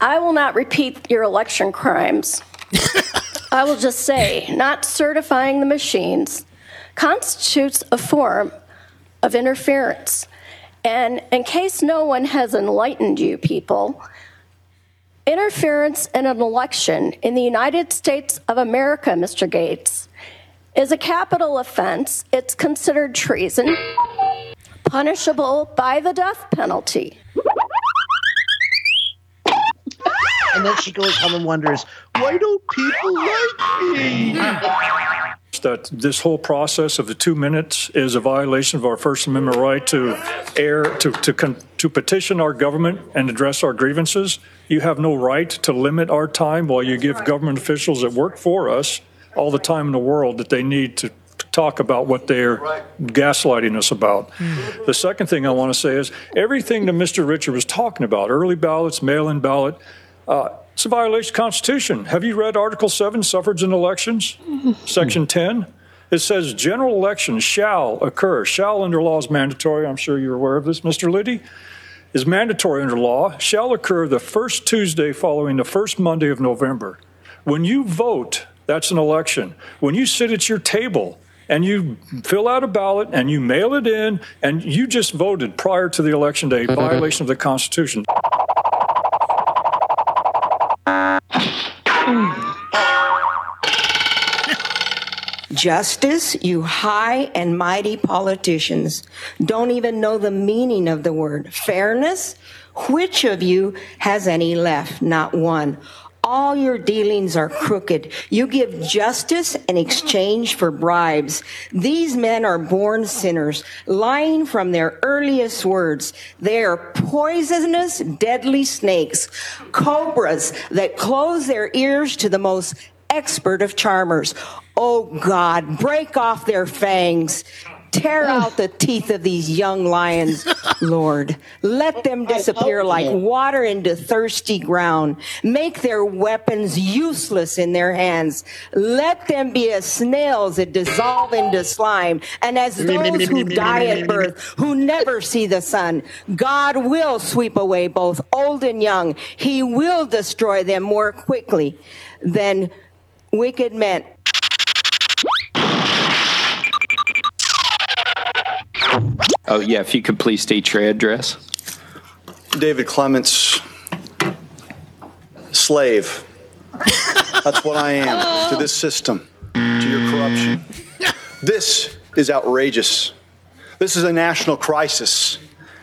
Speaker 27: I will not repeat your election crimes. I will just say, not certifying the machines constitutes a form of interference. And in case no one has enlightened you people, interference in an election in the United States of America, Mr. Gates, is a capital offense. It's considered treason, punishable by the death penalty.
Speaker 6: And then she goes home and wonders, why don't people like me?
Speaker 29: that this whole process of the two minutes is a violation of our First Amendment right to air, to, to, con, to petition our government and address our grievances. You have no right to limit our time while you give government officials that work for us all the time in the world that they need to talk about what they're gaslighting us about. The second thing I want to say is everything that Mr. Richer was talking about, early ballots, mail-in ballot, uh, it's a violation of the Constitution. Have you read Article 7, suffrage and elections? Section 10? It says general elections shall occur. Shall under law is mandatory. I'm sure you're aware of this, Mr. Liddy. Is mandatory under law. Shall occur the first Tuesday following the first Monday of November. When you vote, that's an election. When you sit at your table and you fill out a ballot and you mail it in and you just voted prior to the election day, violation of the Constitution.
Speaker 30: Justice, you high and mighty politicians don't even know the meaning of the word. Fairness, which of you has any left? Not one. All your dealings are crooked. You give justice in exchange for bribes. These men are born sinners, lying from their earliest words. They are poisonous, deadly snakes, cobras that close their ears to the most expert of charmers. Oh God, break off their fangs. Tear out the teeth of these young lions, (laughs) Lord. Let them disappear like water into thirsty ground. Make their weapons useless in their hands. Let them be as snails that dissolve into slime, and as those who die at birth, who never see the sun. God will sweep away both old and young. He will destroy them more quickly than wicked men.
Speaker 28: Oh, yeah, if you could please state your address.
Speaker 31: David Clements, slave. That's what I am to this system, to your corruption. This is outrageous. This is a national crisis.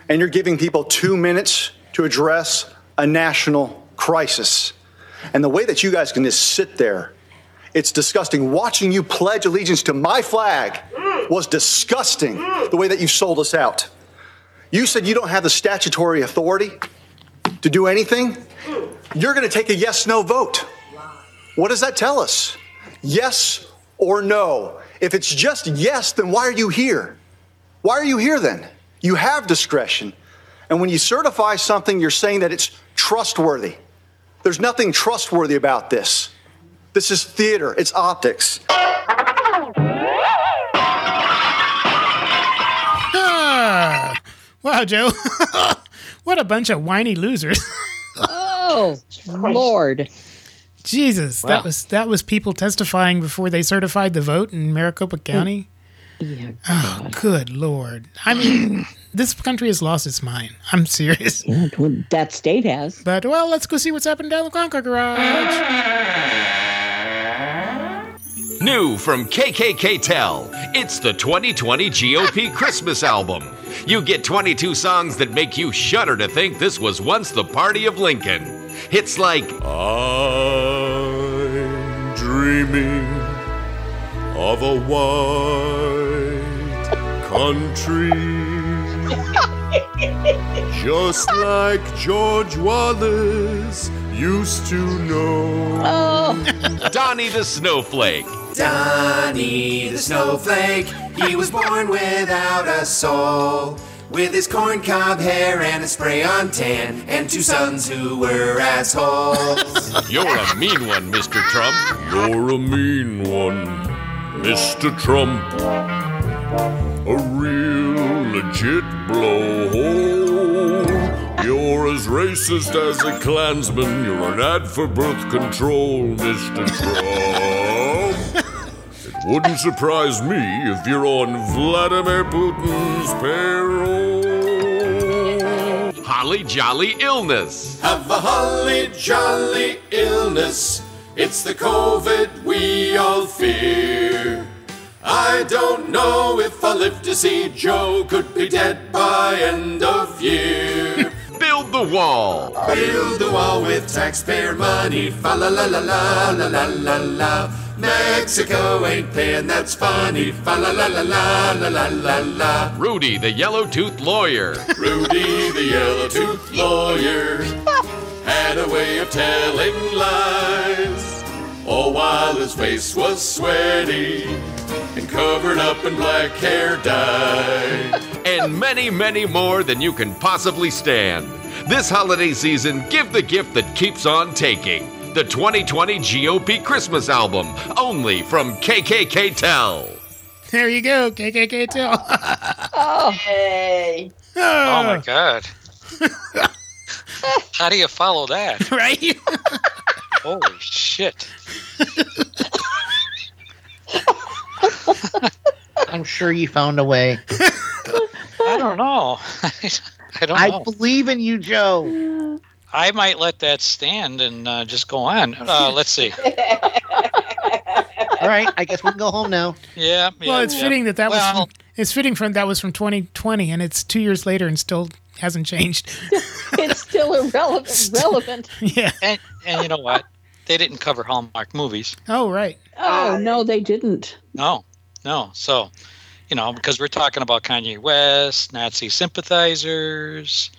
Speaker 31: And you're giving people two minutes to address a national crisis. And the way that you guys can just sit there, it's disgusting. Watching you pledge allegiance to my flag mm. was disgusting, mm. the way that you sold us out. You said you don't have the statutory authority to do anything. Mm. You're going to take a yes no vote. What does that tell us? Yes or no? If it's just yes, then why are you here? Why are you here then? You have discretion. And when you certify something, you're saying that it's trustworthy. There's nothing trustworthy about this. This is theater, it's optics.
Speaker 1: Ah, wow, Joe. (laughs) what a bunch of whiny losers.
Speaker 5: oh, (laughs) Lord.
Speaker 1: Jesus,
Speaker 5: Wow.
Speaker 1: that was that was people testifying before they certified the vote in Maricopa County.
Speaker 5: Yeah,
Speaker 1: Oh, good lord! I mean, (clears throat) this country has lost its mind. I'm serious.
Speaker 5: Yeah, that state has.
Speaker 1: But well, let's go see what's happening down the Clown Car Garage.
Speaker 32: New from KKK Tell, it's the 2020 GOP Christmas album. You get 22 songs that make you shudder to think this was once the party of Lincoln. Hits like
Speaker 33: I'm dreaming of a white country. (laughs) Just like George Wallace used to know. Oh. (laughs)
Speaker 32: Donnie the Snowflake.
Speaker 26: Donnie the snowflake, he was born without a soul. With his corncob hair and a spray on tan, and two sons who were assholes. (laughs)
Speaker 32: You're a mean one, Mr. Trump.
Speaker 33: You're a mean one, Mr. Trump. A real legit blowhole. You're as racist as a Klansman. You're an ad for birth control, Mr. Trump. it wouldn't surprise me if you're on Vladimir Putin's payroll.
Speaker 34: Holly Jolly Illness.
Speaker 35: Have a holly jolly illness. It's the COVID we all fear. I don't know if I'll live to see Joe could be dead by end of year.
Speaker 34: Build the wall.
Speaker 35: Build the wall with taxpayer money. Fa la la la la la la la la. Mexico ain't paying, that's funny. Fa la la la la la la la la.
Speaker 34: Rudy, the yellow toothed lawyer.
Speaker 35: Rudy, the yellow toothed lawyer, had a way of telling lies. All while his face was sweaty and covered up in black hair dye.
Speaker 34: and many, many more than you can possibly stand. This holiday season, give the gift that keeps on taking. The 2020 GOP Christmas album, only from KKK Tell.
Speaker 1: There you go, KKK tell. (laughs)
Speaker 5: Oh,
Speaker 7: Hey. Ah.
Speaker 2: Oh my god. (laughs) How do you follow that? (laughs)
Speaker 1: right?
Speaker 2: Holy shit.
Speaker 6: I'm sure you found a way.
Speaker 2: I don't know. I don't
Speaker 6: I
Speaker 2: know.
Speaker 6: believe in you, Joe. (sighs)
Speaker 2: I might let that stand and uh, just go on. Uh, let's see.
Speaker 6: All right, I guess we can go home now.
Speaker 2: Yeah.
Speaker 1: well, it's
Speaker 2: yeah.
Speaker 1: fitting that that
Speaker 2: Well,
Speaker 1: was from, it's fitting from that was from 2020 and it's 2 years later and still hasn't changed. (laughs)
Speaker 5: it's still irrelevant. relevant.
Speaker 1: yeah.
Speaker 2: And, and you know what? They didn't cover Hallmark movies.
Speaker 1: Oh, right.
Speaker 5: Oh no, they didn't.
Speaker 2: No, no. So, you know, because we're talking about Kanye West, Nazi sympathizers,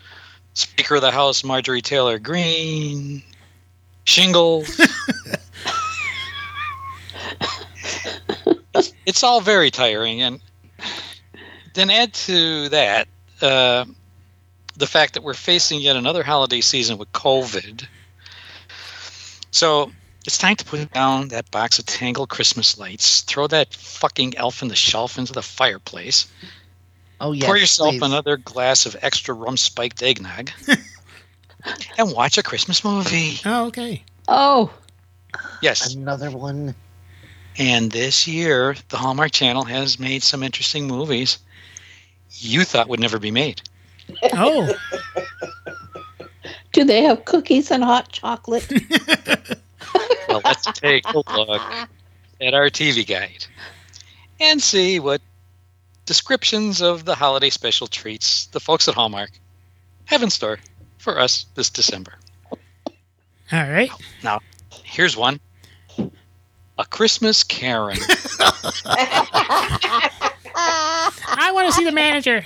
Speaker 2: Speaker of the House Marjorie Taylor Greene, shingles. (laughs) it's, it's all very tiring, and then add to that uh, the fact that we're facing yet another holiday season with COVID. So it's time to put down that box of Tangled Christmas lights, throw that fucking elf in the shelf into the fireplace,
Speaker 6: Oh yes.
Speaker 2: pour yourself
Speaker 6: please.
Speaker 2: another glass of extra rum spiked eggnog, (laughs) and watch a Christmas movie.
Speaker 1: Oh, okay.
Speaker 5: Oh,
Speaker 2: Yes.
Speaker 6: Another one.
Speaker 2: And this year, the Hallmark Channel has made some interesting movies you thought would never be made.
Speaker 1: Oh, (laughs)
Speaker 5: do they have cookies and hot chocolate? (laughs) (laughs)
Speaker 2: Well, let's take a look at our TV guide and see what descriptions of the holiday special treats the folks at Hallmark have in store for us this December.
Speaker 1: all right.
Speaker 2: Now, here's one A Christmas Karen. (laughs)
Speaker 1: I want to see the manager.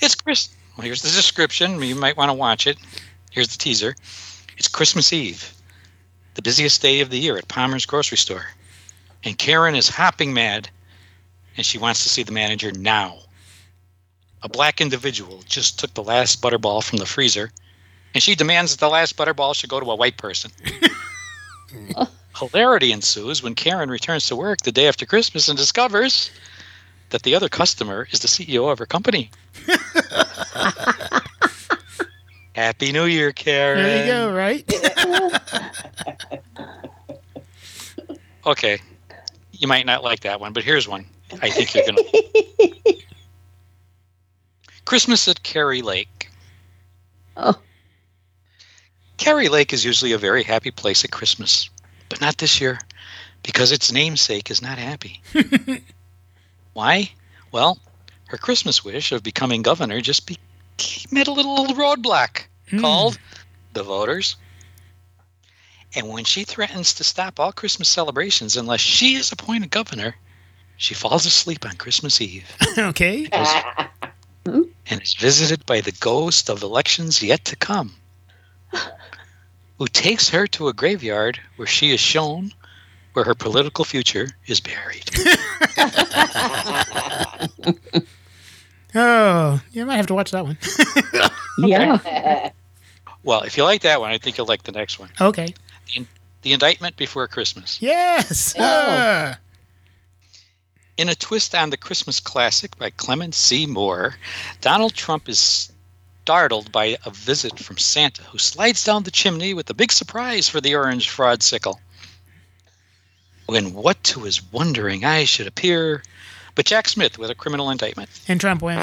Speaker 2: It's Chris. Well, here's the description. You might want to watch it. Here's the teaser. It's Christmas Eve, the busiest day of the year at Palmer's grocery store. And Karen is hopping mad, and she wants to see the manager now. A black individual just took the last butterball from the freezer, and she demands that the last butterball should go to a white person. (laughs) Hilarity ensues when Karen returns to work the day after Christmas and discovers that the other customer is the CEO of her company. (laughs) Happy New Year, Karen.
Speaker 1: There you go, right? (laughs)
Speaker 2: Okay. You might not like that one, but here's one. I think you're going (laughs) to. Christmas at Kari Lake.
Speaker 5: Oh.
Speaker 2: Kari Lake is usually a very happy place at Christmas, but not this year because its namesake is not happy. (laughs) Why? Well, her Christmas wish of becoming governor just be- met a little roadblock hmm. called the voters. And when she threatens to stop all Christmas celebrations unless she is appointed governor, she falls asleep on Christmas Eve (laughs)
Speaker 1: okay.
Speaker 2: and is visited by the ghost of elections yet to come, who takes her to a graveyard where she is shown where her political future is buried. (laughs) (laughs)
Speaker 1: Oh, you might have to watch that one. (laughs)
Speaker 5: Yeah.
Speaker 2: Well, if you like that one, I think you'll like the next one.
Speaker 1: okay.
Speaker 2: The, the Indictment Before Christmas.
Speaker 1: Yes. Ah.
Speaker 2: In a twist on the Christmas classic by Clement C. Moore, Donald Trump is startled by a visit from Santa, who slides down the chimney with a big surprise for the orange fraud sickle. When what to his wondering eyes should appear but Jack Smith with a criminal indictment.
Speaker 1: And Trump went.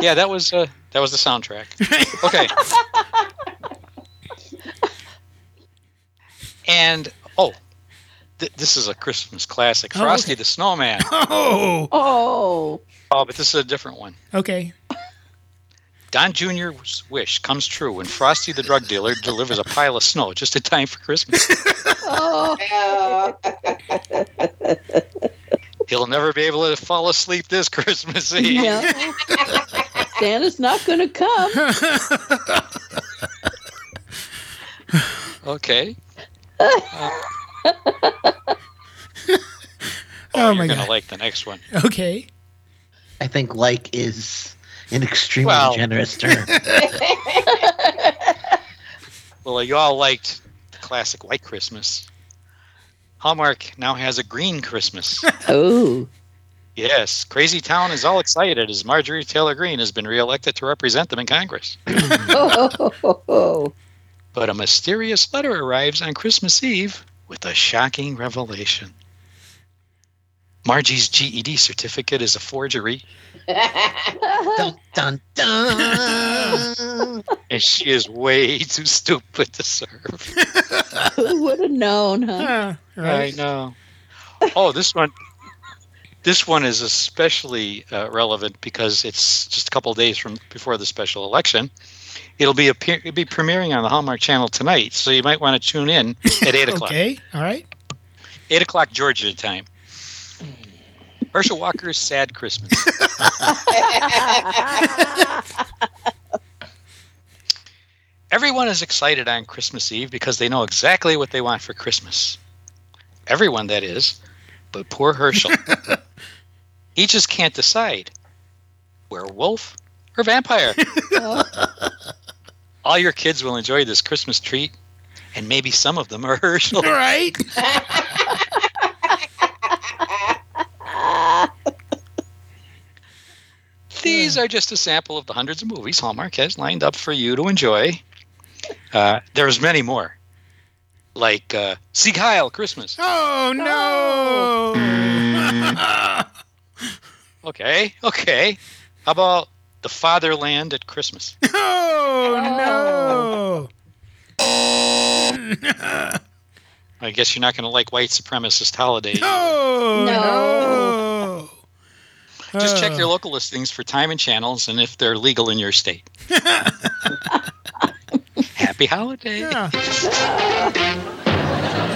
Speaker 2: yeah, that was uh, that was the soundtrack. Okay. (laughs) and th- this is a Christmas classic,
Speaker 1: Oh,
Speaker 2: Frosty
Speaker 1: okay.
Speaker 2: the Snowman. (laughs)
Speaker 1: Oh.
Speaker 5: Oh.
Speaker 2: Oh, but this is a different one.
Speaker 1: Okay.
Speaker 2: Don Jr.'s wish comes true when Frosty the drug dealer delivers a pile of snow just in time for Christmas.
Speaker 5: Oh.
Speaker 2: He'll never be able to fall asleep this Christmas Eve.
Speaker 5: Yeah. (laughs) Santa's not going to come. (laughs)
Speaker 2: Okay. (laughs)
Speaker 1: Oh
Speaker 2: You're
Speaker 1: my
Speaker 2: gonna
Speaker 1: god.
Speaker 2: like the next one.
Speaker 1: Okay.
Speaker 6: I think like is an extremely
Speaker 2: Well-
Speaker 6: generous term. (laughs) (laughs)
Speaker 2: Well, you all liked the classic White Christmas. Hallmark now has a Green Christmas.
Speaker 5: Oh.
Speaker 2: yes, Crazy Town is all excited as Marjorie Taylor Greene has been reelected to represent them in Congress.
Speaker 5: Oh.
Speaker 2: But a mysterious letter arrives on Christmas Eve with a shocking revelation. Margie's GED certificate is a forgery, (laughs)
Speaker 6: dun, dun, dun. (laughs)
Speaker 2: and she is way too stupid to serve.
Speaker 5: Who would have known, huh?
Speaker 2: I know. Oh, this one. This one is especially uh, relevant because it's just a couple of days from before the special election. It'll be appear, it'll be premiering on the Hallmark Channel tonight, so you might want to tune in at eight o'clock.
Speaker 1: Okay. All right.
Speaker 2: Eight o'clock Georgia time. Herschel Walker's Sad Christmas. (laughs) Everyone is excited on Christmas Eve because they know exactly what they want for Christmas. Everyone, that is, but poor Herschel. (laughs) he just can't decide werewolf or vampire. (laughs) All your kids will enjoy this Christmas treat, and maybe some of them are Herschel.
Speaker 1: All right. (laughs)
Speaker 2: These are just a sample of the hundreds of movies Hallmark has lined up for you to enjoy. Uh, there's many more, like uh, Sieg Heil Christmas.
Speaker 1: Oh no. (laughs)
Speaker 2: Okay, okay. How about The Fatherland at Christmas? (laughs)
Speaker 1: Oh, oh no. (laughs)
Speaker 2: I guess you're not going to like White Supremacist Holiday.
Speaker 1: Oh no.
Speaker 2: Just check
Speaker 1: Oh.
Speaker 2: your local listings for time and channels and if they're legal in your state. (laughs) Happy holiday.
Speaker 1: Yeah.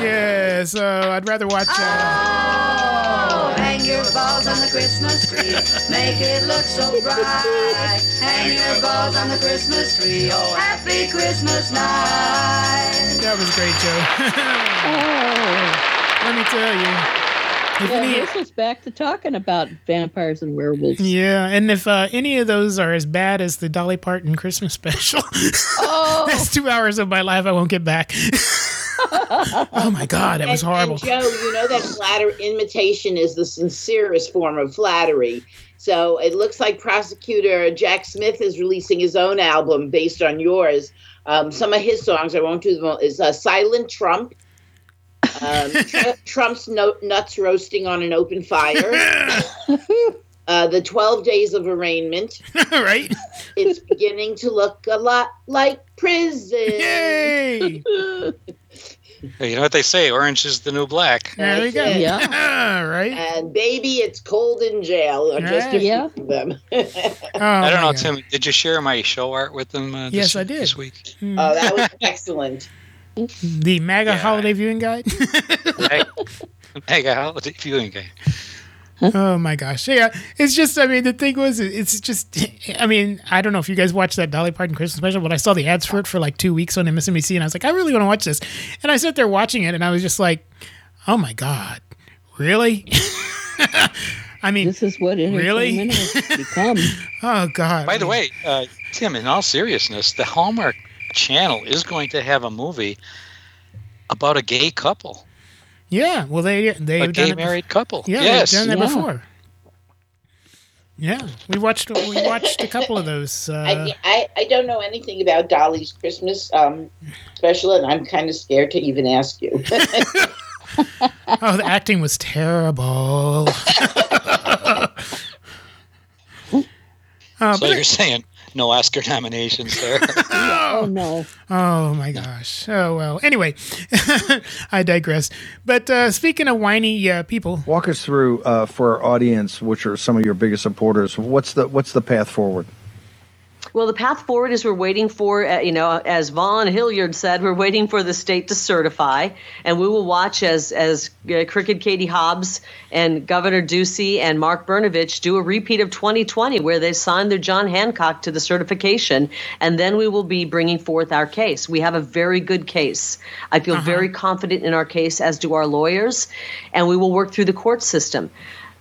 Speaker 1: Yeah. So I'd rather watch. Uh,
Speaker 36: Oh, hang your balls on the Christmas tree. Make it look so bright. Hang your balls on the Christmas tree. Oh, happy Christmas night.
Speaker 1: that was great, Joe. (laughs) Let me tell you. If
Speaker 5: Yeah,
Speaker 1: any-
Speaker 5: this was back to talking about vampires and werewolves.
Speaker 1: Yeah, and if uh, any of those are as bad as the Dolly Parton Christmas special, (laughs)
Speaker 5: Oh.
Speaker 1: that's two hours of my life I won't get back. (laughs) oh my God, that was horrible.
Speaker 7: And Joe, you know that flatter imitation is the sincerest form of flattery. So it looks like prosecutor Jack Smith is releasing his own album based on yours. Um, some of his songs, I won't do them all, is uh, Silent Trump. Um, (laughs) Tr- Trump's no- nuts roasting on an open fire. (laughs) Uh, the 12 days of arraignment. (laughs)
Speaker 1: right?
Speaker 7: It's beginning to look a lot like prison.
Speaker 1: Yay!
Speaker 2: You know what they say? Orange is the new black.
Speaker 1: There you go.
Speaker 7: It.
Speaker 1: Yeah. (laughs) right?
Speaker 7: And baby, it's cold in jail. Or just a
Speaker 1: Right.
Speaker 7: few
Speaker 5: Yeah.
Speaker 7: of them. (laughs)
Speaker 1: Oh,
Speaker 2: I don't
Speaker 1: my
Speaker 2: know,
Speaker 1: God.
Speaker 2: Tim. Did you share my show art with them? Uh,
Speaker 1: Yes, I did.
Speaker 2: This week.
Speaker 1: Hmm.
Speaker 7: oh, that was excellent.
Speaker 1: The MAGA holiday viewing guide. (laughs)
Speaker 2: Mega holiday viewing game.
Speaker 1: Oh my gosh. Yeah. It's just, I mean, the thing was, it's just, I mean, I don't know if you guys watched that Dolly Parton Christmas special, but I saw the ads for it for like two weeks on MSNBC and I was like, I really want to watch this. And I sat there watching it and I was just like, oh my God, really? (laughs) I mean,
Speaker 5: this is what
Speaker 1: really?
Speaker 5: entertainment has become. (laughs)
Speaker 1: oh God!
Speaker 2: By the way, uh, Tim, in all seriousness, the Hallmark Channel is going to have a movie about a gay couple,
Speaker 1: Yeah, well they they've
Speaker 2: a
Speaker 1: done
Speaker 2: gay
Speaker 1: it.
Speaker 2: married couple.
Speaker 1: Yeah,
Speaker 2: yes,
Speaker 1: they've done that
Speaker 5: Yeah.
Speaker 1: before. Yeah, we watched we watched a couple of those. Uh,
Speaker 7: I, I, I don't know anything about Dolly's Christmas um, special, and I'm kind of scared to even ask you. (laughs)
Speaker 1: oh, the acting was terrible. (laughs) Uh,
Speaker 2: so
Speaker 1: but
Speaker 2: you're saying no Oscar nominations there? (laughs)
Speaker 5: oh no.
Speaker 1: Oh my gosh. Oh well. Anyway, (laughs) I digress. But uh, speaking of whiny uh, people,
Speaker 37: Walk us through uh, for our audience, which are some of your biggest supporters. What's the what's the path forward?
Speaker 38: Well, the path forward is we're waiting for, uh, you know, as Vaughn Hilliard said, we're waiting for the state to certify, and we will watch as as uh, Cricket Katie Hobbs and Governor Ducey and Mark Brnovich do a repeat of 2020, where they signed their John Hancock to the certification, and then we will be bringing forth our case. We have a very good case. I feel very confident in our case, as do our lawyers, and we will work through the court system.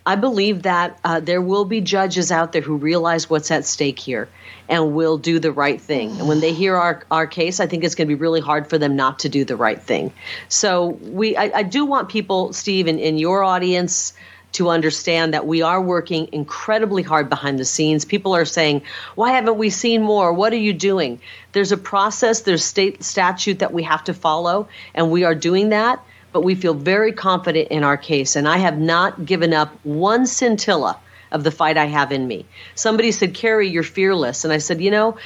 Speaker 38: I believe that uh, there will be judges out there who realize what's at stake here and will do the right thing. And when they hear our, our case, I think it's going to be really hard for them not to do the right thing. So we, I, I do want people, Steve, in, in your audience, to understand that we are working incredibly hard behind the scenes. People are saying, "Why haven't we seen more? What are you doing?" There's a process, there's state statute that we have to follow, and we are doing that. But we feel very confident in our case, and I have not given up one scintilla of the fight I have in me. Somebody said, "Kari, you're fearless," and I said, "You know,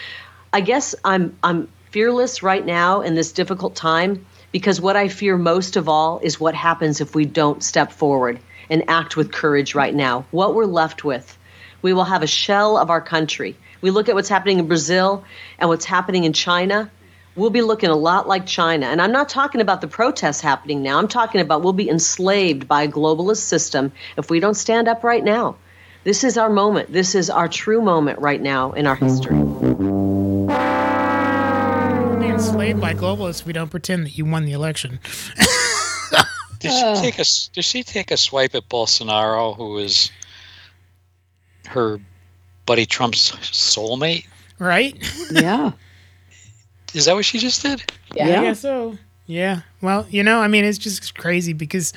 Speaker 38: I guess I'm I'm fearless right now in this difficult time because what I fear most of all is what happens if we don't step forward and act with courage right now. What we're left with, we will have a shell of our country. We look at what's happening in Brazil and what's happening in China. We'll be looking a lot like China. And I'm not talking about the protests happening now. I'm talking about we'll be enslaved by a globalist system if we don't stand up right now. This is our moment. This is our true moment right now in our history.
Speaker 1: we're being enslaved by globalists. if We don't pretend that you won the election. (laughs)
Speaker 2: Did she take a s- Did she take a swipe at Bolsonaro, who is her buddy Trump's soulmate?
Speaker 1: right?
Speaker 5: Yeah.
Speaker 2: Is that what she just did?
Speaker 1: I guess so. Yeah. Well, you know, I mean, it's just crazy because,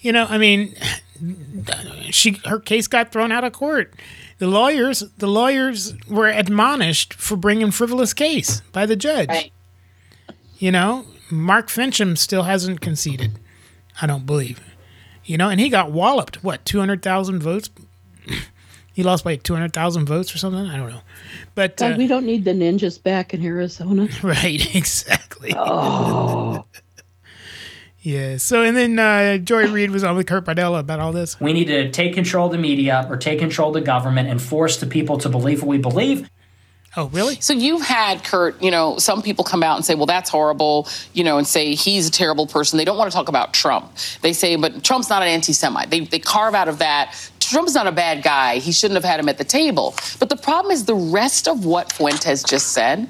Speaker 1: you know, I mean, (sighs) she her case got thrown out of court. The lawyers, the lawyers were admonished for bringing frivolous case by the judge. You know, Mark Finchem still hasn't conceded. I don't believe. You know, and he got walloped. What two hundred thousand votes? He lost by two hundred thousand votes or something. I don't know. But
Speaker 5: God,
Speaker 1: uh,
Speaker 5: we don't need the ninjas back in Arizona. (laughs)
Speaker 1: Right, (laughs) exactly.
Speaker 5: Oh.
Speaker 1: yeah. So and then uh, Joy Reid was on with Kurt Bardella about all this.
Speaker 39: We need to take control of the media or take control of the government and force the people to believe what we believe.
Speaker 1: Oh, really?
Speaker 40: So you've had Kurt, you know, some people come out and say, well, that's horrible, you know, and say he's a terrible person. They don't want to talk about Trump. They say, but Trump's not an anti Semite. They, they carve out of that. Trump's not a bad guy. He shouldn't have had him at the table. But the problem is the rest of what Fuentes just said.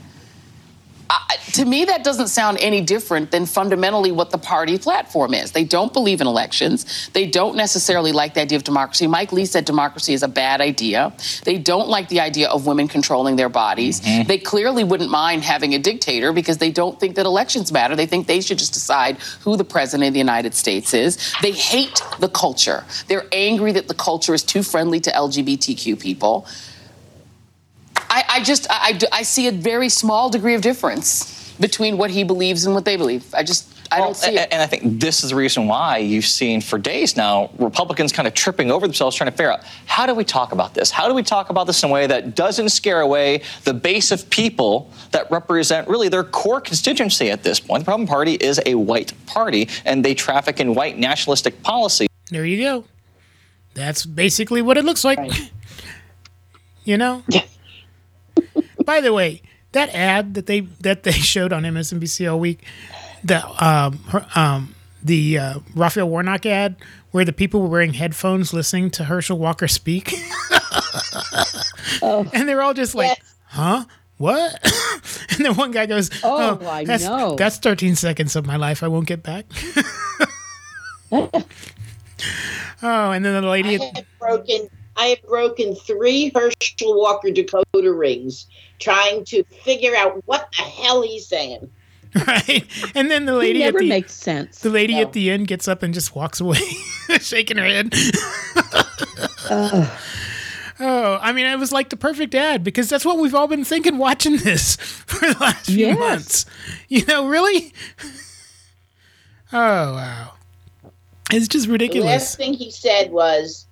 Speaker 40: To me, that doesn't sound any different than fundamentally what the party platform is. They don't believe in elections. They don't necessarily like the idea of democracy. Mike Lee said democracy is a bad idea. They don't like the idea of women controlling their bodies. Mm-hmm. They clearly wouldn't mind having a dictator because they don't think that elections matter. They think they should just decide who the president of the United States is. They hate the culture. They're angry that the culture is too friendly to LGBTQ people. I, I just I, I I see a very small degree of difference between what he believes and what they believe. I just I
Speaker 41: Well,
Speaker 40: don't see
Speaker 41: a-
Speaker 40: it.
Speaker 41: And I think this is the reason why you've seen for days now Republicans kind of tripping over themselves trying to figure out how do we talk about this? How do we talk about this in a way that doesn't scare away the base of people that represent really their core constituency at this point? The Republican Party is a white party, and they traffic in white nationalistic policy.
Speaker 1: There you go. That's basically what it looks like. (laughs) You know. By the way, that ad that they that they (laughs) showed on MSNBC all week, the um her, um the uh, Raphael Warnock ad where the people were wearing headphones listening to Herschel Walker speak, (laughs) and they're all just like, "Huh." What? (laughs) and then one guy goes,
Speaker 5: Oh, I
Speaker 1: that's,
Speaker 5: know.
Speaker 1: That's 13 seconds of my life I won't get back." Oh, and then the lady.
Speaker 7: Have broken. I have broken three Herschel Walker decoder rings trying to figure out what the hell he's saying. (laughs)
Speaker 1: right? And then the lady
Speaker 5: never
Speaker 1: at the
Speaker 5: makes sense.
Speaker 1: the lady
Speaker 7: No.
Speaker 1: at the end gets up and just walks away, (laughs) shaking her head. oh, I mean, it was like the perfect ad because that's what we've all been thinking watching this (laughs) for the last few
Speaker 5: Yes.
Speaker 1: months. You know, really? Oh wow, it's just ridiculous.
Speaker 7: The
Speaker 1: ridiculous.
Speaker 7: last thing he said was,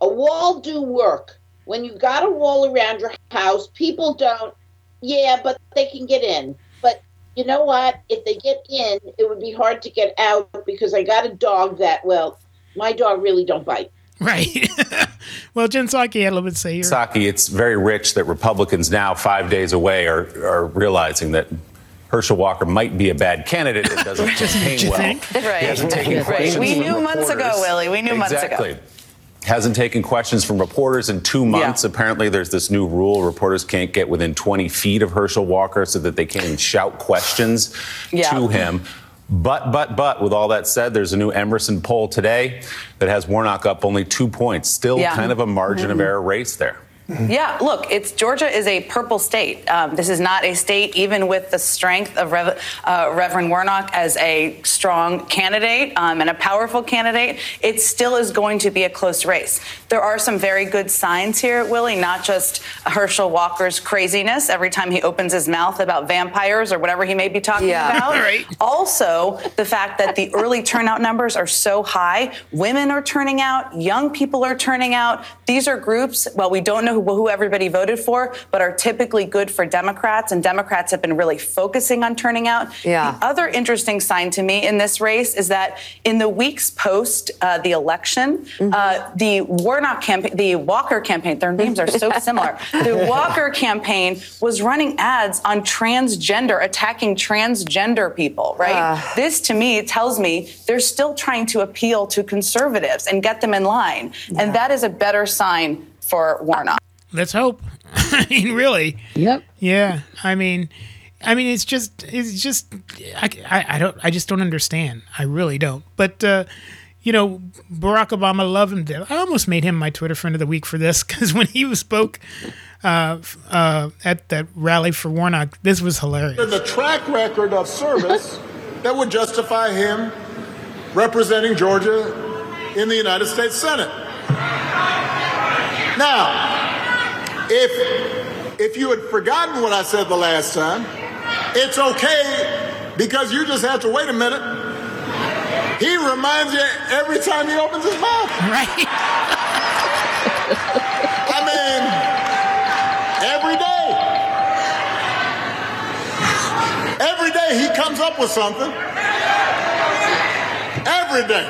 Speaker 7: "A wall do work. When you got a wall around your house, people don't. Yeah, but they can get in. But you know what? If they get in, it would be hard to get out because I got a dog that well, my dog really don't bite.
Speaker 1: Right. (laughs) well, Jen Psaki had a little bit to say here.
Speaker 42: Psaki, it's very rich that Republicans now, five days away, are, are realizing that Herschel Walker might be a bad candidate. It doesn't (laughs) campaign well.
Speaker 43: Right.
Speaker 42: He hasn't taken
Speaker 43: Right.
Speaker 42: questions
Speaker 43: We knew months ago. Willie. We knew months ago.
Speaker 42: exactly. Hasn't taken questions from reporters in two months. Apparently, there's this new rule: reporters can't get within 20 feet of Herschel Walker, so that they can't even shout questions
Speaker 43: Yeah.
Speaker 42: to him. But, but, but, with all that said, there's a new Emerson poll today that has Warnock up only two points. Still
Speaker 43: Yeah.
Speaker 42: kind of a margin of
Speaker 43: Mhm.
Speaker 42: error race there.
Speaker 43: Yeah, look, it's Georgia is a purple state. Um, this is not a state, even with the strength of Rev, uh, Reverend Warnock as a strong candidate um, and a powerful candidate. It still is going to be a close race. There are some very good signs here, Willie. Not just Herschel Walker's craziness every time he opens his mouth about vampires or whatever he may be talking
Speaker 44: Yeah.
Speaker 43: about.
Speaker 44: Right.
Speaker 43: Also, the fact that the early turnout numbers are so high. Women are turning out, young people are turning out. These are groups, well, we don't know who, everybody voted for, but are typically good for Democrats, and Democrats have been really focusing on turning out.
Speaker 44: Yeah.
Speaker 43: The other interesting sign to me in this race is that in the weeks post uh, the election, uh, the Warnock campaign, the Walker campaign, their names are so similar. (laughs) The Walker campaign was running ads on transgender, attacking transgender people, right?
Speaker 44: Ah.
Speaker 43: this to me tells me they're still trying to appeal to conservatives and get them in line. And that is a better sign for Warnock.
Speaker 1: Let's hope. (laughs) I mean, really.
Speaker 5: Yep.
Speaker 1: Yeah. I mean, I mean, it's just, it's just, I, I, I don't, I just don't understand. I really don't. But, uh, you know, Barack Obama, love him. I almost made him my Twitter friend of the week for this (laughs) because when he spoke uh, uh, at that rally for Warnock, this was hilarious.
Speaker 44: the track record of service (laughs) that would justify him representing Georgia in the United States Senate. Now, if if you had forgotten what I said the last time, it's okay because you just have to wait a minute. He reminds you every time he opens his mouth.
Speaker 1: Right. (laughs)
Speaker 44: I mean, every day. Every day he comes up with something. Every day.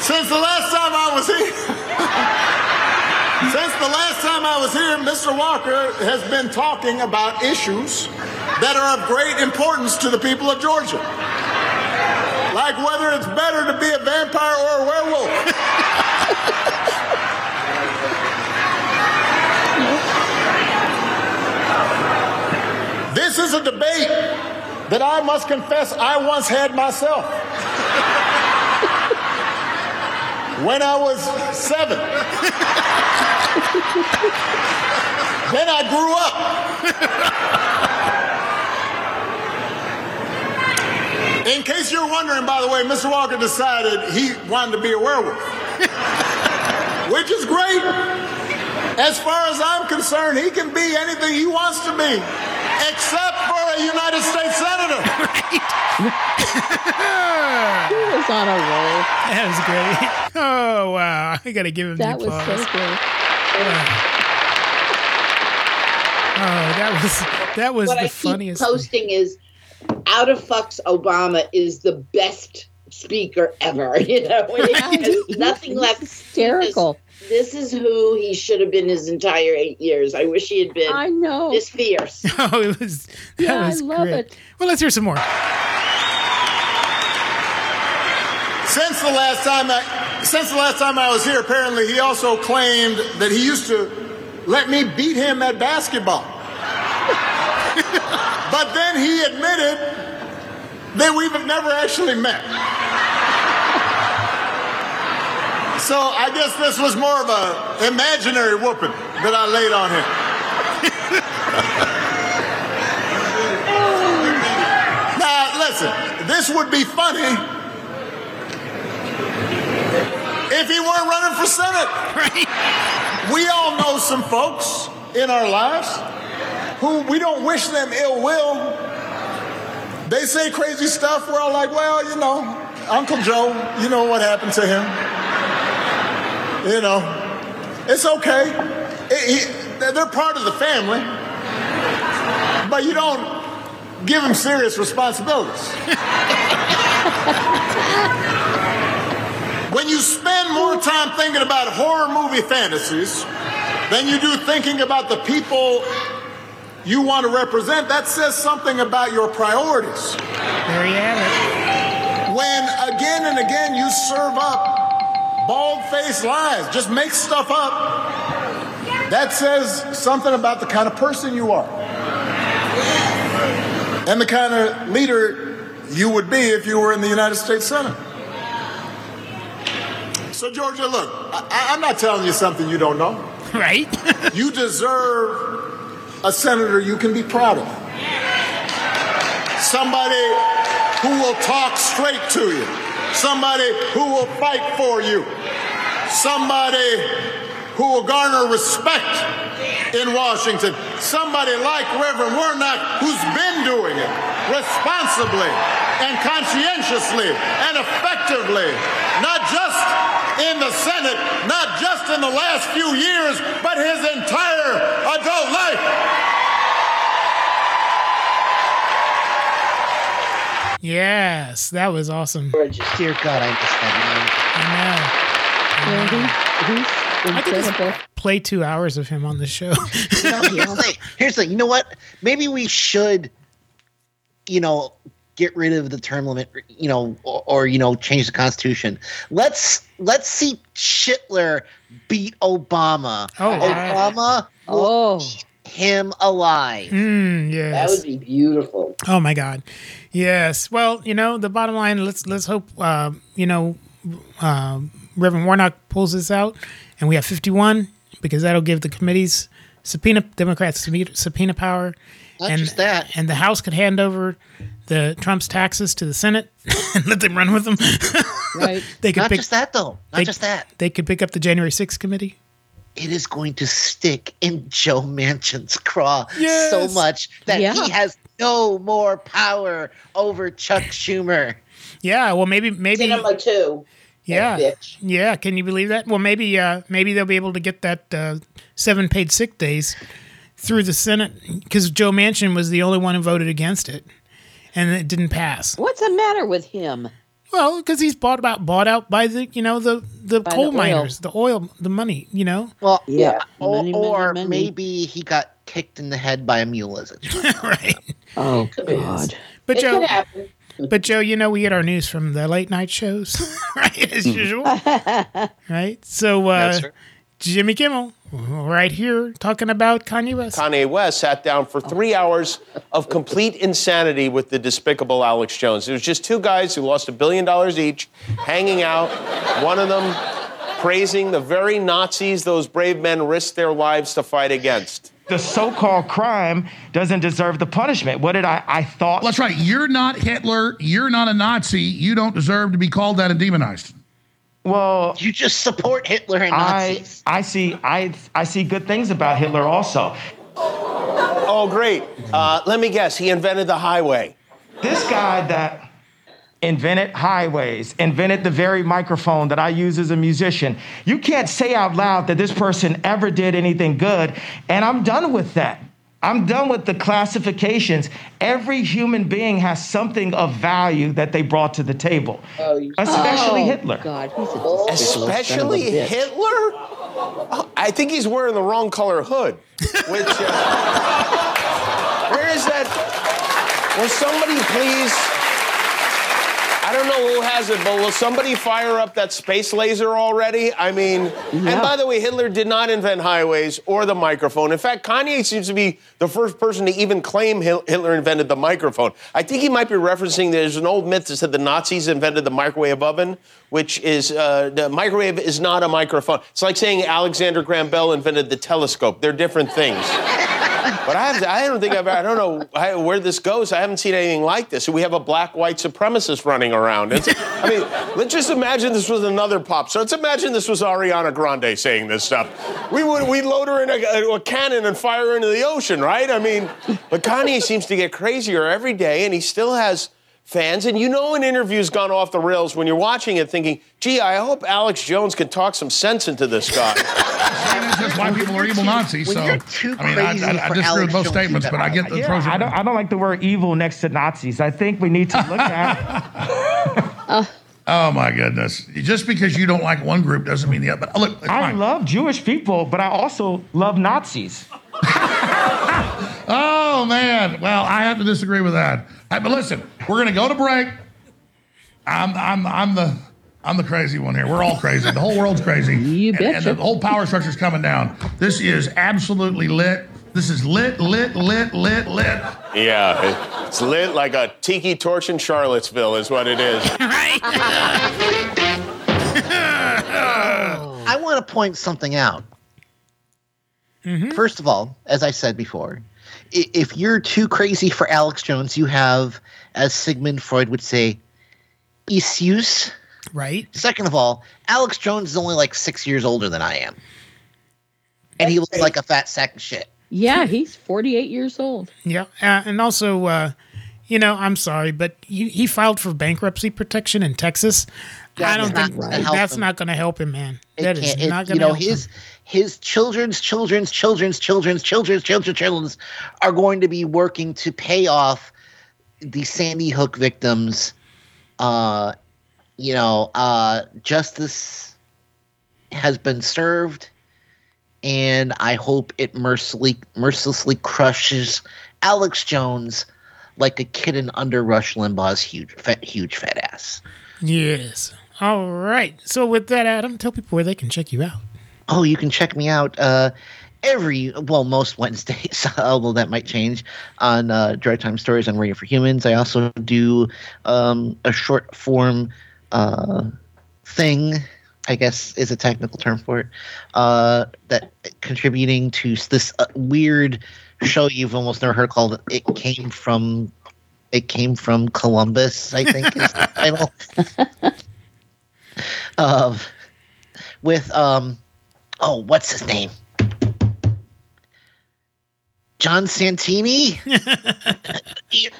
Speaker 44: Since the last time I was here, (laughs) since the last time I was here, Mr. Walker has been talking about issues that are of great importance to the people of Georgia. Like whether it's better to be a vampire or a werewolf. This is a debate that I must confess I once had myself. When I was seven. then I grew up. In case you're wondering, by the way, Mr. Walker decided he wanted to be a werewolf, which is great. As far as I'm concerned, he can be anything he wants to be, except for a United States Senator. (laughs) (laughs)
Speaker 5: He was on a roll.
Speaker 1: That was great. Oh, wow. I got to give him
Speaker 5: That
Speaker 1: the
Speaker 5: was
Speaker 1: applause.
Speaker 5: so good. (sighs)
Speaker 1: Oh, that was that was
Speaker 7: what
Speaker 1: the
Speaker 7: I keep
Speaker 1: funniest. thing.
Speaker 7: posting is out of fucks Obama is the best speaker ever. (laughs) You know, when he has nothing left.
Speaker 5: Hysterical.
Speaker 7: This is who he should have been his entire eight years. I wish he had been.
Speaker 5: I know.
Speaker 7: This fierce. (laughs)
Speaker 1: Oh, it was. That
Speaker 5: Yeah, I love
Speaker 1: great.
Speaker 5: it.
Speaker 1: Well, let's hear some more.
Speaker 44: Since the last time I, since the last time I was here, apparently he also claimed that he used to let me beat him at basketball. (laughs) but then he admitted that we've never actually met. So I guess this was more of a imaginary whooping that I laid on him. (laughs) now, listen, this would be funny if he weren't running for Senate. We all know some folks in our lives who we don't wish them ill will. They say crazy stuff. We're all like, well, you know, Uncle Joe, you know what happened to him. You know, it's okay. It- he- they're part of the family, but you don't give them serious responsibilities. when you spend more time thinking about horror movie fantasies than you do thinking about the people you want to represent, that says something about your priorities.
Speaker 1: There you have it.
Speaker 44: When again and again you serve up bald faced lies, just make stuff up, that says something about the kind of person you are and the kind of leader you would be if you were in the United States Senate. So, Georgia, look, I, I'm not telling you something you don't know. (laughs)
Speaker 1: Right? (laughs)
Speaker 44: you deserve a senator you can be proud of. Somebody who will talk straight to you. Somebody who will fight for you. Somebody who will garner respect in Washington. Somebody like Reverend Warnock who's been doing it responsibly and conscientiously and effectively, not just in the Senate, not just in the last few years, but his entire adult life.
Speaker 1: Yes, that was awesome.
Speaker 6: Dear God, I missed that
Speaker 1: I know. I could just play two hours of him on the show. (laughs)
Speaker 6: You know, here's the thing. Here's the thing. You know what? Maybe we should, you know, get rid of the term limit. You know, or, or you know, change the constitution. Let's let's see Schittler beat Obama.
Speaker 1: Oh, wow.
Speaker 6: Obama will eat him alive.
Speaker 1: Mm, yes.
Speaker 7: That would be beautiful.
Speaker 1: Oh my God, yes. Well, you know, the bottom line. Let's let's hope. Uh, you know, uh, Reverend Warnock pulls this out, and we have fifty-one because that'll give the committees subpoena Democrats subpoena- subpoena power,
Speaker 6: Not
Speaker 1: and
Speaker 6: just that.
Speaker 1: and the House could hand over the Trump's taxes to the Senate (laughs) and let them run with them. (laughs)
Speaker 6: Right.
Speaker 1: they could
Speaker 6: Not
Speaker 1: pick,
Speaker 6: just that though. Not
Speaker 1: they-
Speaker 6: just that.
Speaker 1: They could pick up the January 6th committee.
Speaker 6: It is going to stick in Joe Manchin's craw so much that
Speaker 1: Yeah.
Speaker 6: he has no more power over Chuck Schumer.
Speaker 1: Yeah, well, maybe maybe
Speaker 7: Sinema too.
Speaker 1: Yeah, yeah. Can you believe that? Well, maybe uh, maybe they'll be able to get that uh, seven paid sick days through the Senate because Joe Manchin was the only one who voted against it, and it didn't pass.
Speaker 5: What's the matter with him?
Speaker 1: Well, because he's bought about bought out by the you know the the
Speaker 5: By
Speaker 1: coal
Speaker 5: the
Speaker 1: miners, the oil, the money. You know.
Speaker 6: Well,
Speaker 5: Yeah.
Speaker 6: Or,
Speaker 5: Many, many,
Speaker 6: or
Speaker 5: many.
Speaker 6: maybe he got kicked in the head by a mule as (laughs) a child.
Speaker 1: right.
Speaker 5: Oh God.
Speaker 1: But
Speaker 7: It
Speaker 1: Joe,
Speaker 7: could happen.
Speaker 1: but Joe, you know we get our news from the late night shows, (laughs) right? As usual, right? So uh,
Speaker 45: That's right.
Speaker 1: Jimmy Kimmel, right here, talking about Kanye West.
Speaker 45: Kanye West sat down for three hours of complete insanity with the despicable Alex Jones. It was just two guys who lost a billion dollars each, hanging out. One of them praising the very Nazis those brave men risked their lives to fight against.
Speaker 46: the so-called crime doesn't deserve the punishment. What did I? I thought.
Speaker 47: That's right. You're not Hitler. You're not a Nazi. You don't deserve to be called that and demonized.
Speaker 46: Well,
Speaker 6: you just support Hitler and
Speaker 46: I
Speaker 6: Nazis.
Speaker 46: I see I I see good things about Hitler also.
Speaker 45: Oh, great. Uh, let me guess. He invented the highway.
Speaker 46: This guy that invented highways, invented the very microphone that I use as a musician. You can't say out loud that this person ever did anything good, and I'm done with that. I'm done with the classifications. Every human being has something of value that they brought to the table, oh, especially
Speaker 5: Oh,
Speaker 46: Hitler.
Speaker 5: God, he's a
Speaker 45: Especially Hitler? I think he's wearing the wrong color hood. Which, uh, where is that? Will somebody please? I don't know who has it, but will somebody fire up that space laser already? I mean, and by the way, Hitler did not invent highways or the microphone. In fact, Kanye seems to be the first person to even claim Hitler invented the microphone. I think he might be referencing there's an old myth that said the Nazis invented the microwave oven, which is uh, the microwave is not a microphone. It's like saying Alexander Graham Bell invented the telescope. They're different things. But I, I don't think I've, I don't know how- where this goes. I haven't seen anything like this. We have a black white supremacist running around. It's, I mean, let's just imagine this was another pop star. Let's imagine this was Ariana Grande saying this stuff. We would we load her in a, a cannon and fire her into the ocean, right? I mean, but Kanye seems to get crazier every day, and he still has fans. And you know, an interview's gone off the rails when you're watching it, thinking, "Gee, I hope Alex Jones can talk some sense into this guy." (laughs)
Speaker 47: That's why people are evil Nazis. So, I mean, I, I, I disagree with
Speaker 6: Alex
Speaker 47: both statements, but I get the
Speaker 46: Yeah,
Speaker 47: pros.
Speaker 46: I don't, I don't like the word evil next to Nazis. I think we need to look at. (laughs)
Speaker 47: Oh my goodness! Just because you don't like one group doesn't mean the other. But uh, look,
Speaker 46: I love Jewish people, but I also love Nazis.
Speaker 47: Oh man! Well, I have to disagree with that. Hey, but listen, we're gonna go to break. I'm I'm I'm the I'm the crazy one here. We're all crazy. The whole world's crazy. You and, and the whole power structure's coming down. This is absolutely lit. This is lit, lit, lit, lit, lit.
Speaker 45: Yeah, it's lit like a tiki torch in Charlottesville, is what it is. (laughs) (laughs)
Speaker 6: I want to point something out. Mm-hmm. First of all, as I said before, if you're too crazy for Alex Jones, you have, as Sigmund Freud would say, issues.
Speaker 1: Right.
Speaker 6: Second of all, Alex Jones is only like six years older than I am. And he looks like a fat sack of shit.
Speaker 5: Yeah, (laughs) he's 48 years old.
Speaker 1: Yeah, uh, and also, uh, you know, I'm sorry, but he, he filed for bankruptcy protection in Texas. I don't think
Speaker 6: not
Speaker 1: that's
Speaker 6: him.
Speaker 1: not going to help him, man.
Speaker 6: It
Speaker 1: That is
Speaker 6: can't- it-
Speaker 1: not going to help.
Speaker 6: You know
Speaker 1: help
Speaker 6: his
Speaker 1: him.
Speaker 6: his children's children's children's children's children's children's children's are going to be working to pay off the Sandy Hook victims. Uh, you know, uh, justice has been served, and I hope it mercilessly mercilessly crushes Alex Jones like a kitten under Rush Limbaugh's huge fat, huge fat ass.
Speaker 1: Yes. All right. So with that, Adam, tell people where they can check you out.
Speaker 6: Oh, you can check me out uh, every, well, most Wednesdays, (laughs) although that might change, on uh, Dry Time Stories on Radio for Humans. I also do um, a short form uh, thing, I guess is a technical term for it, uh, that contributing to this uh, weird show you've almost never heard called It Came From. It came from Columbus, I think is the (laughs) title. um, with um, oh, what's his name? John Santini? (laughs)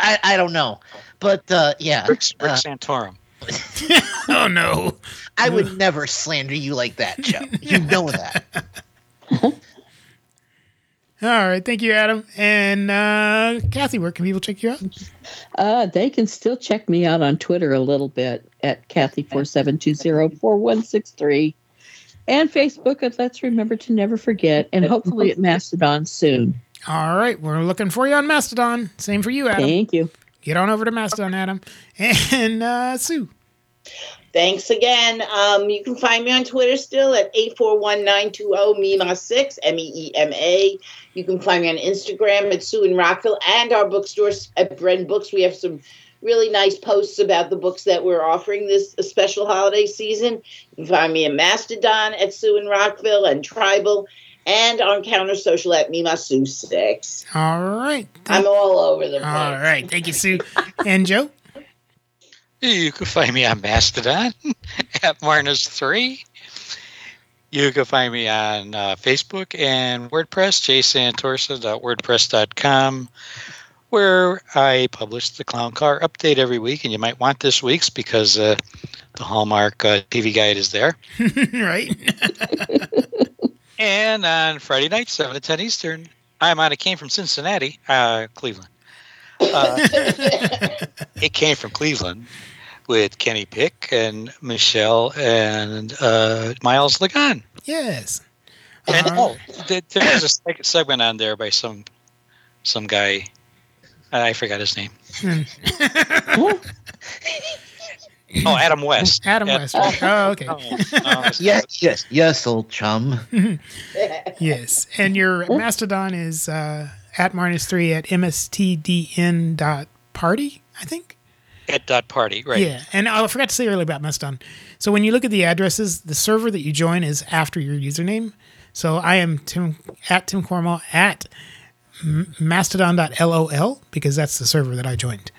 Speaker 6: I, I don't know. But uh, yeah.
Speaker 2: Rick, Rick
Speaker 6: uh,
Speaker 2: Santorum. (laughs)
Speaker 1: oh no.
Speaker 6: I would never slander you like that, Joe. You (laughs) know that. (laughs)
Speaker 1: All right. Thank you, Adam. And uh, Kathy, where can people check you out?
Speaker 5: Uh, they can still check me out on Twitter a little bit at Kathy47204163 and Facebook at Let's Remember to Never Forget and hopefully at Mastodon soon.
Speaker 1: All right. We're looking for you on Mastodon. Same for you, Adam.
Speaker 5: Thank you.
Speaker 1: Get on over to Mastodon, Adam. And uh, Sue.
Speaker 7: Thanks again. Um, you can find me on Twitter still at 841-920-MEMA6, M-E-E-M-A. You can find me on Instagram at Sue in Rockville and our bookstores at Bren Books. We have some really nice posts about the books that we're offering this special holiday season. You can find me at Mastodon at Sue in Rockville and Tribel and on Counter Social at Mima Sue 6.
Speaker 1: All right.
Speaker 7: I'm all over the place.
Speaker 1: All right. Thank you, Sue. (laughs) and Joe?
Speaker 2: You can find me on Mastodon (laughs) at Marnus3. You can find me on uh, Facebook and WordPress, jsantorsa.wordpress.com, where I publish the Clown Car update every week. And you might want this week's because uh, the Hallmark uh, TV guide is there. (laughs)
Speaker 1: right.
Speaker 2: And on Friday night, 7 to 10 Eastern, I'm on It Came from Cincinnati, uh, Cleveland. Uh, (laughs) it came from Cleveland with Kenny Pick and Michelle and uh, Miles Lagan.
Speaker 1: Yes.
Speaker 2: And
Speaker 1: Uh-huh.
Speaker 2: th- there's a segment on there by some some guy. I forgot his name. (laughs) Oh, Adam West. (laughs)
Speaker 1: Adam
Speaker 2: Ad-
Speaker 1: West. right? Oh, okay.
Speaker 6: yes, yes, yes, old chum. (laughs)
Speaker 1: yes. And your Mastodon is uh, at minus three at mstdn dot party, I think.
Speaker 2: At dot party, right?
Speaker 1: Yeah. And I forgot to say earlier about Mastodon. So when you look at the addresses, the server that you join is after your username. So I am Tim at Tim Corrimal at m- mastodon.lol because that's the server that I joined.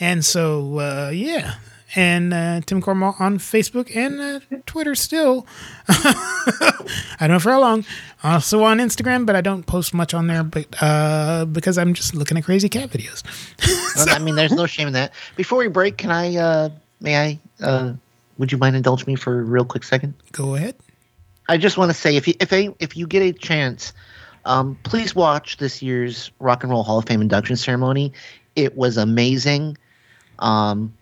Speaker 1: And so, uh, yeah. And uh, Tim Corrimal on Facebook and uh, Twitter still. (laughs) I don't know for how long. Also on Instagram, but I don't post much on there but uh, because I'm just looking at crazy cat videos. (laughs)
Speaker 6: Well, I mean, there's no shame in that. Before we break, can I, uh, may I, uh, would you mind indulge me for a real quick second?
Speaker 1: Go ahead.
Speaker 6: I just want to say, if you if a, if you get a chance, um, please watch this year's Rock and Roll Hall of Fame induction ceremony. It was amazing. Um,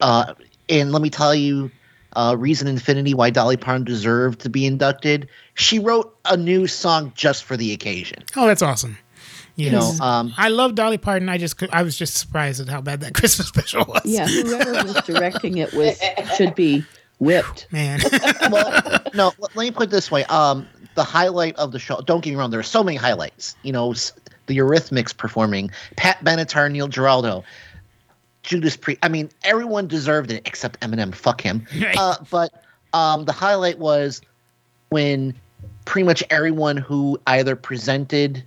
Speaker 6: uh, and let me tell you, uh, reason infinity why Dolly Parton deserved to be inducted. She wrote a new song just for the occasion.
Speaker 1: Oh, that's awesome.
Speaker 6: You know, um,
Speaker 1: I love Dolly Parton. I just I was just surprised at how bad that (laughs) Christmas special was.
Speaker 5: Yeah, whoever was directing it was should be whipped. (laughs)
Speaker 1: Man. (laughs)
Speaker 6: well, no. Let let me put it this way. Um, the highlight of the show. Don't get me wrong. There are so many highlights. You know, the Eurythmics performing, Pat Benatar, Neil Giraldo, Judas Priest. I mean, everyone deserved it except Eminem. Fuck him. (laughs) Uh, but um, the highlight was when pretty much everyone who either presented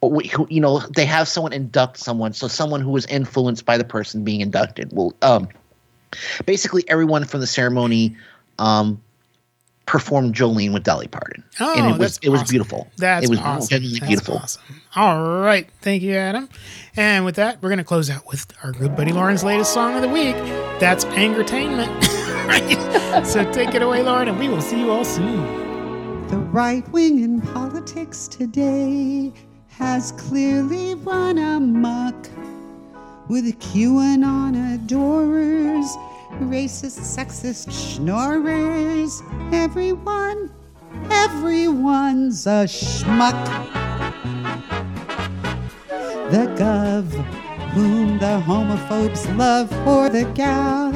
Speaker 6: or who, you know they have someone induct someone so someone who was influenced by the person being inducted will um basically everyone from the ceremony um performed Jolene with Dolly Parton
Speaker 1: Oh,
Speaker 6: and it was
Speaker 1: that's
Speaker 6: it was
Speaker 1: awesome.
Speaker 6: beautiful
Speaker 1: That's
Speaker 6: it was
Speaker 1: awesome.
Speaker 6: genuinely
Speaker 1: That's
Speaker 6: beautiful
Speaker 1: awesome. All right. Thank you, Adam. And with that, we're going to close out with our good buddy Lauren's latest song of the week. That's Angertainment. (laughs) right? So take it away, Lauren, and we will see you all soon.
Speaker 48: The right wing in politics today has clearly run amok with a QAnon adorers, racist, sexist schnorrers. Everyone, everyone's a schmuck. The gov, whom the homophobes love, or the gal,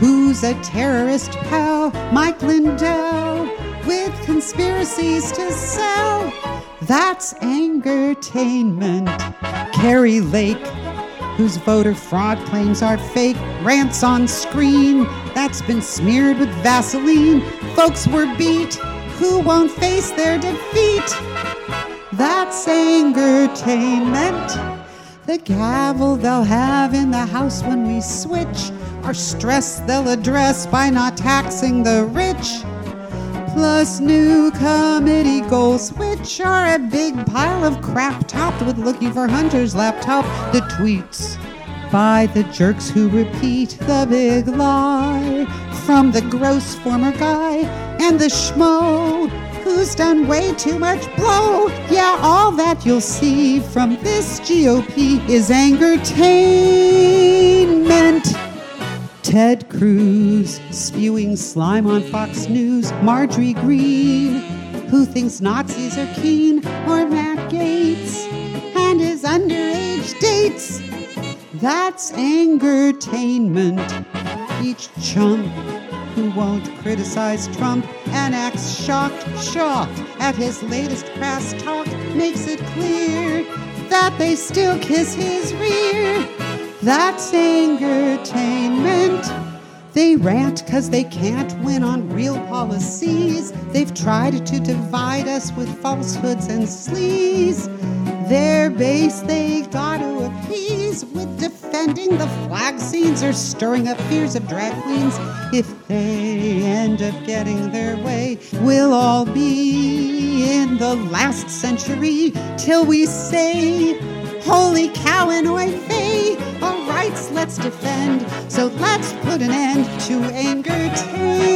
Speaker 48: who's a terrorist pal, Mike Lindell, with conspiracies to sell. That's angertainment. Carrie Lake, whose voter fraud claims are fake, rants on screen that's been smeared with Vaseline. Folks were beat who won't face their defeat. That's angertainment. The gavel they'll have in the house when we switch. Our stress they'll address by not taxing the rich. Plus new committee goals, which are a big pile of crap topped with looking for Hunter's laptop. The tweets by the jerks who repeat the big lie. From the gross former guy and the schmo who's done way too much blow. Yeah, all that you'll see from this GOP is angertainment. Ted Cruz spewing slime on Fox News. Marjorie Greene, who thinks Nazis are keen. Or Matt Gaetz and his underage dates. That's angertainment. Each chump who won't criticize Trump and acts shocked, shocked at his latest crass talk makes it clear that they still kiss his rear. That's angertainment. They rant because they can't win on real policies. They've tried to divide us with falsehoods and sleaze. Their base they got to appease with defending the flag scenes or stirring up fears of drag queens. If they end up getting their way, we'll all be in the last century till we say, Holy cow and Oi vey, our rights let's defend. So let's put an end to anger. Tainment.